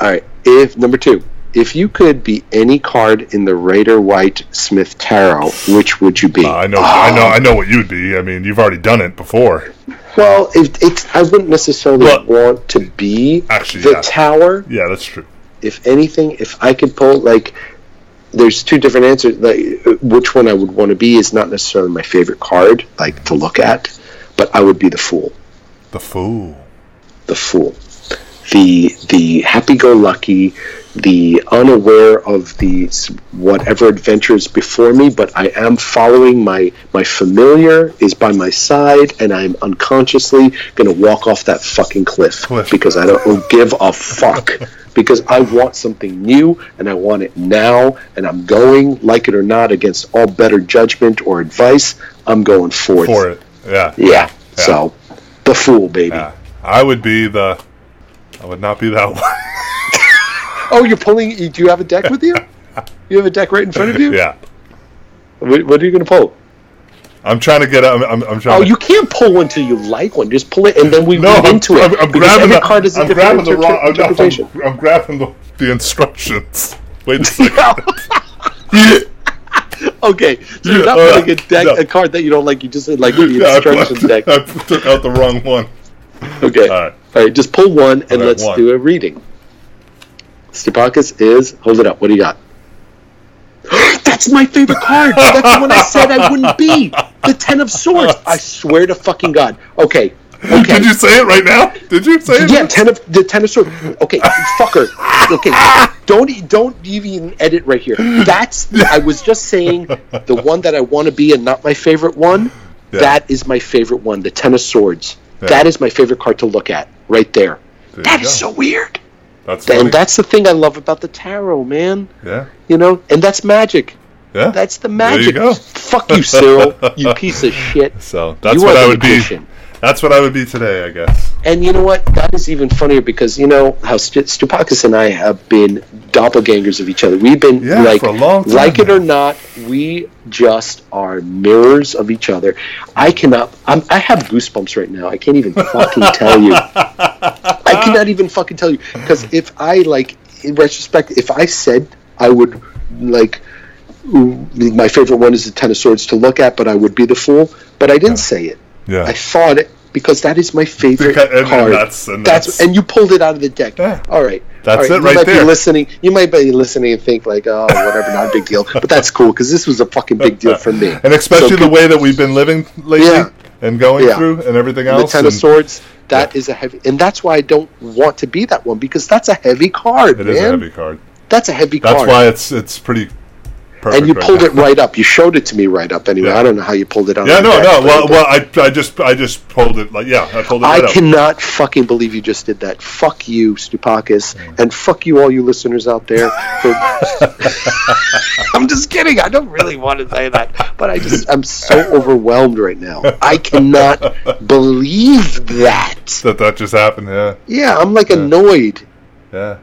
All right. If number two, if you could be any card in the Rider-Waite-Smith Tarot, which would you be? Uh, I know, I know, I know what you'd be. I mean, you've already done it before. Well, it, it's I wouldn't necessarily want to be actually, the yeah. tower. Yeah, that's true. If anything, if I could pull like. There's two different answers. Like, which one I would want to be is not necessarily my favorite card, like to look at, but I would be the fool. The fool. the fool, the the happy-go-lucky, the unaware of the whatever adventures before me, but I am following my my familiar is by my side, and I'm unconsciously gonna walk off that fucking cliff, Cliff. because I don't give a fuck. Because I want something new and I want it now, and I'm going, like it or not, against all better judgment or advice. I'm going forth. For it. Yeah. Yeah. So, the fool, baby. Yeah. I would be the. I would not be that one. Oh, you're pulling. Do you have a deck with you? You have a deck right in front of you. yeah. What, what are you going to pull? I'm trying to get. I'm. I'm, I'm trying. Oh, to, you can't pull one till you like one. Just pull it, and then we No, I'm, into it. I'm, I'm grabbing the. card is I'm grabbing the wrong. I'm, interpretation. I'm, I'm grabbing the, the instructions. Wait a second. okay, so you're not Uh, pulling a deck, no. a card that you don't like. You just like the Yeah, I, deck. I took out the wrong one. Okay, All right. all right. Just pull one, and Okay, let's one. do a reading. Stoupakis is hold it up. What do you got? That's my favorite card. That's the one I said I wouldn't be. The Ten of Swords. I swear to fucking God. Okay. Okay. Did you say it right now? Did you say it? Yeah, ten of the ten of swords. Okay, fucker. Okay, don't don't even edit right here. That's I was just saying the one that I want to be and not my favorite one. Yeah. That is my favorite one. The ten of swords. Yeah. That is my favorite card to look at right there. There That is go. so weird. That's funny. And that's the thing I love about the tarot, man. yeah. You know, and that's magic. Yeah. That's the magic. There you go. Fuck you, Cyril. you piece of shit. So that's You what I would magician. be. That's what I would be today, I guess. And you know what? That is even funnier because you know how St- Stoupakis and I have been doppelgangers of each other. We've been Yeah, like, for a long time like it or not, we just are mirrors of each other. I cannot. I'm, I have goosebumps right now. I can't even fucking tell you. I cannot even fucking tell you because if I like, in retrospect, if I said I would like. My favorite one is the Ten of Swords to look at, but I would be the fool. But I didn't say it. Yeah. I thought it because that is my favorite Because- and- and card. that's- and that's, that's- and you pulled it out of the deck. Yeah. All right, That's All it you right might there. Be listening, you might be listening and think like, oh, whatever, not a big deal. But that's cool because this was a fucking big deal for me. and especially So the way that we've been living lately Yeah. and going Yeah. through and everything the else. Ten of and Swords. That is a heavy, and that's why I don't want to be that one because that's a heavy card, It man. is a heavy card. That's a heavy That's card. That's why it's it's pretty perfect. and you right pulled now. it right up. You showed it to me right up. Anyway, Yeah. I don't know how you pulled it on. Yeah, no, deck, no. Well, well, I, I just, I just pulled it like, yeah, I pulled it up. I right up. cannot fucking believe you just did that. Fuck you, Stoupakis, mm. and fuck you, all you listeners out there. For... I'm just kidding. I don't really want to say that, but I just I'm so overwhelmed right now. I cannot believe that. that that just happened. Yeah, Yeah, I'm like annoyed. yeah.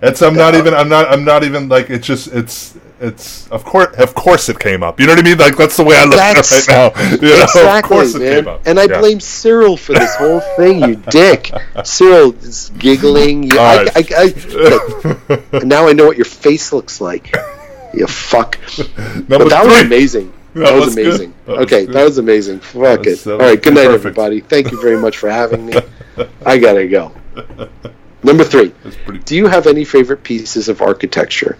It's I'm not uh, even I'm not I'm not even like it's just it's it's of course of course it came up. You know what I mean? Like that's the way I look at it right now. You know, of Exactly, course it man. came up. And I Yeah. blame Cyril for this whole thing. You dick. Cyril is giggling. You, I, I, I, now I know what your face looks like. You fuck. Number But that was three. amazing. Yeah, That was good. amazing. That okay, good. that was amazing. Fuck it. that All was right, good night, perfect. everybody. Thank you very much for having me. I gotta go. Number three. Do you have any favorite pieces of architecture?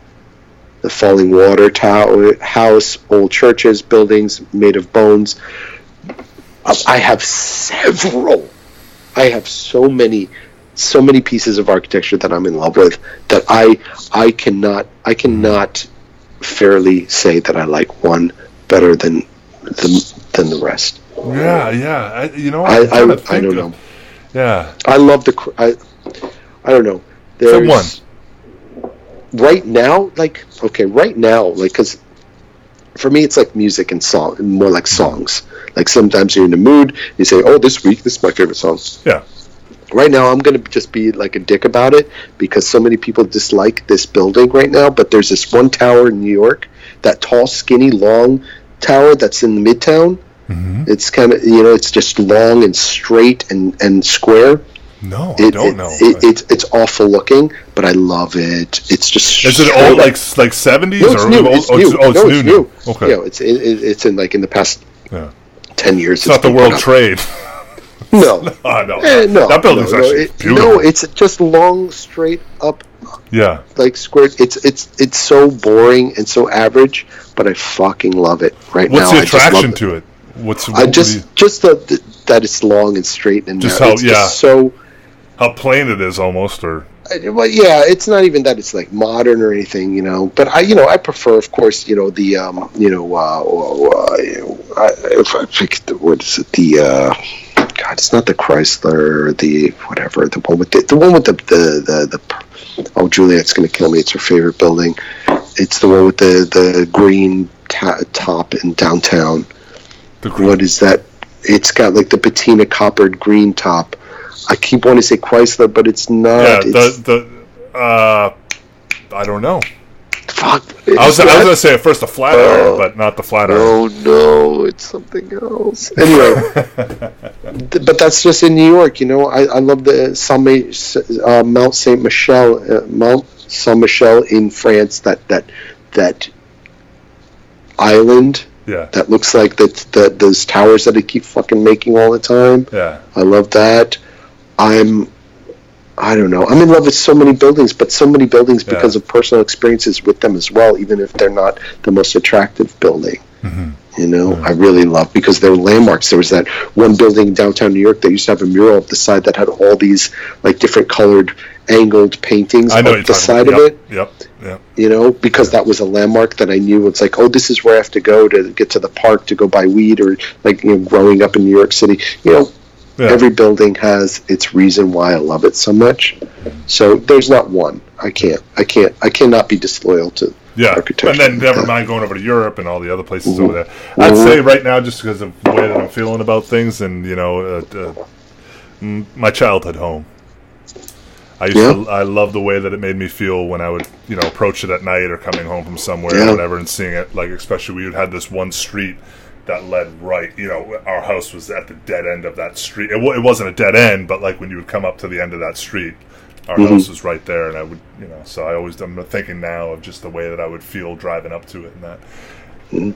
The falling water tower, house, old churches, buildings made of bones. I have several. I have so many, so many pieces of architecture that I'm in love with that I, I cannot, I cannot fairly say that I like one better than the, than the rest. Yeah, yeah. I, you know, I, I, I think don't of- know. Yeah, I love the. I, I don't know. There's, one. Right now, like okay, right now, like because for me, it's like music and song, more like songs. Like sometimes you're in the mood, you say, "Oh, this week, this is my favorite song." yeah. Right now, I'm gonna just be like a dick about it because so many people dislike this building right now. But there's this one tower in New York, that tall, skinny, long tower that's in Midtown. Mm-hmm. It's kind of you know, it's just long and straight and and square. No, I don't it- know. It, it's it's awful looking, but I love it. It's just Is it old, like like seventies no, or new. old? It's oh, new. It's, oh, it's no, new, it's new. new. Okay, You know, it's it, it- it's in like in the past yeah. ten years. It's not the World. Trade. No, oh no, Eh, no, that building's no, no, actually it- beautiful. No, it's just long, straight up, yeah, like square. It's it's it's so boring and so average, but I fucking love it right what's now. the just love attraction to it? What's I just you- just the, the, that it's long and straight and Just how- it's yeah. just so. How plain it is almost, or Uh, Well, yeah, it's not even that it's like modern or anything, you know. But I, you know, I prefer, of course, you know, the, um, you know, uh, uh, I, if I pick the what is it, the, uh, God, it's not the Chrysler, the whatever, the one with the, the one with the, the, the, the oh, Juliet's gonna kill me. It's her favorite building. It's the one with the the green ta- top in downtown. the What is that? It's got like the patina coppered green top. I keep wanting to say Chrysler, but it's not. yeah, it's, the the uh, I don't know. Fuck. I was, I was gonna say at first the flat iron, Oh. but not the flat iron. Oh no, it's something else. Anyway, th- but that's just in New York, you know. I, I love the Saint uh, Mount Saint Michel, uh, Mount Saint Michel in France. That that that island Yeah, that looks like that that those towers that they keep fucking making all the time. yeah, I love that. I'm I don't know. I'm in love with so many buildings, but so many buildings Yeah. because of personal experiences with them as well, even if they're not the most attractive building. Mm-hmm. You know, I really love because they're landmarks. There was that one building in downtown New York that used to have a mural up the side that had all these like different colored angled paintings I know up the side talking of about. it Yep, yep, yep. you know, because that was a landmark that I knew. It's like, oh, this is where I have to go to get to the park to go buy weed, or like you know, growing up in New York City, you know, Yeah. every building has its reason why I love it so much. So there's not one. I can't. I can't. I cannot be disloyal to Yeah, architecture. and then never mind going over to Europe and all the other places Mhm. over there. I'd Mhm. say right now, just because of the way that I'm feeling about things, and you know, uh, uh, my childhood home. I used Yeah. to, I love the way that it made me feel when I would, you know, approach it at night or coming home from somewhere Yeah. or whatever, and seeing it. Like especially we had this one street that led right. You know, our house was at the dead end of that street. It, it wasn't a dead end, but like when you would come up to the end of that street, our Mhm. house was right there, and I would, you know. So I always, I'm thinking now of just the way that I would feel driving up to it, and that, Mhm.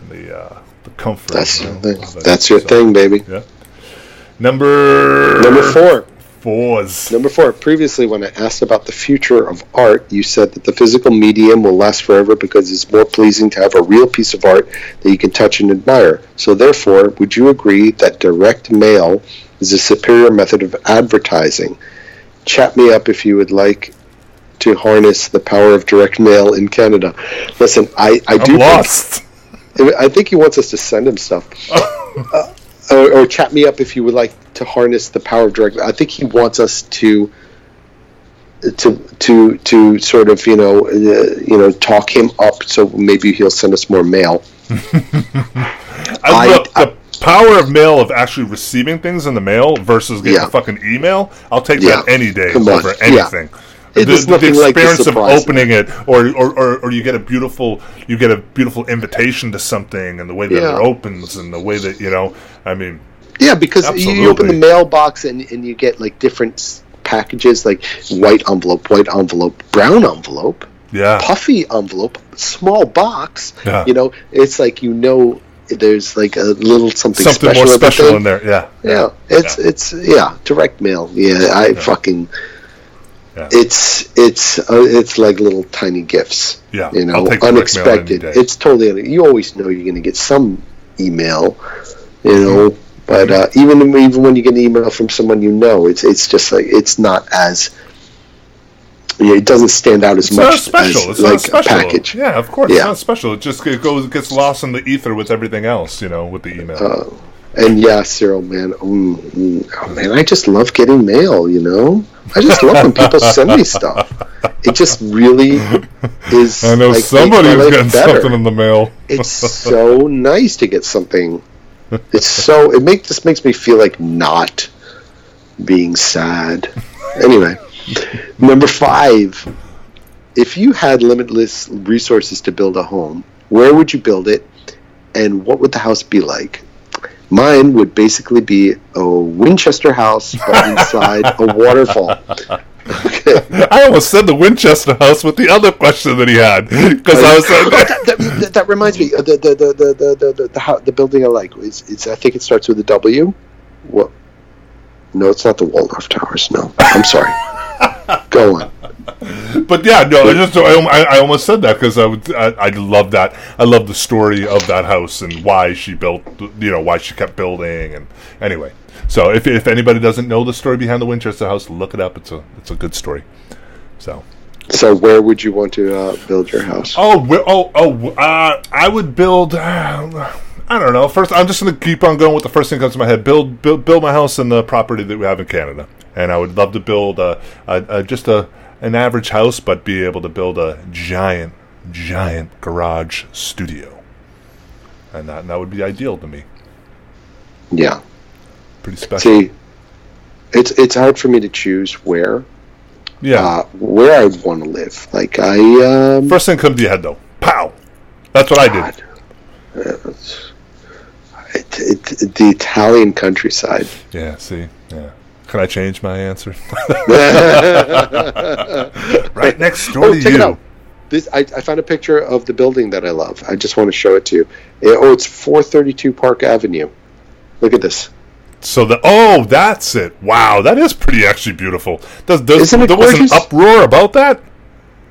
and the uh, the comfort. That's you your know, thing. That's your So, thing, baby. Number Number four. Fours. Number four. Previously, when I asked about the future of art, you said that the physical medium will last forever because it's more pleasing to have a real piece of art that you can touch and admire. So, therefore, would you agree that direct mail is a superior method of advertising? Chat me up if you would like to harness the power of direct mail in Canada. Listen, I, I do I'm think lost. I think he wants us to send him stuff. uh, or, or chat me up if you would like to harness the power of direct. I think he wants us to to to to sort of you know uh, you know talk him up so maybe he'll send us more mail. I, I- look, the power of mail of actually receiving things in the mail versus getting Yeah. a fucking email, I'll take Yeah. that any day Come over Yeah. anything. It- The, the nothing like the experience of opening it, or, or, or, or you get a beautiful you get a beautiful invitation to something, and the way that Yeah. it opens, and the way that you know, I mean, Yeah, because you, you open the mailbox and, and you get like different packages, like white envelope, white envelope, brown envelope, yeah, puffy envelope, small box. Yeah. You know, it's like you know there's like a little something, something special more special in there. Yeah, Yeah, it's Yeah. it's yeah, direct mail. Yeah, I fucking. Yeah. It's it's uh, it's like little tiny gifts. Yeah, you know, I'll take direct any unexpected. It's totally. You always know you're going to get some email, you know. But uh, even even when you get an email from someone you know, it's it's just like it's not as. Yeah, it doesn't stand out as It's much not special. as It's like not special. a package. Yeah, of course, it's Yeah. not special. It just it goes gets lost in the ether with everything else. You know, with the email. Uh, and yeah, Cyril, man, mm, mm, oh, man, I just love getting mail. You know, I just love when people send me stuff. It just really is. I know like, somebody's getting better. something in the mail. It's so nice to get something. It's so it make just makes me feel like not being sad. Anyway, number five. If you had limitless resources to build a home, where would you build it, and what would the house be like? Mine would basically be a Winchester house, but inside a waterfall. Okay. I almost said the Winchester House with the other question that he had because I was like, that, that, that reminds me. uh, The the the the the the, the, the, the building I like is it's I think it starts with a W. What? No, it's not the Waldorf Towers. No, I'm sorry. Go on. but yeah, no, I just I, I almost said that because I would I, I love that I love the story of that house and why she built you know why she kept building and anyway. So if if anybody doesn't know the story behind the Winchester House, look it up. It's a it's a good story. So. So where would you want to uh, build your house? Oh, oh, oh! Uh, I would build. Uh, I don't know. First, I'm just going to keep on going with the first thing that comes to my head. Build, build, build my house in the property that we have in Canada, and I would love to build a, a, a just a an average house, but be able to build a giant, giant garage studio, and that and that would be ideal to me. Yeah. Pretty special. See, it's it's hard for me to choose where yeah. uh, where I want to live. Like I um, first thing comes to your head, though. Pow. That's what I did. God. Uh, it, it, the Italian countryside. Yeah. See. Yeah. Can I change my answer? right next door Oh, to you. it out. This I, I found a picture of the building that I love. I just want to show it to you. Eh, oh, it's 432 Park Avenue. Look at this. So the oh, that's it. Wow, that is pretty actually beautiful. Does, does Isn't it there was an uproar about that?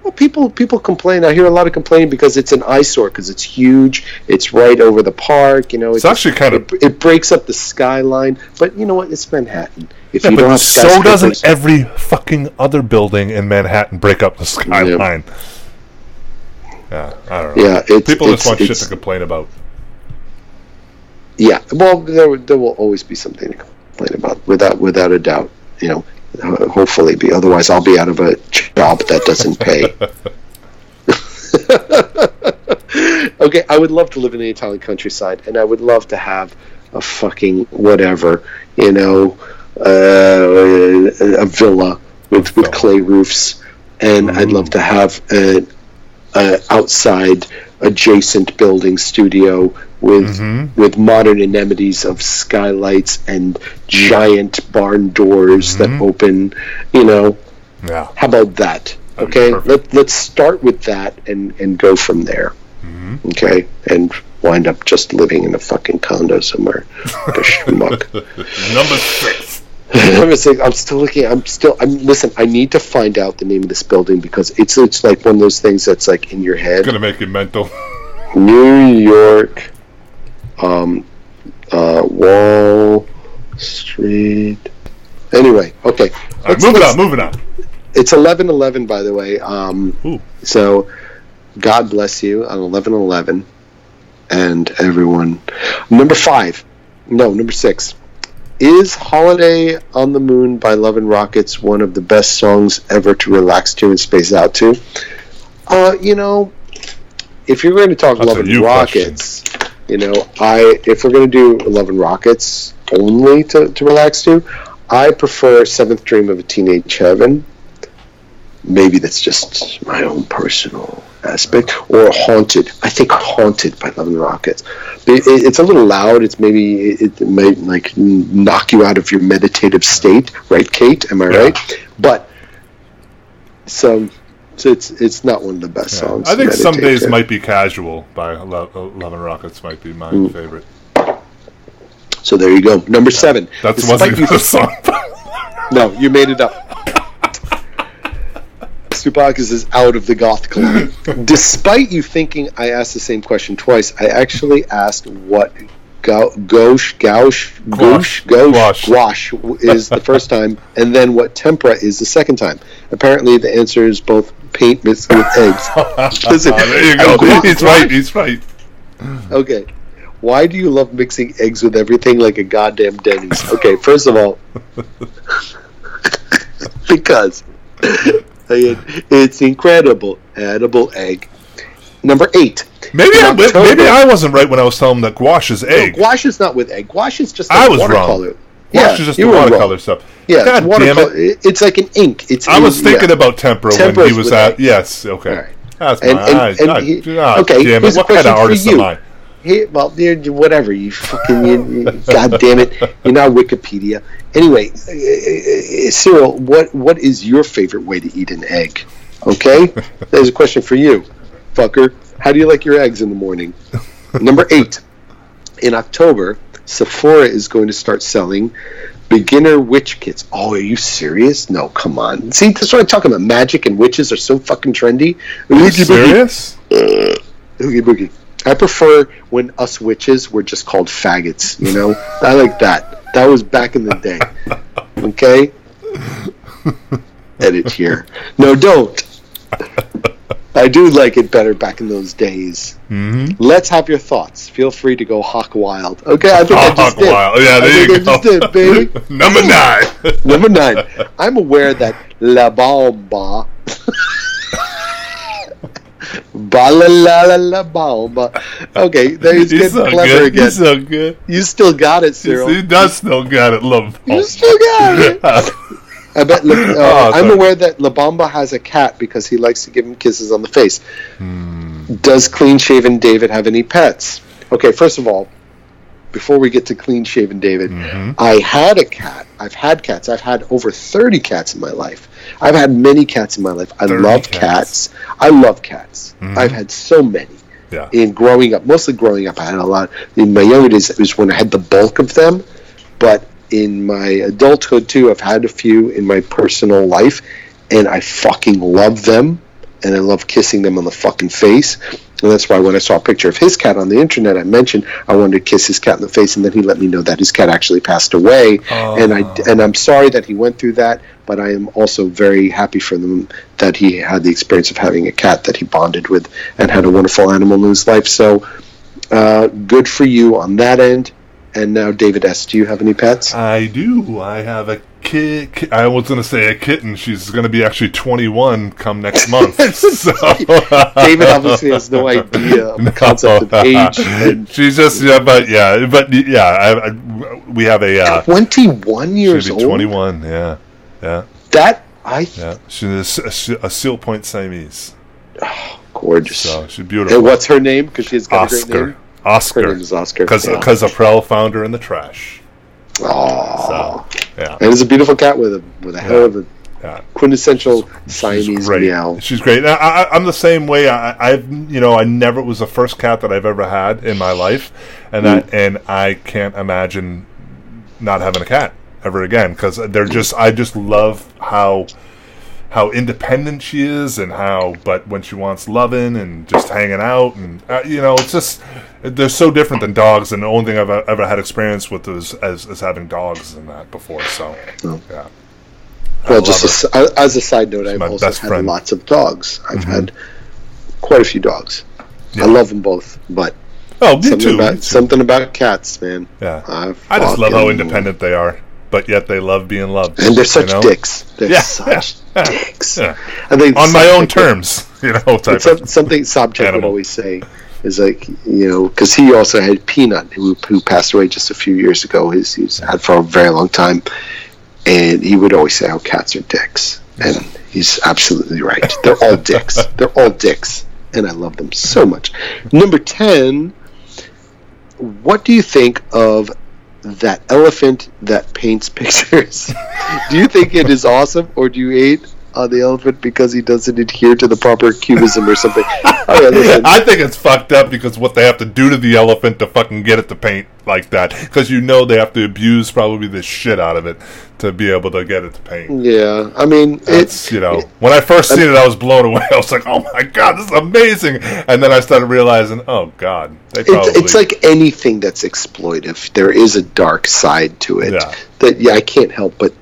Well, people people complain. I hear a lot of complaining because it's an eyesore because it's huge. It's right over the park. You know, It's actually kind of it, breaks up the skyline. But you know what? It's Manhattan. If yeah, you don't but so doesn't every fucking other building in Manhattan break up the skyline. Yeah, I don't know. Yeah, it's- people just it's- want shit to complain about. Yeah, well, there there will always be something to complain about, without without a doubt. You know, hopefully, be. Otherwise I'll be out of a job that doesn't pay. okay, I would love to live in the Italian countryside, and I would love to have a fucking whatever, you know, uh, a villa with with clay roofs, and I'd love to have a, a outside adjacent building studio with with modern amenities of skylights and giant barn doors that open. You know, Yeah, how about that? That'd Okay, let let's start with that and and go from there. Mm-hmm. Okay, and wind up just living in a fucking condo somewhere. number six. I'm, saying, I'm still looking. I'm still. I'm listen. I need to find out the name of this building because it's it's like one of those things that's like in your head. Gonna make you mental. New York, um, uh, Wall Street. Anyway, okay. Right, Let's- moving on, moving on. it's eleven eleven, by the way. Um, so, God bless you on eleven eleven, and everyone. Number five, no, number six. Is "Holiday on the Moon" by Love and Rockets one of the best songs ever to relax to and space out to? Uh, you know, if you're going to talk That's Love and Rockets, you know, I if we're going to do Love and Rockets only to, to relax to, I prefer Seventh Dream of a Teenage Heaven. Maybe that's just my own personal aspect, or Haunted. I think Haunted by Love and Rockets. It, it- it's a little loud. It's maybe it, it might like knock you out of your meditative state, right, Kate? Am I Yeah. right? But so. So it's it's not one of the best Yeah. songs. I think some days to. might be casual by Lo- uh, Love and Rockets might be my Mm. favorite. So there you go. Number seven. That Despite wasn't you even song. No, you made it up. Stoupakis is out of the goth club. Despite you thinking I asked the same question twice, I actually asked what gauche, gauche, gauche, gauche, gouache is the first time, and then what tempera is the second time. Apparently, the answer is both paint mixed with eggs. Listen, there you go. gua- he's right. He's right. Okay. Why do you love mixing eggs with everything like a goddamn Denny's? Okay, first of all, because it's incredible. Edible egg. Number eight. Maybe I, In maybe I wasn't right when I was telling him that gouache is No, egg. gouache is not with egg. Gouache is just I was watercolor. wrong. Gouache is just the were wrong. watercolor stuff. Yeah, God watercolor. damn it. it- It's like an ink. It's I was yeah. thinking about tempera when he was at. egg. Yes. Okay. Right. That's And- my and- eyes. and God, he- God okay, damn it. What kind of artist am you. I? Hey, well, whatever. You fucking, you, you, God damn it, you're not Wikipedia. Anyway, uh, uh, Cyril, what what is your favorite way to eat an egg? Okay, there's a question for you, fucker. How do you like your eggs in the morning? Number eight, in October, Sephora is going to start selling beginner witch kits. Oh, are you serious? No, come on. See, that's what I'm talking about. Magic and witches are so fucking trendy. Oogie boogie. Serious? Uh, Oogie boogie. I prefer when us witches were just called faggots. You know, I like that. That was back in the day. Okay. Edit here. No, don't. I do like it better back in those days. Mm-hmm. Let's have your thoughts. Feel free to go hawk wild. Okay, I think I just Hawk did. Wild. Yeah, I there think you I go. just did, baby. Number nine. Number nine. I'm aware that La Bamba. Ba la la la la bomba. Okay, there he's He's getting so clever good. again. He's so good. you still got it, Cyril. He does still got it. Love. You still got it. I bet. La, uh, Oh, I'm aware that La Bamba has a cat because he likes to give him kisses on the face. Hmm. Does clean shaven David have any pets? Okay, first of all, before we get to clean shaven David, Mm-hmm. I had a cat. I've had cats. I've had over 30 cats in my life. I've had many cats in my life. I love cats. cats. I love cats. Mhm. I've had so many Yeah. in growing up, mostly growing up, I had a lot. In my younger days, it was when I had the bulk of them. But in my adulthood too, I've had a few in my personal life, and I fucking love them, and I love kissing them on the fucking face. And that's why when I saw a picture of his cat on the internet, I mentioned I wanted to kiss his cat in the face, and then he let me know that his cat actually passed away. And I and I'm sorry that he went through that, but I am also very happy for them that he had the experience of having a cat that he bonded with and had a wonderful animal in his life. So uh, good for you on that end. And now, David S., do you have any pets? I do. I have a kid. ki- I was going to say a kitten. She's going to be actually 21 come next month. so, David obviously has no idea of the concept of age. And She's just yeah, but yeah, but yeah. I, I, we have a. Uh, 21 years old. 21. Yeah, yeah, That I yeah. She's a seal point Siamese. gorgeous. So she's beautiful. and what's her name? Because she's got a great Oscar. name. Oscar. Oscar. Because yeah. because April found her in the trash. Aw. So yeah, and it's a beautiful cat with a with a hell of a yeah. quintessential She's Siamese great. meow. She's great. I, I, I'm the same way. I, I've you know I never was the first cat that I've ever had in my life, and I mm. and I can't imagine not having a cat ever again because they're mm. just I just love how how independent she is and how but when she wants loving and just hanging out and uh, you know it's just they're so different than dogs and the only thing I've ever had experience with is as, as having dogs and that before so Oh. yeah Well, just her. as, a side note, I've also had friend. Mm-hmm. lots of dogs. I've had quite a few dogs. Yeah. I love them both, but Oh, me something too. about me too. something about cats, man. Yeah. I, I just love how independent they are, but yet they love being loved. And they're such you know? dicks. They're Yeah, such yeah, dicks. yeah. I think On my own terms, you know. Type It's some- of, something Sobchak would always say is like you know because he also had Peanut who who passed away just a few years ago. He's he's had for a very long time, and he would always say how cats are dicks, and he's absolutely right. They're all dicks. They're all dicks, and I love them so much. Number ten. What do you think of that elephant that paints pictures? do you think it is awesome, or do you hate on the elephant because he doesn't adhere to the proper cubism or something? Oh, yeah, listen. I think it's fucked up because what they have to do to the elephant to fucking get it to paint like that. Because you know they have to abuse probably the shit out of it to be able to get it to paint. Yeah, I mean, It's it's you know when I first seen it, I was blown away. I was like, "Oh my god, this is amazing!" And then I started realizing, "Oh god, they probably it's, it's like anything that's exploitive. There is a dark side to it Yeah. that yeah, I can't help but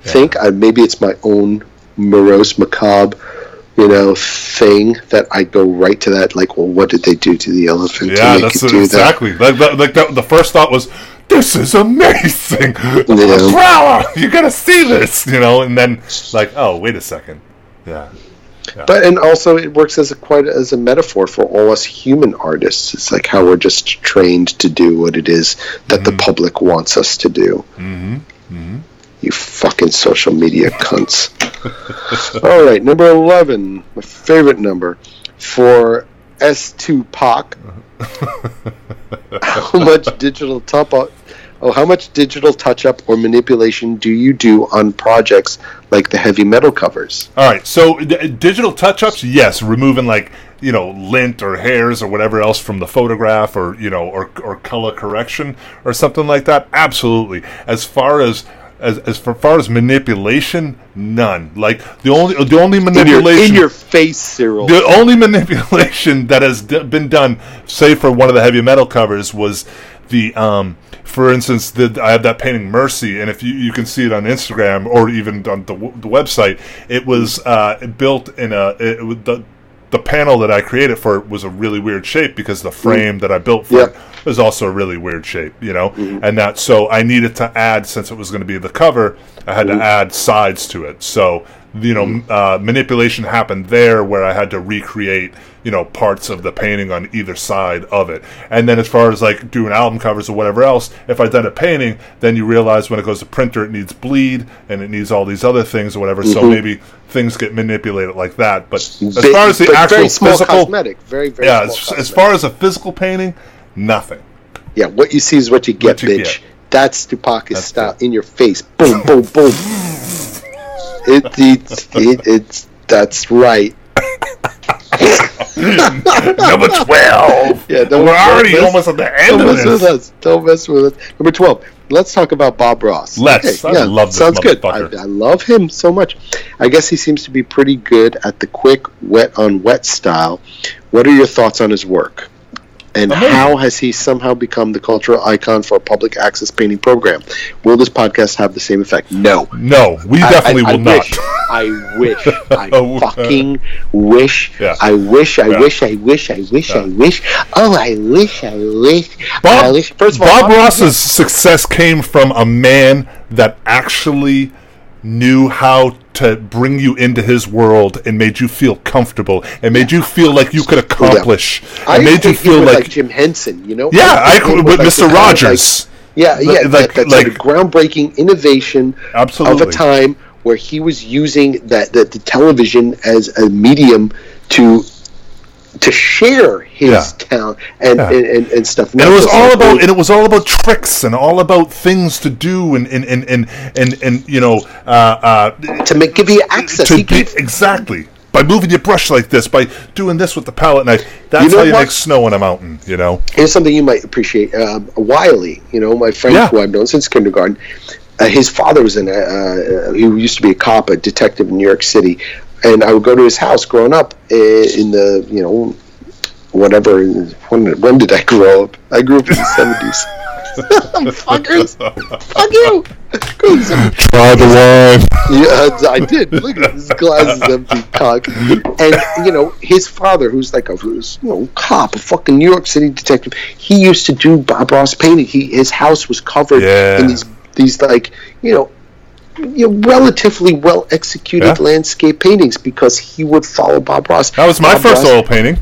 think. Uh, maybe it's my own morose, macabre, you know, thing that I go right to that. Like, well, what did they do to the elephant? to yeah, that's do that? exactly like the, like the, the first thought was." This is amazing, Yeah. Bravo! You gotta see this, you know. And then, like, oh, wait a second, yeah, But and also it works as a quite as a metaphor for all us human artists. It's like how we're just trained to do what it is that Mm-hmm. the public wants us to do. Mm-hmm. You fucking social media cunts. all right, number eleven, my favorite number for S2 Pac. how much digital top up? Oh, how much digital touch up or manipulation do you do on projects like the heavy metal covers? All right, so d- digital touch-ups, yes, removing like you know lint or hairs or whatever else from the photograph, or you know, or or color correction or something like that. Absolutely. As far as as as far as manipulation, none. Like the only the only in your, manipulation in your face, Cyril. the only manipulation that has d- been done, say for one of the heavy metal covers, was the um, for instance, the, I have that painting Mercy, and if you, you can see it on Instagram or even on the, the website, it was uh, built in a it, was the the panel that I created for it was a really weird shape because the frame that I built for Yeah. it was also a really weird shape, you know, mm-hmm. and that so I needed to add since it was going to be the cover, I had to mm-hmm. add sides to it. So you know, uh, manipulation happened there where I had to recreate you know parts of the painting on either side of it. And then as far as like doing album covers or whatever else, if I done a painting, then you realize when it goes to printer, it needs bleed and it needs all these other things or whatever. So maybe things get manipulated like that. But as Big- far as the actual physical, cosmetic, very very yeah, small as, as far as a physical painting, nothing. yeah, what you see is what you get, you bitch. get. That's Tupac's That's style in your face. Boom, boom, boom. it, it, it, it's that's right. Number twelve. Yeah, we're already mess- almost at the end Don't of mess with this. us. Don't mess with us. Number twelve. Let's talk about Bob Ross. Let's. I love this Sounds good. I. I love him so much. I guess he seems to be pretty good at the quick wet on wet style. What are your thoughts on his work? And Amazing. how has he somehow become the cultural icon for a public access painting program? Will this podcast have the same effect? No. No, we I- definitely I, I will not. Wish, I wish. I fucking wish. Yeah. I wish. I Yeah. wish. I wish. I wish. I wish. Oh, I wish. I wish. I Bob, wish. First of all, Bob- Ross's success came from a man that actually knew how to bring you into his world and made you feel comfortable and made you feel like you could accomplish I and made you feel with, like, Jim Henson. You know? yeah, I him with like Mr. the kind of, Rogers. Like, yeah, yeah, Like- that, that sort of like- groundbreaking innovation Absolutely. of a time where he was using that, that the television as a medium to to share his Yeah. talent and, Yeah. and, and, and stuff. and it was all like, about and it was all about tricks and all about things to do and and and and, and, and you know uh, uh, to make give you access. to be, gave, exactly by moving your brush like this by doing this with the palette knife that's You know how you what? make snow on a mountain you know here's something you might appreciate. Um, Wiley, you know, my friend Yeah. who I've known since kindergarten. Uh, his father was in. A, uh, he used to be a cop, a detective in New York City, and I would go to his house growing up uh, in the you know whatever. When when did I grow up? I grew up in the seventies. Fuckers. Fuck you. Try the wine. Yeah, I did. Look at his glass is empty, cock. And you know, his father, who's like a who's, you know cop, a fucking New York City detective, he used to do Bob Ross painting. He his house was covered Yeah. in these these like you know. You know, relatively well executed Yeah. landscape paintings because he would follow Bob Ross. That was my Bob first Ross- oil painting.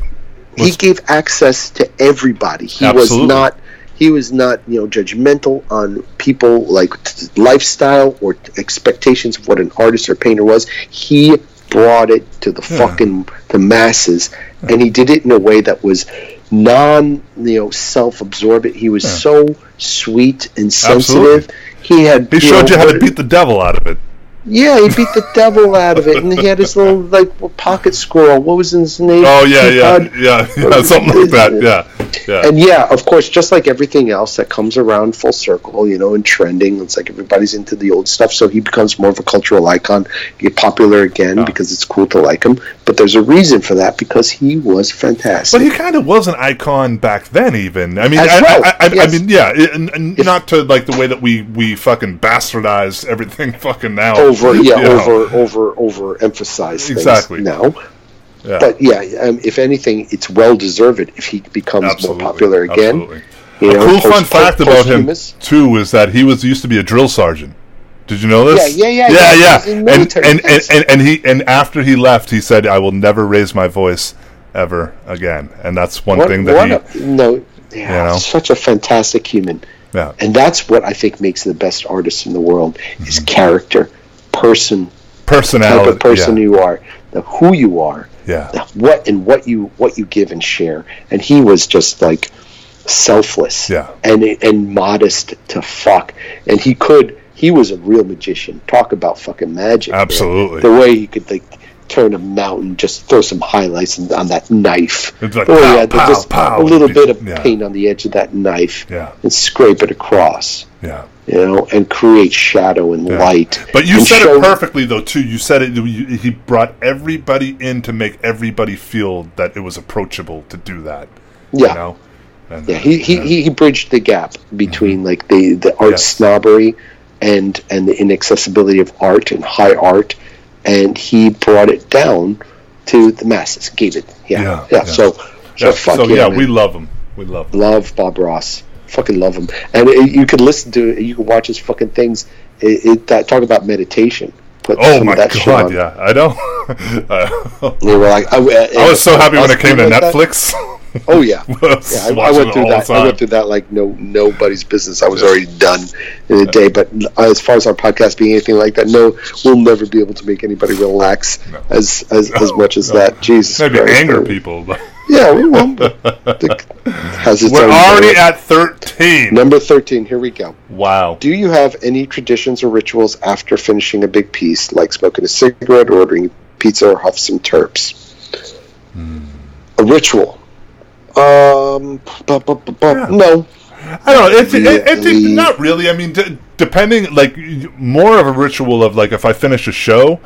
he gave access to everybody. He Absolutely. was not he was not you know judgmental on people like t- lifestyle or t- expectations of what an artist or painter was. He brought it to the Yeah. fucking the masses, and he did it in a way that was non you know self absorbent. He was so sweet and sensitive. He had He showed know, you how to beat the devil out of it. yeah, he beat the devil out of it, and he had his little like pocket squirrel. What was his name? Oh yeah, yeah, Teapot? yeah, yeah, something like that. Yeah, yeah. And yeah, of course, just like everything else that comes around full circle, you know, and trending, it's like everybody's into the old stuff, so he becomes more of a cultural icon, get popular again Yeah. because it's cool to like him. But there's a reason for that because he was fantastic. But he kind of was an icon back then, even. I mean, I, well, I, I, yes. I mean, yeah, and, and not to like the way that we we fucking bastardize everything fucking now. over, yeah, over, over, over emphasize things Exactly. now. Yeah. But yeah, um, if anything, it's well deserved if he becomes Absolutely, more popular again. absolutely. You a cool post- fun fact post- about him too is that he was used to be a drill sergeant. Did you know this? Yeah, yeah, yeah, yeah, yeah, yeah. he's in And, and, and, and and he and after he left, he said, "I will never raise my voice ever again." And that's one thing that he. a- no, yeah, You know? such a fantastic human. yeah, and that's what I think makes the best artist in the world is Mm-hmm. character, person, personality, type of person yeah, you are, the who you are, yeah. what and what you what you give and share. And he was just like selfless, Yeah. and and modest to fuck. And he could he was a real magician. Talk about fucking magic. man. Absolutely. the way he could like. Turn a mountain, just throw some highlights on, on that knife. It's like Oh, pow, yeah, pow, just pow, a little be- bit of yeah. paint on the edge of that knife, Yeah. and scrape it across Yeah. You know, and create shadow and Yeah. light. But you said show- it perfectly, though. Too. You said it. You, he brought everybody in to make everybody feel that it was approachable to do that. Yeah, You know. And, yeah. He, he, he he bridged the gap between like the the art Mm-hmm. Yes. snobbery and and the inaccessibility of art and high art, and he brought it down to the masses. Gave it, yeah, Yeah, yeah. yeah. So, so so yeah, yeah, man. we love him. We love him. love Bob Ross. Fucking love him, and it, you could listen to it. You could watch his fucking things. It, it that talk about meditation. Put Oh my that god! Yeah, I know. Uh, They were like, I, I was so happy when it came to like that. Netflix. Oh yeah, I Yeah, I, I went through that. I went through that like no nobody's business. I was already done in a day. But as far as our podcast being anything like that, no, we'll never be able to make anybody relax No. as as, as much as No. that. Jesus, Maybe Christ. anger people. But Yeah, we won't. has its we're already at thirteen. number thirteen. Here we go. Wow. Do you have any traditions or rituals after finishing a big piece, like smoking a cigarette or ordering pizza or huff some terps? Hmm. A ritual. Um, bu- bu- bu- Yeah. no. I don't know. It's it, it, Really? not really. I mean, d- depending, like more of a ritual of like if I finish a show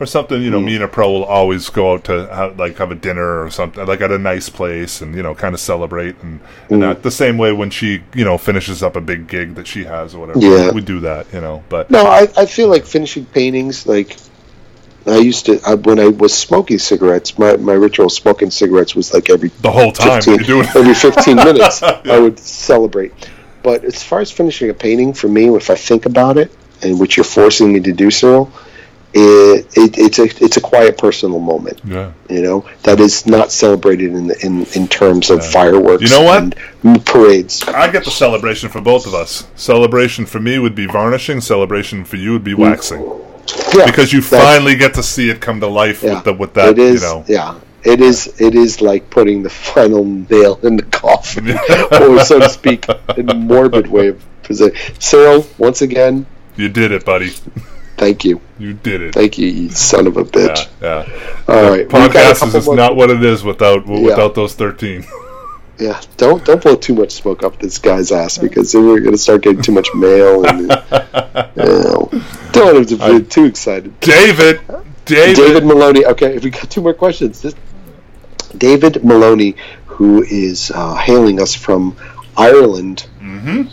or something, you know, me hmm. and a pro will always go out to have, like have a dinner or something, like at a nice place, and you know, kind of celebrate and, and hmm. that. The same way when she, you know, finishes up a big gig that she has or whatever, Yeah. we do that, you know. But No, I, I feel like finishing paintings, like, I used to, I, when I was smoking cigarettes, my, my ritual of smoking cigarettes was like every the whole time 15, you're doing every 15 minutes, I would celebrate. But as far as finishing a painting, for me, if I think about it, and which you're forcing me to do, Cyril, it, it, it's a it's a quiet personal moment. yeah. You know that is not celebrated in the, in in terms of fireworks. You know what? And parades. I get the celebration for both of us. Celebration for me would be varnishing. Celebration for you would be waxing. Yeah, because you finally get to see it come to life with the with that it is, you know yeah. It is. It is like putting the final nail in the coffin, or so to speak, in a morbid way of presenting. Cyril, once again, you did it buddy thank you, you did it thank you, you son of a bitch. yeah. All right, we've got a podcast is more- not what it is without without those 13 Yeah, don't don't blow too much smoke up this guy's ass because then we're gonna start getting too much mail and you know, don't him to be too excited. david david, David Maloney. Okay, if we got two more questions. This, David Maloney, who is uh, hailing us from Ireland, Mhm.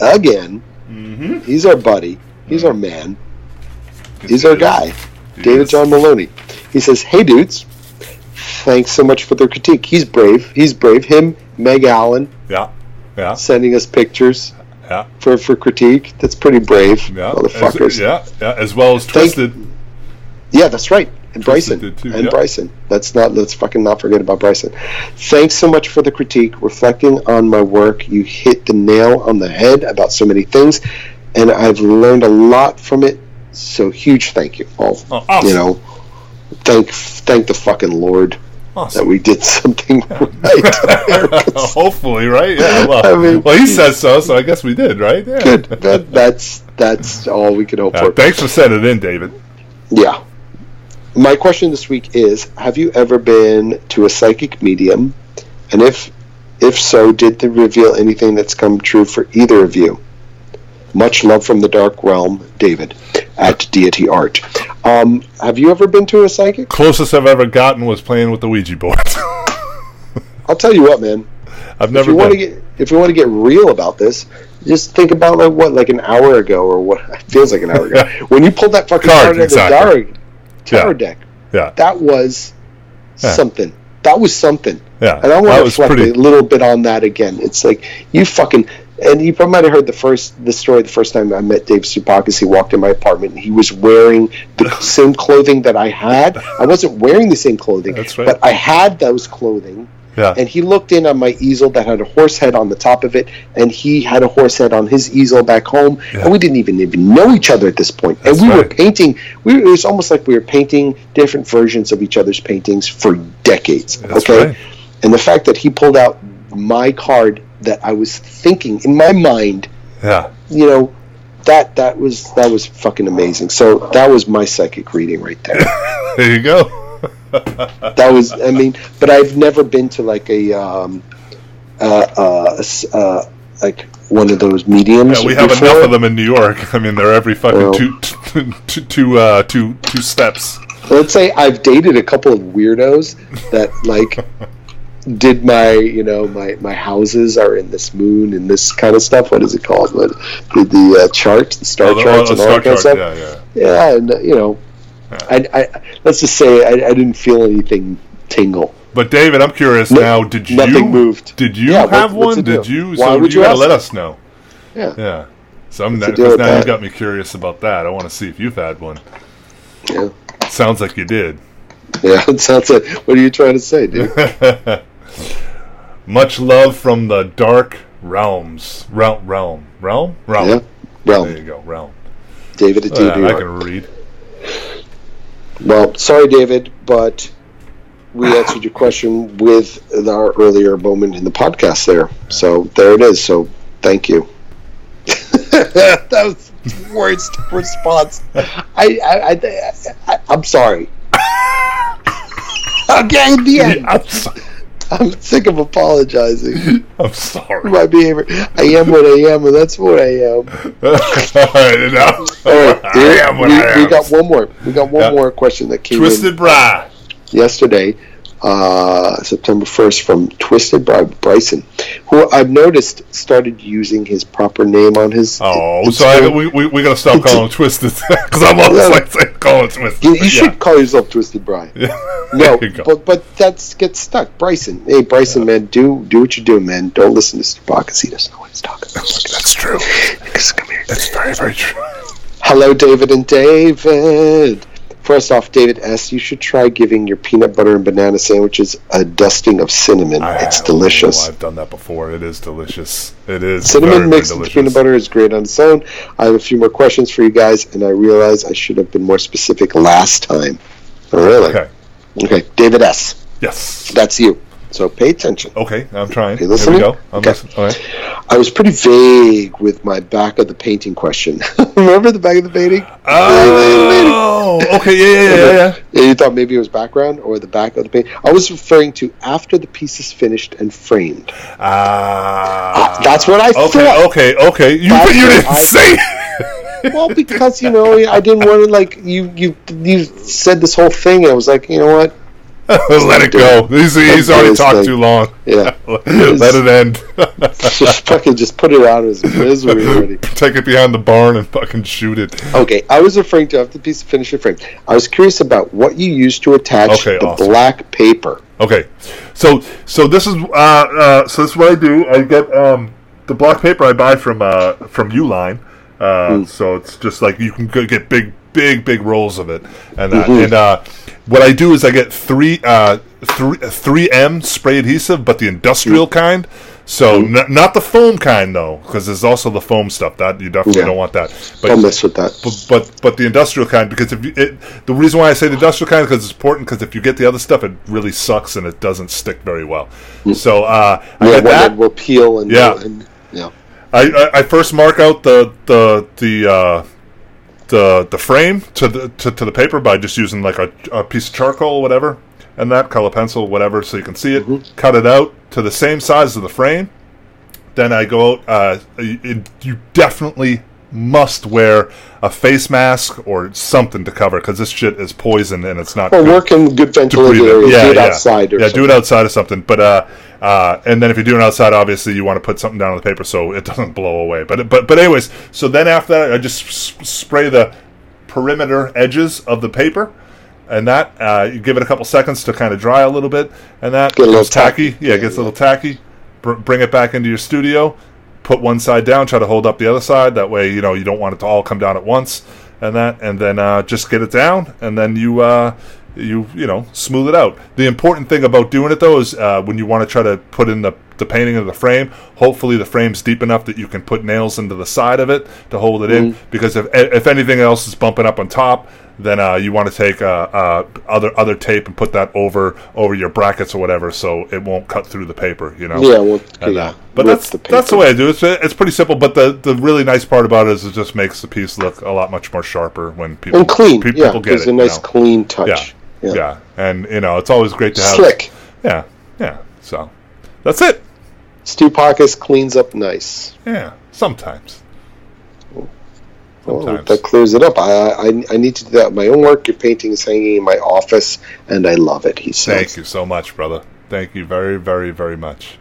again. Mm-hmm. He's our buddy. He's our man. He's our guy. David. John Maloney. He says, "Hey dudes, thanks so much for the critique. He's brave. He's brave. Him, Meg Allen, Yeah. Yeah. sending us pictures Yeah. for for critique. That's pretty brave, Yeah. motherfuckers. As, yeah. Yeah. As well as Thank- Twisted. Yeah, that's right. And Twisted Bryson. too, and yeah. Bryson. Let's not let's fucking not forget about Bryson. Thanks so much for the critique. Reflecting on my work, you hit the nail on the head about so many things, and I've learned a lot from it. So huge thank you. all. Oh, awesome. You know, thank thank the fucking Lord that we did something right. Hopefully, right? Yeah. Well, I mean- well, he says so, so I guess we did, right? Yeah. Good. That, that's that's all we can hope Yeah, for. thanks for sending it in, David. Yeah. My question this week is: Have you ever been to a psychic medium, and if if so, did they reveal anything that's come true for either of you? Much love from the dark realm, David, at Deity Art. Um, have you ever been to a psychic? Closest I've ever gotten was playing with the Ouija board. I'll tell you what, man. I've If never you want to get if you want to get real about this, just think about like what, like an hour ago, or what it feels like an hour ago, when you pulled that fucking Card, card out of the exactly. tarot, tarot Yeah. deck. yeah. That was Yeah. something. That was something. Yeah. And I want to reflect pretty. a little bit on that again. It's like you fucking and you probably might have heard the first the story the first time I met Dave Stoupakis. He walked in my apartment and he was wearing the same clothing that I had. I wasn't wearing the same clothing, right. but I had those clothing. Yeah. And he looked in on my easel that had a horse head on the top of it, and he had a horse head on his easel back home, Yeah. and we didn't even even know each other at this point. That's and we were painting. We it was almost like we were painting different versions of each other's paintings for decades. That's okay, right. and the fact that he pulled out my card that I was thinking in my mind, Yeah. you know, that that was that was fucking amazing. So that was my psychic reading right there. There you go. that was I mean, but I've never been to like a um, uh, uh, uh, like one of those mediums. Yeah, we have before. enough of them in New York. I mean, they're every fucking Well. two, two, two, uh, two, two steps. Let's say I've dated a couple of weirdos that like did my you know my my houses are in this moon and this kind of stuff. What is it called? What the, the uh, chart, the star Oh, the- charts, oh, the and all that kind of stuff. Yeah, yeah. Yeah, and uh, you know, I, I let's just say I, I didn't feel anything tingle. But David, I'm curious No- now. Did you nothing moved. Did you Yeah, have what's one? Did you? Why so would you you gotta let us know. Yeah, Yeah. So I'm the that, deal 'cause with now you that? got me curious about that. I want to see if you've had one. yeah, Sounds like you did. yeah. It sounds like. What are you trying to say, dude? Much love from the dark realms. Realm, realm, realm, realm. Yeah, There you go, realm. David at Oh, yeah, I can read. Well, sorry, David, but we answered your question with our earlier moment in the podcast there. So there it is. So thank you. that was the worst response. I, I, I, I, I'm sorry. Again, the end. I'm, so, I'm sick of apologizing I'm sorry. my behavior. I am what I am, and that's what I am. no, All right, I here- am what we, I we got one more. We got one Yeah. more question that came in. Twisted Bra. yesterday, uh, September 1st, from Twisted by Bryson, who I've noticed started using his proper name on his. Oh, so I, we, we, we gotta stop calling him Twisted. Because I'm always Yeah. like calling him Twisted. You, you But should call yourself Twisted Brian. Yeah. No, There you go. but but that's gets stuck. Bryson, hey Bryson, man, do do what you do, man. Don't listen to Stupak because he doesn't know what he's talking about. That's true. Come here. That's very, very true. Hello, David and David. First off, David S., you should try giving your peanut butter and banana sandwiches a dusting of cinnamon. I it's delicious. oh, I've done that before. It is delicious. It is Cinnamon mixed with peanut butter is great on its own. I have a few more questions for you guys, and I realize I should have been more specific last time. Oh, really? Okay. Okay, David S. Yes. That's you. So pay attention. Okay, I'm trying. Okay, Here we listening? go. I'm Okay. listening. All right. I was pretty vague with my back of the painting question. Remember the back of the painting? Oh, okay. Yeah, yeah, yeah, yeah. You thought maybe it was background or the back of the painting. I was referring to after the piece is finished and framed. Ah, that's what I okay, thought. Okay, okay, You, That's you didn't I- say. Well, because you know, I didn't want to like you. You you said this whole thing. I was like, you know what? Let it go. He's, he's already talked thing. too long. Yeah. Let it end. just fucking just put it out as misery already. Take it behind the barn and fucking shoot it. Okay, I was referring to. Have to piece finish your frame. I was curious about what you used to attach Okay, the awesome. black paper. Okay, so so this is uh, uh, so this is what I do. I get um, the black paper I buy from uh, from Uline. Uh, So it's just like you can get big, big, big rolls of it, and that. And uh, what I do is I get three uh, three three M spray adhesive, but the industrial kind. So n- not the foam kind though, because there's also the foam stuff that you definitely Yeah. don't want that. But Don't mess with that. but but but the industrial kind because if you, it, the reason why I say the industrial kind is because it's important because if you get the other stuff it really sucks and it doesn't stick very well. So uh, I yeah, get that. will peel and Yeah. and yeah. I, I, I first mark out the the the uh, the the frame to the to, to the paper by just using like a, a piece of charcoal or whatever and that color pencil whatever so you can see it. Cut it out to the same size of the frame. Then I go out. Uh, it, you definitely must wear a face mask or something to cover because this shit is poison and it's not. Or good work in good ventilated areas. it. do it outside or yeah, something. do it outside or something. But uh, uh, and then if you're doing it outside, obviously you want to put something down on the paper so it doesn't blow away. But but but anyways, so then after that, I just s- spray the perimeter edges of the paper. And that uh, you give it a couple seconds to kind of dry a little bit, and that Get a little tacky. tacky. Yeah, it gets a little tacky. Br- bring it back into your studio. Put one side down. Try to hold up the other side. That way, you know you don't want it to all come down at once. And that, and then uh, just get it down, and then you uh, you you know smooth it out. The important thing about doing it though is uh, when you want to try to put in the the painting of the frame. Hopefully, the frame's deep enough that you can put nails into the side of it to hold it in. Because if if anything else is bumping up on top, then uh, you want to take uh, uh, other other tape and put that over over your brackets or whatever, so it won't cut through the paper. You know. Yeah, well, And, yeah. uh, but that's the that's the way I do it. It's, it's pretty simple, but the, the really nice part about it is it just makes the piece look a lot much more sharper when people and clean. pe- yeah, people get it's it. a you nice know. clean touch. Yeah. Yeah, and you know it's always great to have Slick. Yeah, yeah. So that's it. Stu Pockets cleans up nice. Yeah, sometimes. Well, Sometimes. that clears it up. I, I I need to do that. My own work. Your painting is hanging in my office, and I love it. He says. Thank you so much, brother. Thank you very, very, very much.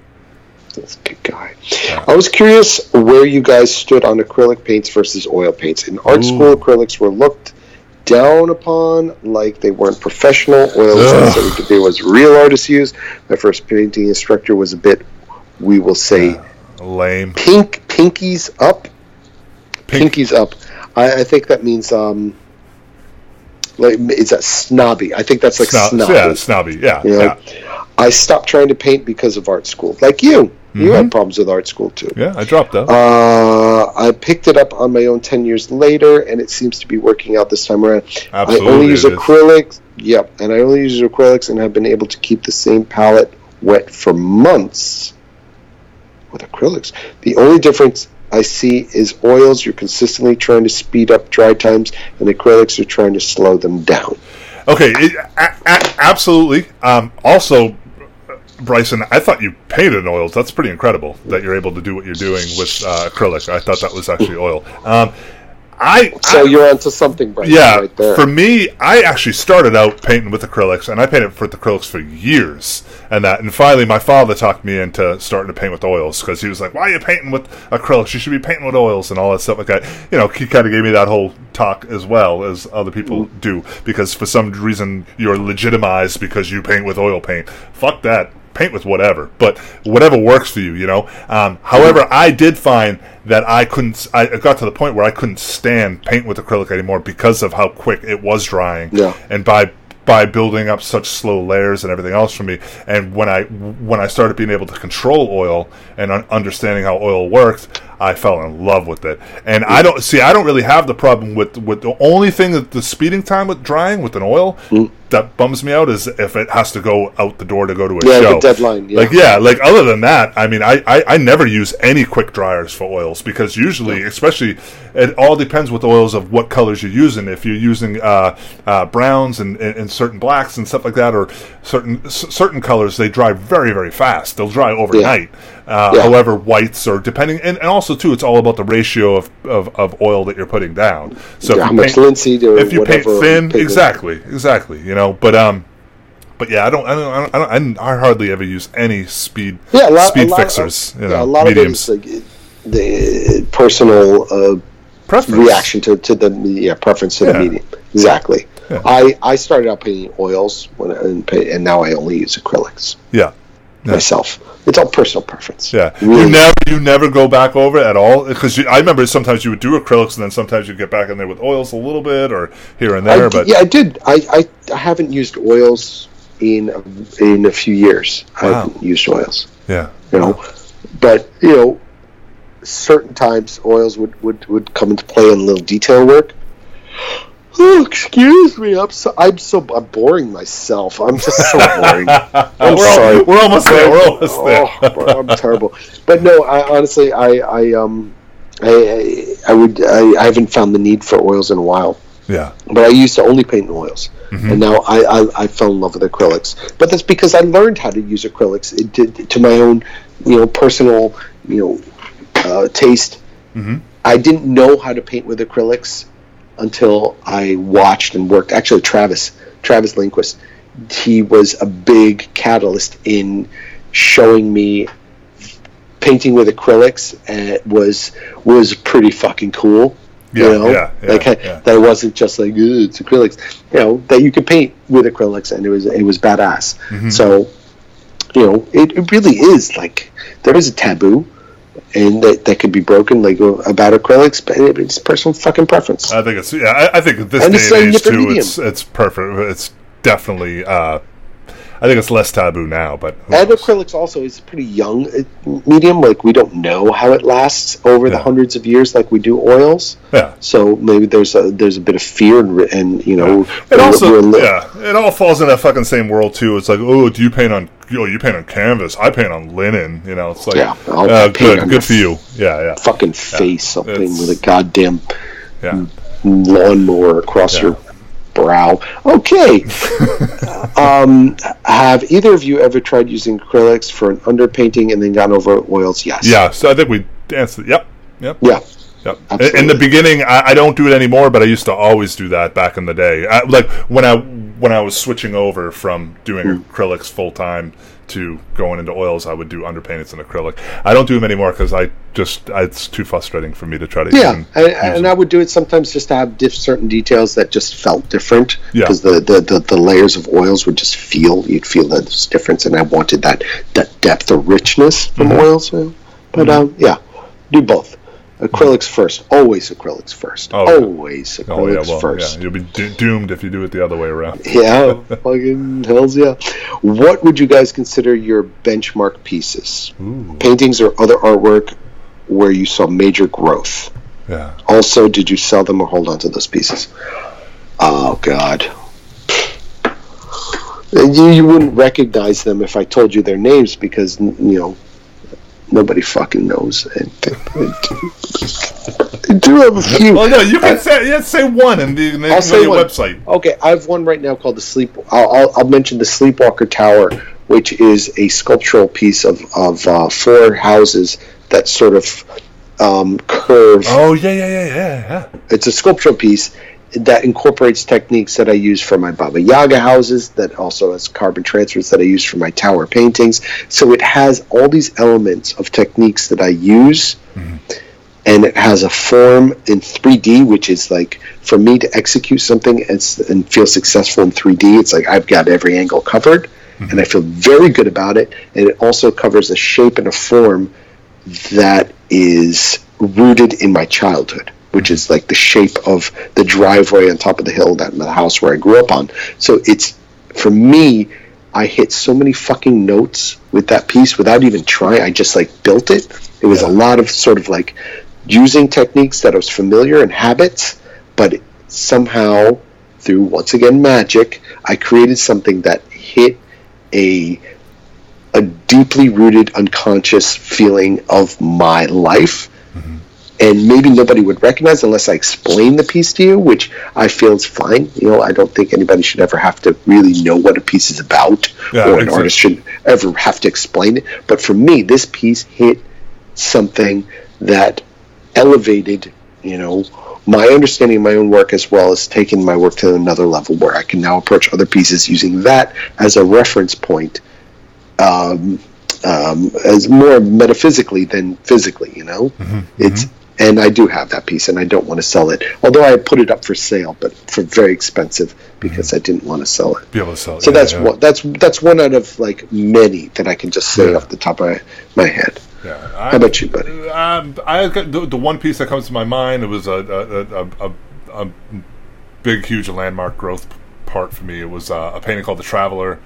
That's a good guy. I was curious where you guys stood on acrylic paints versus oil paints. In art Ooh. school, acrylics were looked down upon like they weren't professional. Oils Ugh. considered to be what real artists use. My first painting instructor was a bit, we will say, Lame. pink, pinkies up. Pink. Pinkies up. I, I think that means um, like is that snobby? I think that's like Snob- snobby. yeah, snobby. Yeah, You know, yeah, I stopped trying to paint because of art school. Like you, you Mm-hmm. had problems with art school too. yeah. I dropped out. Uh, I picked it up on my own 10 years later, and it seems to be working out this time around. Absolutely, I only use acrylics. Yep, and I only use acrylics and have been able to keep the same palette wet for months with acrylics. The only difference I see is oils, you're consistently trying to speed up dry times, and acrylics are trying to slow them down. Okay, it, a, a, absolutely. Um, also, Bryson, I thought you painted in oils. That's pretty incredible that you're able to do what you're doing with uh, acrylic. I thought that was actually oil. Um, I So I- you're onto something, Bryce, yeah, right there. for me, I actually started out painting with acrylics, and I painted with acrylics for years, and that. And finally, my father talked me into starting to paint with oils because he was like, "Why are you painting with acrylics? You should be painting with oils and all that stuff like that." You know, he kind of gave me that whole talk as well as other people Mm. do because for some reason you're legitimized because you paint with oil paint. Fuck that. Paint with whatever, but whatever works for you, you know. Um, however, I did find that I couldn't. I got to the point where I couldn't stand paint with acrylic anymore because of how quick it was drying. Yeah. And by by building up such slow layers and everything else for me, and when I when I started being able to control oil and understanding how oil works, I fell in love with it. And I don't see. I don't really have the problem with with the only thing that the speeding time with drying with an oil that bums me out is if it has to go out the door to go to a Yeah, the show. deadline, yeah. Like yeah, like other than that, I mean, I, I, I never use any quick dryers for oils because usually, especially, it all depends with oils of what colors you're using. If you're using uh, uh, browns and, and, and certain blacks and stuff like that, or certain s- certain colors, they dry very very fast. They'll dry overnight. Uh, Yeah. However, whites are depending, and, and also too, it's all about the ratio of, of, of oil that you're putting down. So Yeah, if how you much paint- linseed or if you paint thin, pigment. exactly, exactly, you know. But um, but yeah, I don't, I don't, I don't, I, don't, I hardly ever use any speed Yeah, lot, speed fixers. Of, you yeah, know, a lot mediums. of like the personal uh, Preference. reaction to, to the yeah preference to Yeah. the medium. Exactly. Yeah. I, I started out painting oils when and, and now I only use acrylics Yeah, Yeah. myself. It's all personal preference. yeah. Really. You never, you never go back over it at all because I remember sometimes you would do acrylics and then sometimes you'd get back in there with oils a little bit or here and there. did- but yeah, I did. I, I, I haven't used oils in a, in a few years. I Wow. haven't used oils. yeah, you know. But you know, certain times oils would, would, would come into play in little detail work. Oh, excuse me. I'm so I'm so I'm boring myself. I'm just so boring. I'm we're, sorry. we're almost there. We're almost there. Oh, I'm terrible. But no, I honestly, I, I um, I, I, I would, I, I haven't found the need for oils in a while. yeah, But I used to only paint in oils, and now I, I, I fell in love with acrylics. But that's because I learned how to use acrylics it did, to my own, you know, personal, you know, uh, taste. Mhm. I didn't know how to paint with acrylics until I watched and worked. Actually, Travis, Travis Lindquist, he was a big catalyst in showing me painting with acrylics. And was was pretty fucking cool. Yeah, you know, yeah, yeah, like yeah. that wasn't just like "Ugh, it's acrylics. You know that you could paint with acrylics, and it was it was badass. Mm-hmm. So, you know, it, it really is like there is a taboo, and that that could be broken like uh, about acrylics, but it's personal fucking preference. I think it's yeah. I, I think this And day and age too, medium. it's it's perfect. It's definitely. Uh, I think it's less taboo now, but and knows? acrylics also is a pretty young uh, medium. Like we don't know how it lasts over the hundreds of years like we do oils. yeah. So maybe there's a there's a bit of fear and, and you know It also, li- yeah, it all falls in that fucking same world too. It's like, oh, do you paint on? Oh, you paint on canvas. I paint on linen. You know, it's like, Yeah, uh, good, good for you. Yeah, yeah, fucking face something it's- with a goddamn yeah. lawnmower across Yeah. your brow. Okay. um, have either of you ever tried using acrylics for an underpainting and then gone over oils? Yes. Yeah, so I think we answered. Yep, yep, Yeah. Yep. In- In the beginning, I, I don't do it anymore, but I used to always do that back in the day. I, like when I when I was switching over from doing Hmm. acrylics full time to going into oils, I would do underpaints in acrylic. I don't do them anymore because I just it's too frustrating for me to try to. Yeah, even and, and them. I would do it sometimes just to have diff- certain details that just felt different Yeah. because the, the, the, the layers of oils would just feel you'd feel that difference, and I wanted that that depth of richness from Mm-hmm. oils. yeah. But um, yeah, do both. Acrylics first, always acrylics first, Oh, yeah. always acrylics Oh yeah, well, first. yeah, you'll be do- doomed if you do it the other way around. Yeah, fucking hells yeah. What would you guys consider your benchmark pieces? Ooh, Paintings or other artwork where you saw major growth? yeah. Also, did you sell them or hold on to those pieces? Oh God. You, you wouldn't recognize them if I told you their names because you know nobody fucking knows. I do have a few. Well, no, you can say yeah, say one and the, I'll say your one. website. Okay, I have one right now called the Sleep. I'll, I'll, I'll mention the Sleepwalker Tower, which is a sculptural piece of of uh, four houses that sort of um, curve. Oh yeah, yeah, yeah, yeah, yeah. It's a sculptural piece that incorporates techniques that I use for my Baba Yaga houses, that also has carbon transfers that I use for my tower paintings. So it has all these elements of techniques that I use, mm-hmm. and it has a form in 3D, which is like for me to execute something and, and feel successful in 3D. It's like I've got every angle covered, mm-hmm. and I feel very good about it. And it also covers a shape and a form that is rooted in my childhood, which is like the shape of the driveway on top of the hill that the house where I grew up on. So it's for me, I hit so many fucking notes with that piece without even trying. I just like built it. It was a lot of sort of like using techniques that I was familiar and habits, but somehow through once again magic, I created something that hit a a deeply rooted unconscious feeling of my life and maybe nobody would recognize unless I explain the piece to you, which I feel is fine. You know, I don't think anybody should ever have to really know what a piece is about, Yeah, or an artist should ever have to explain it. But for me, this piece hit something that elevated, you know, my understanding of my own work as well as taking my work to another level where I can now approach other pieces using that as a reference point, um, um, as more metaphysically than physically. You know, it's and I do have that piece, and I don't want to sell it. Although I put it up for sale, but for very expensive because I didn't want to sell it. Be able to sell. So yeah, that's yeah. one. That's that's one out of like many that I can just say Yeah. off the top of my, head. Yeah. How about you, buddy? Um, I got the, the one piece that comes to my mind. It was a a, a, a, a big, huge landmark growth part for me. It was uh, a painting called The Traveler,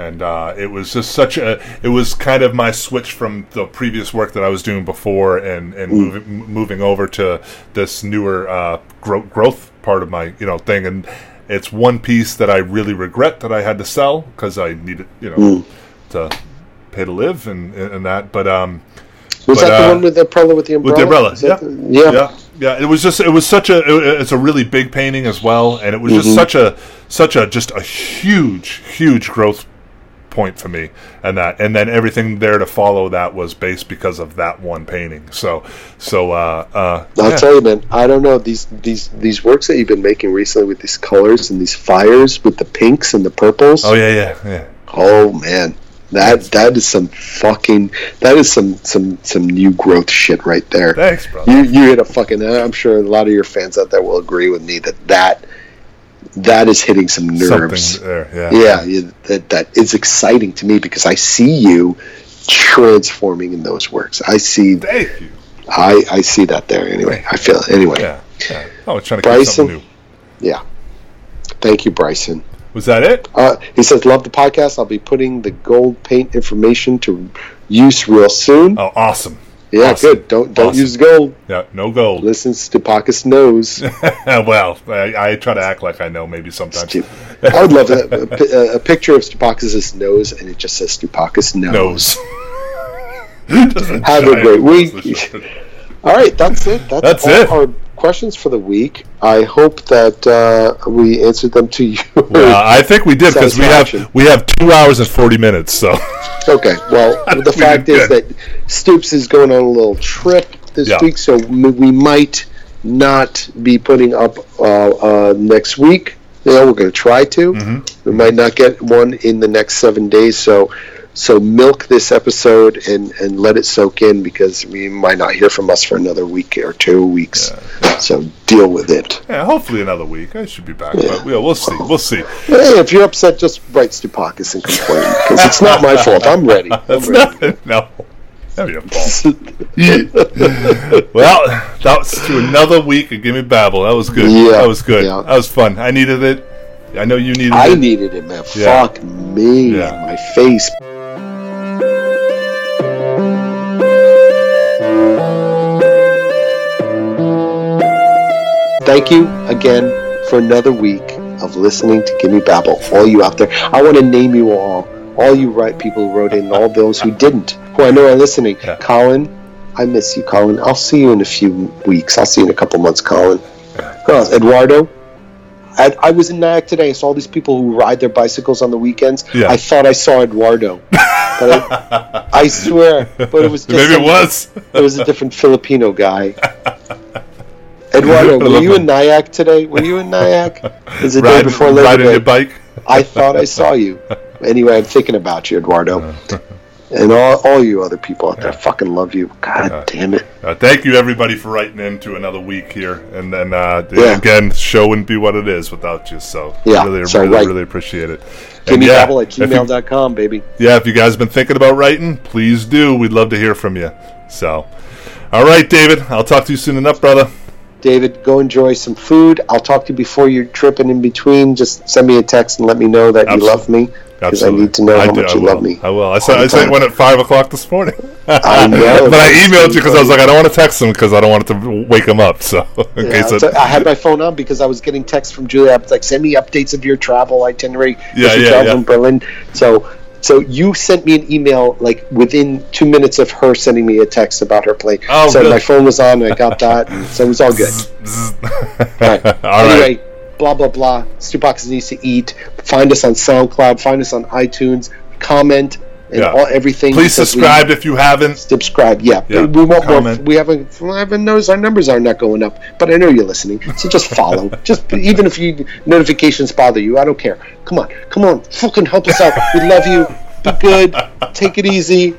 and uh, it was just such a. It was kind of my switch from the previous work that I was doing before, and and moving m- moving over to this newer uh, gro- growth part of my you know thing, and it's one piece that I really regret that I had to sell because I needed you know to pay to live and and that, but um. Was But, that the uh, one with the umbrella with the umbrella? With the umbrella, yeah. the- yeah. yeah, yeah. It was just, it was such a, it- it's a really big painting as well, and it was Mm-hmm. just such a, such a, just a huge, huge growth point for me, and that, and then everything there to follow that was based because of that one painting. So, so, uh, uh, I'll yeah. tell you, man. I don't know these these these works that you've been making recently with these colors and these fires with the pinks and the purples. oh yeah, yeah, yeah. Oh man, that that is some fucking that is some some some new growth shit right there. Thanks, bro. You you hit a fucking. I'm sure a lot of your fans out there will agree with me that that that is hitting some nerves. There, yeah. Yeah, that that is exciting to me because I see you transforming in those works. I see Thank you. I I see that there anyway. I feel it anyway. Yeah, yeah. Oh, it's trying to Bryson? something new. Yeah. Thank you, Bryson. Was that it? Uh, he says, "Love the podcast. I'll be putting the gold paint information to use real soon." Oh, awesome. Yeah, awesome. good. Don't don't Awesome. use gold. Yeah, no gold. Listen, Stoupakis knows. well, I, I try to act like I know maybe sometimes. I would love a, a, a picture of Stoupakis' nose, and it just says Stoupakis knows. Nose. Have a great week. All right, that's it. That's, That's it. our questions for the week. I hope that uh, we answered them to you. Uh, I think we did because we have we have two hours and forty minutes. So Okay. Well, the fact is good. that Stoops is going on a little trip this Yeah. week, so we might not be putting up uh, uh, next week. You know, we're going to try to. Mm-hmm. We might not get one in the next seven days. So, so milk this episode and and let it soak in because we might not hear from us for another week or two weeks. So deal with it. yeah, hopefully another week I should be back. But yeah, we'll see. We'll see. Hey, if you're upset, just write Stoupakis and complain because it's not my fault. I'm ready. I'm That's ready. not no. That'd be a fault. well, that was to another week of Gimme Babble. That was good. Yeah, that was good. yeah. That was fun. I needed it. I know you needed I it. I needed it, man. Yeah. Fuck me. Yeah. My face. Thank you again for another week of listening to Gimme Babble. All you out there, I want to name you all. All you right people who wrote in, all those who didn't, who I know are listening. Yeah. Colin, I miss you, Colin. I'll see you in a few weeks. I'll see you in a couple months, Colin. Else? Eduardo, I, I was in Nyack today. I saw these people who ride their bicycles on the weekends. Yeah. I thought I saw Eduardo, but I, I swear, but it was just Maybe it was. It was a different Filipino guy. Eduardo, were you in Nyack today? Were you in Nyack? Is the day before Labor riding Day. your bike. I thought I saw you. Anyway, I'm thinking about you, Eduardo, and all, all you other people out there. Fucking love you. God damn it. Uh, thank you everybody for writing in to another week here, and then uh, Yeah. again, show wouldn't be what it is without you. So Yeah, really, so really, right. really appreciate it. Gimme yeah, at gmail.com, baby. yeah, if you guys have been thinking about writing, please do. We'd love to hear from you. So, all right, David, I'll talk to you soon enough, brother. David, go enjoy some food. I'll talk to you before you're tripping in between. Just send me a text and let me know that Absolutely. you love me. Because I need to know how do- much I you will. love me. I will. I sent, I sent one at five o'clock this morning. I know. but I emailed you because I was like, I don't want to text him because I don't want it to wake him up. So in Yeah, case so I had my phone on because I was getting texts from Julia. I was like, "Send me updates of your travel itinerary." Yeah, your yeah, travel yeah. in Berlin. So, so you sent me an email like within two minutes of her sending me a text about her plane. Oh, so good. my phone was on. and I got that, and so it was all good. All right. All right. anyway, blah blah blah. Stubox needs to eat. Find us on SoundCloud. Find us on iTunes. Comment, and Yeah. all everything. Please because we- subscribe if you haven't. subscribe. Yeah, Yeah, we want more. We haven't. I haven't noticed our numbers are not going up, but I know you're listening. So just follow. just even if you notifications bother you, I don't care. Come on, come on, fucking help us out. We love you. Be good. Take it easy.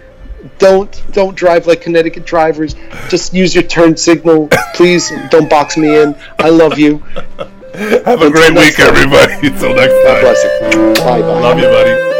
Don't don't drive like Connecticut drivers. Just use your turn signal, please. Don't box me in. I love you. Have a great week, time. everybody. Until next time. God Bless it. Bye bye. Love you, buddy.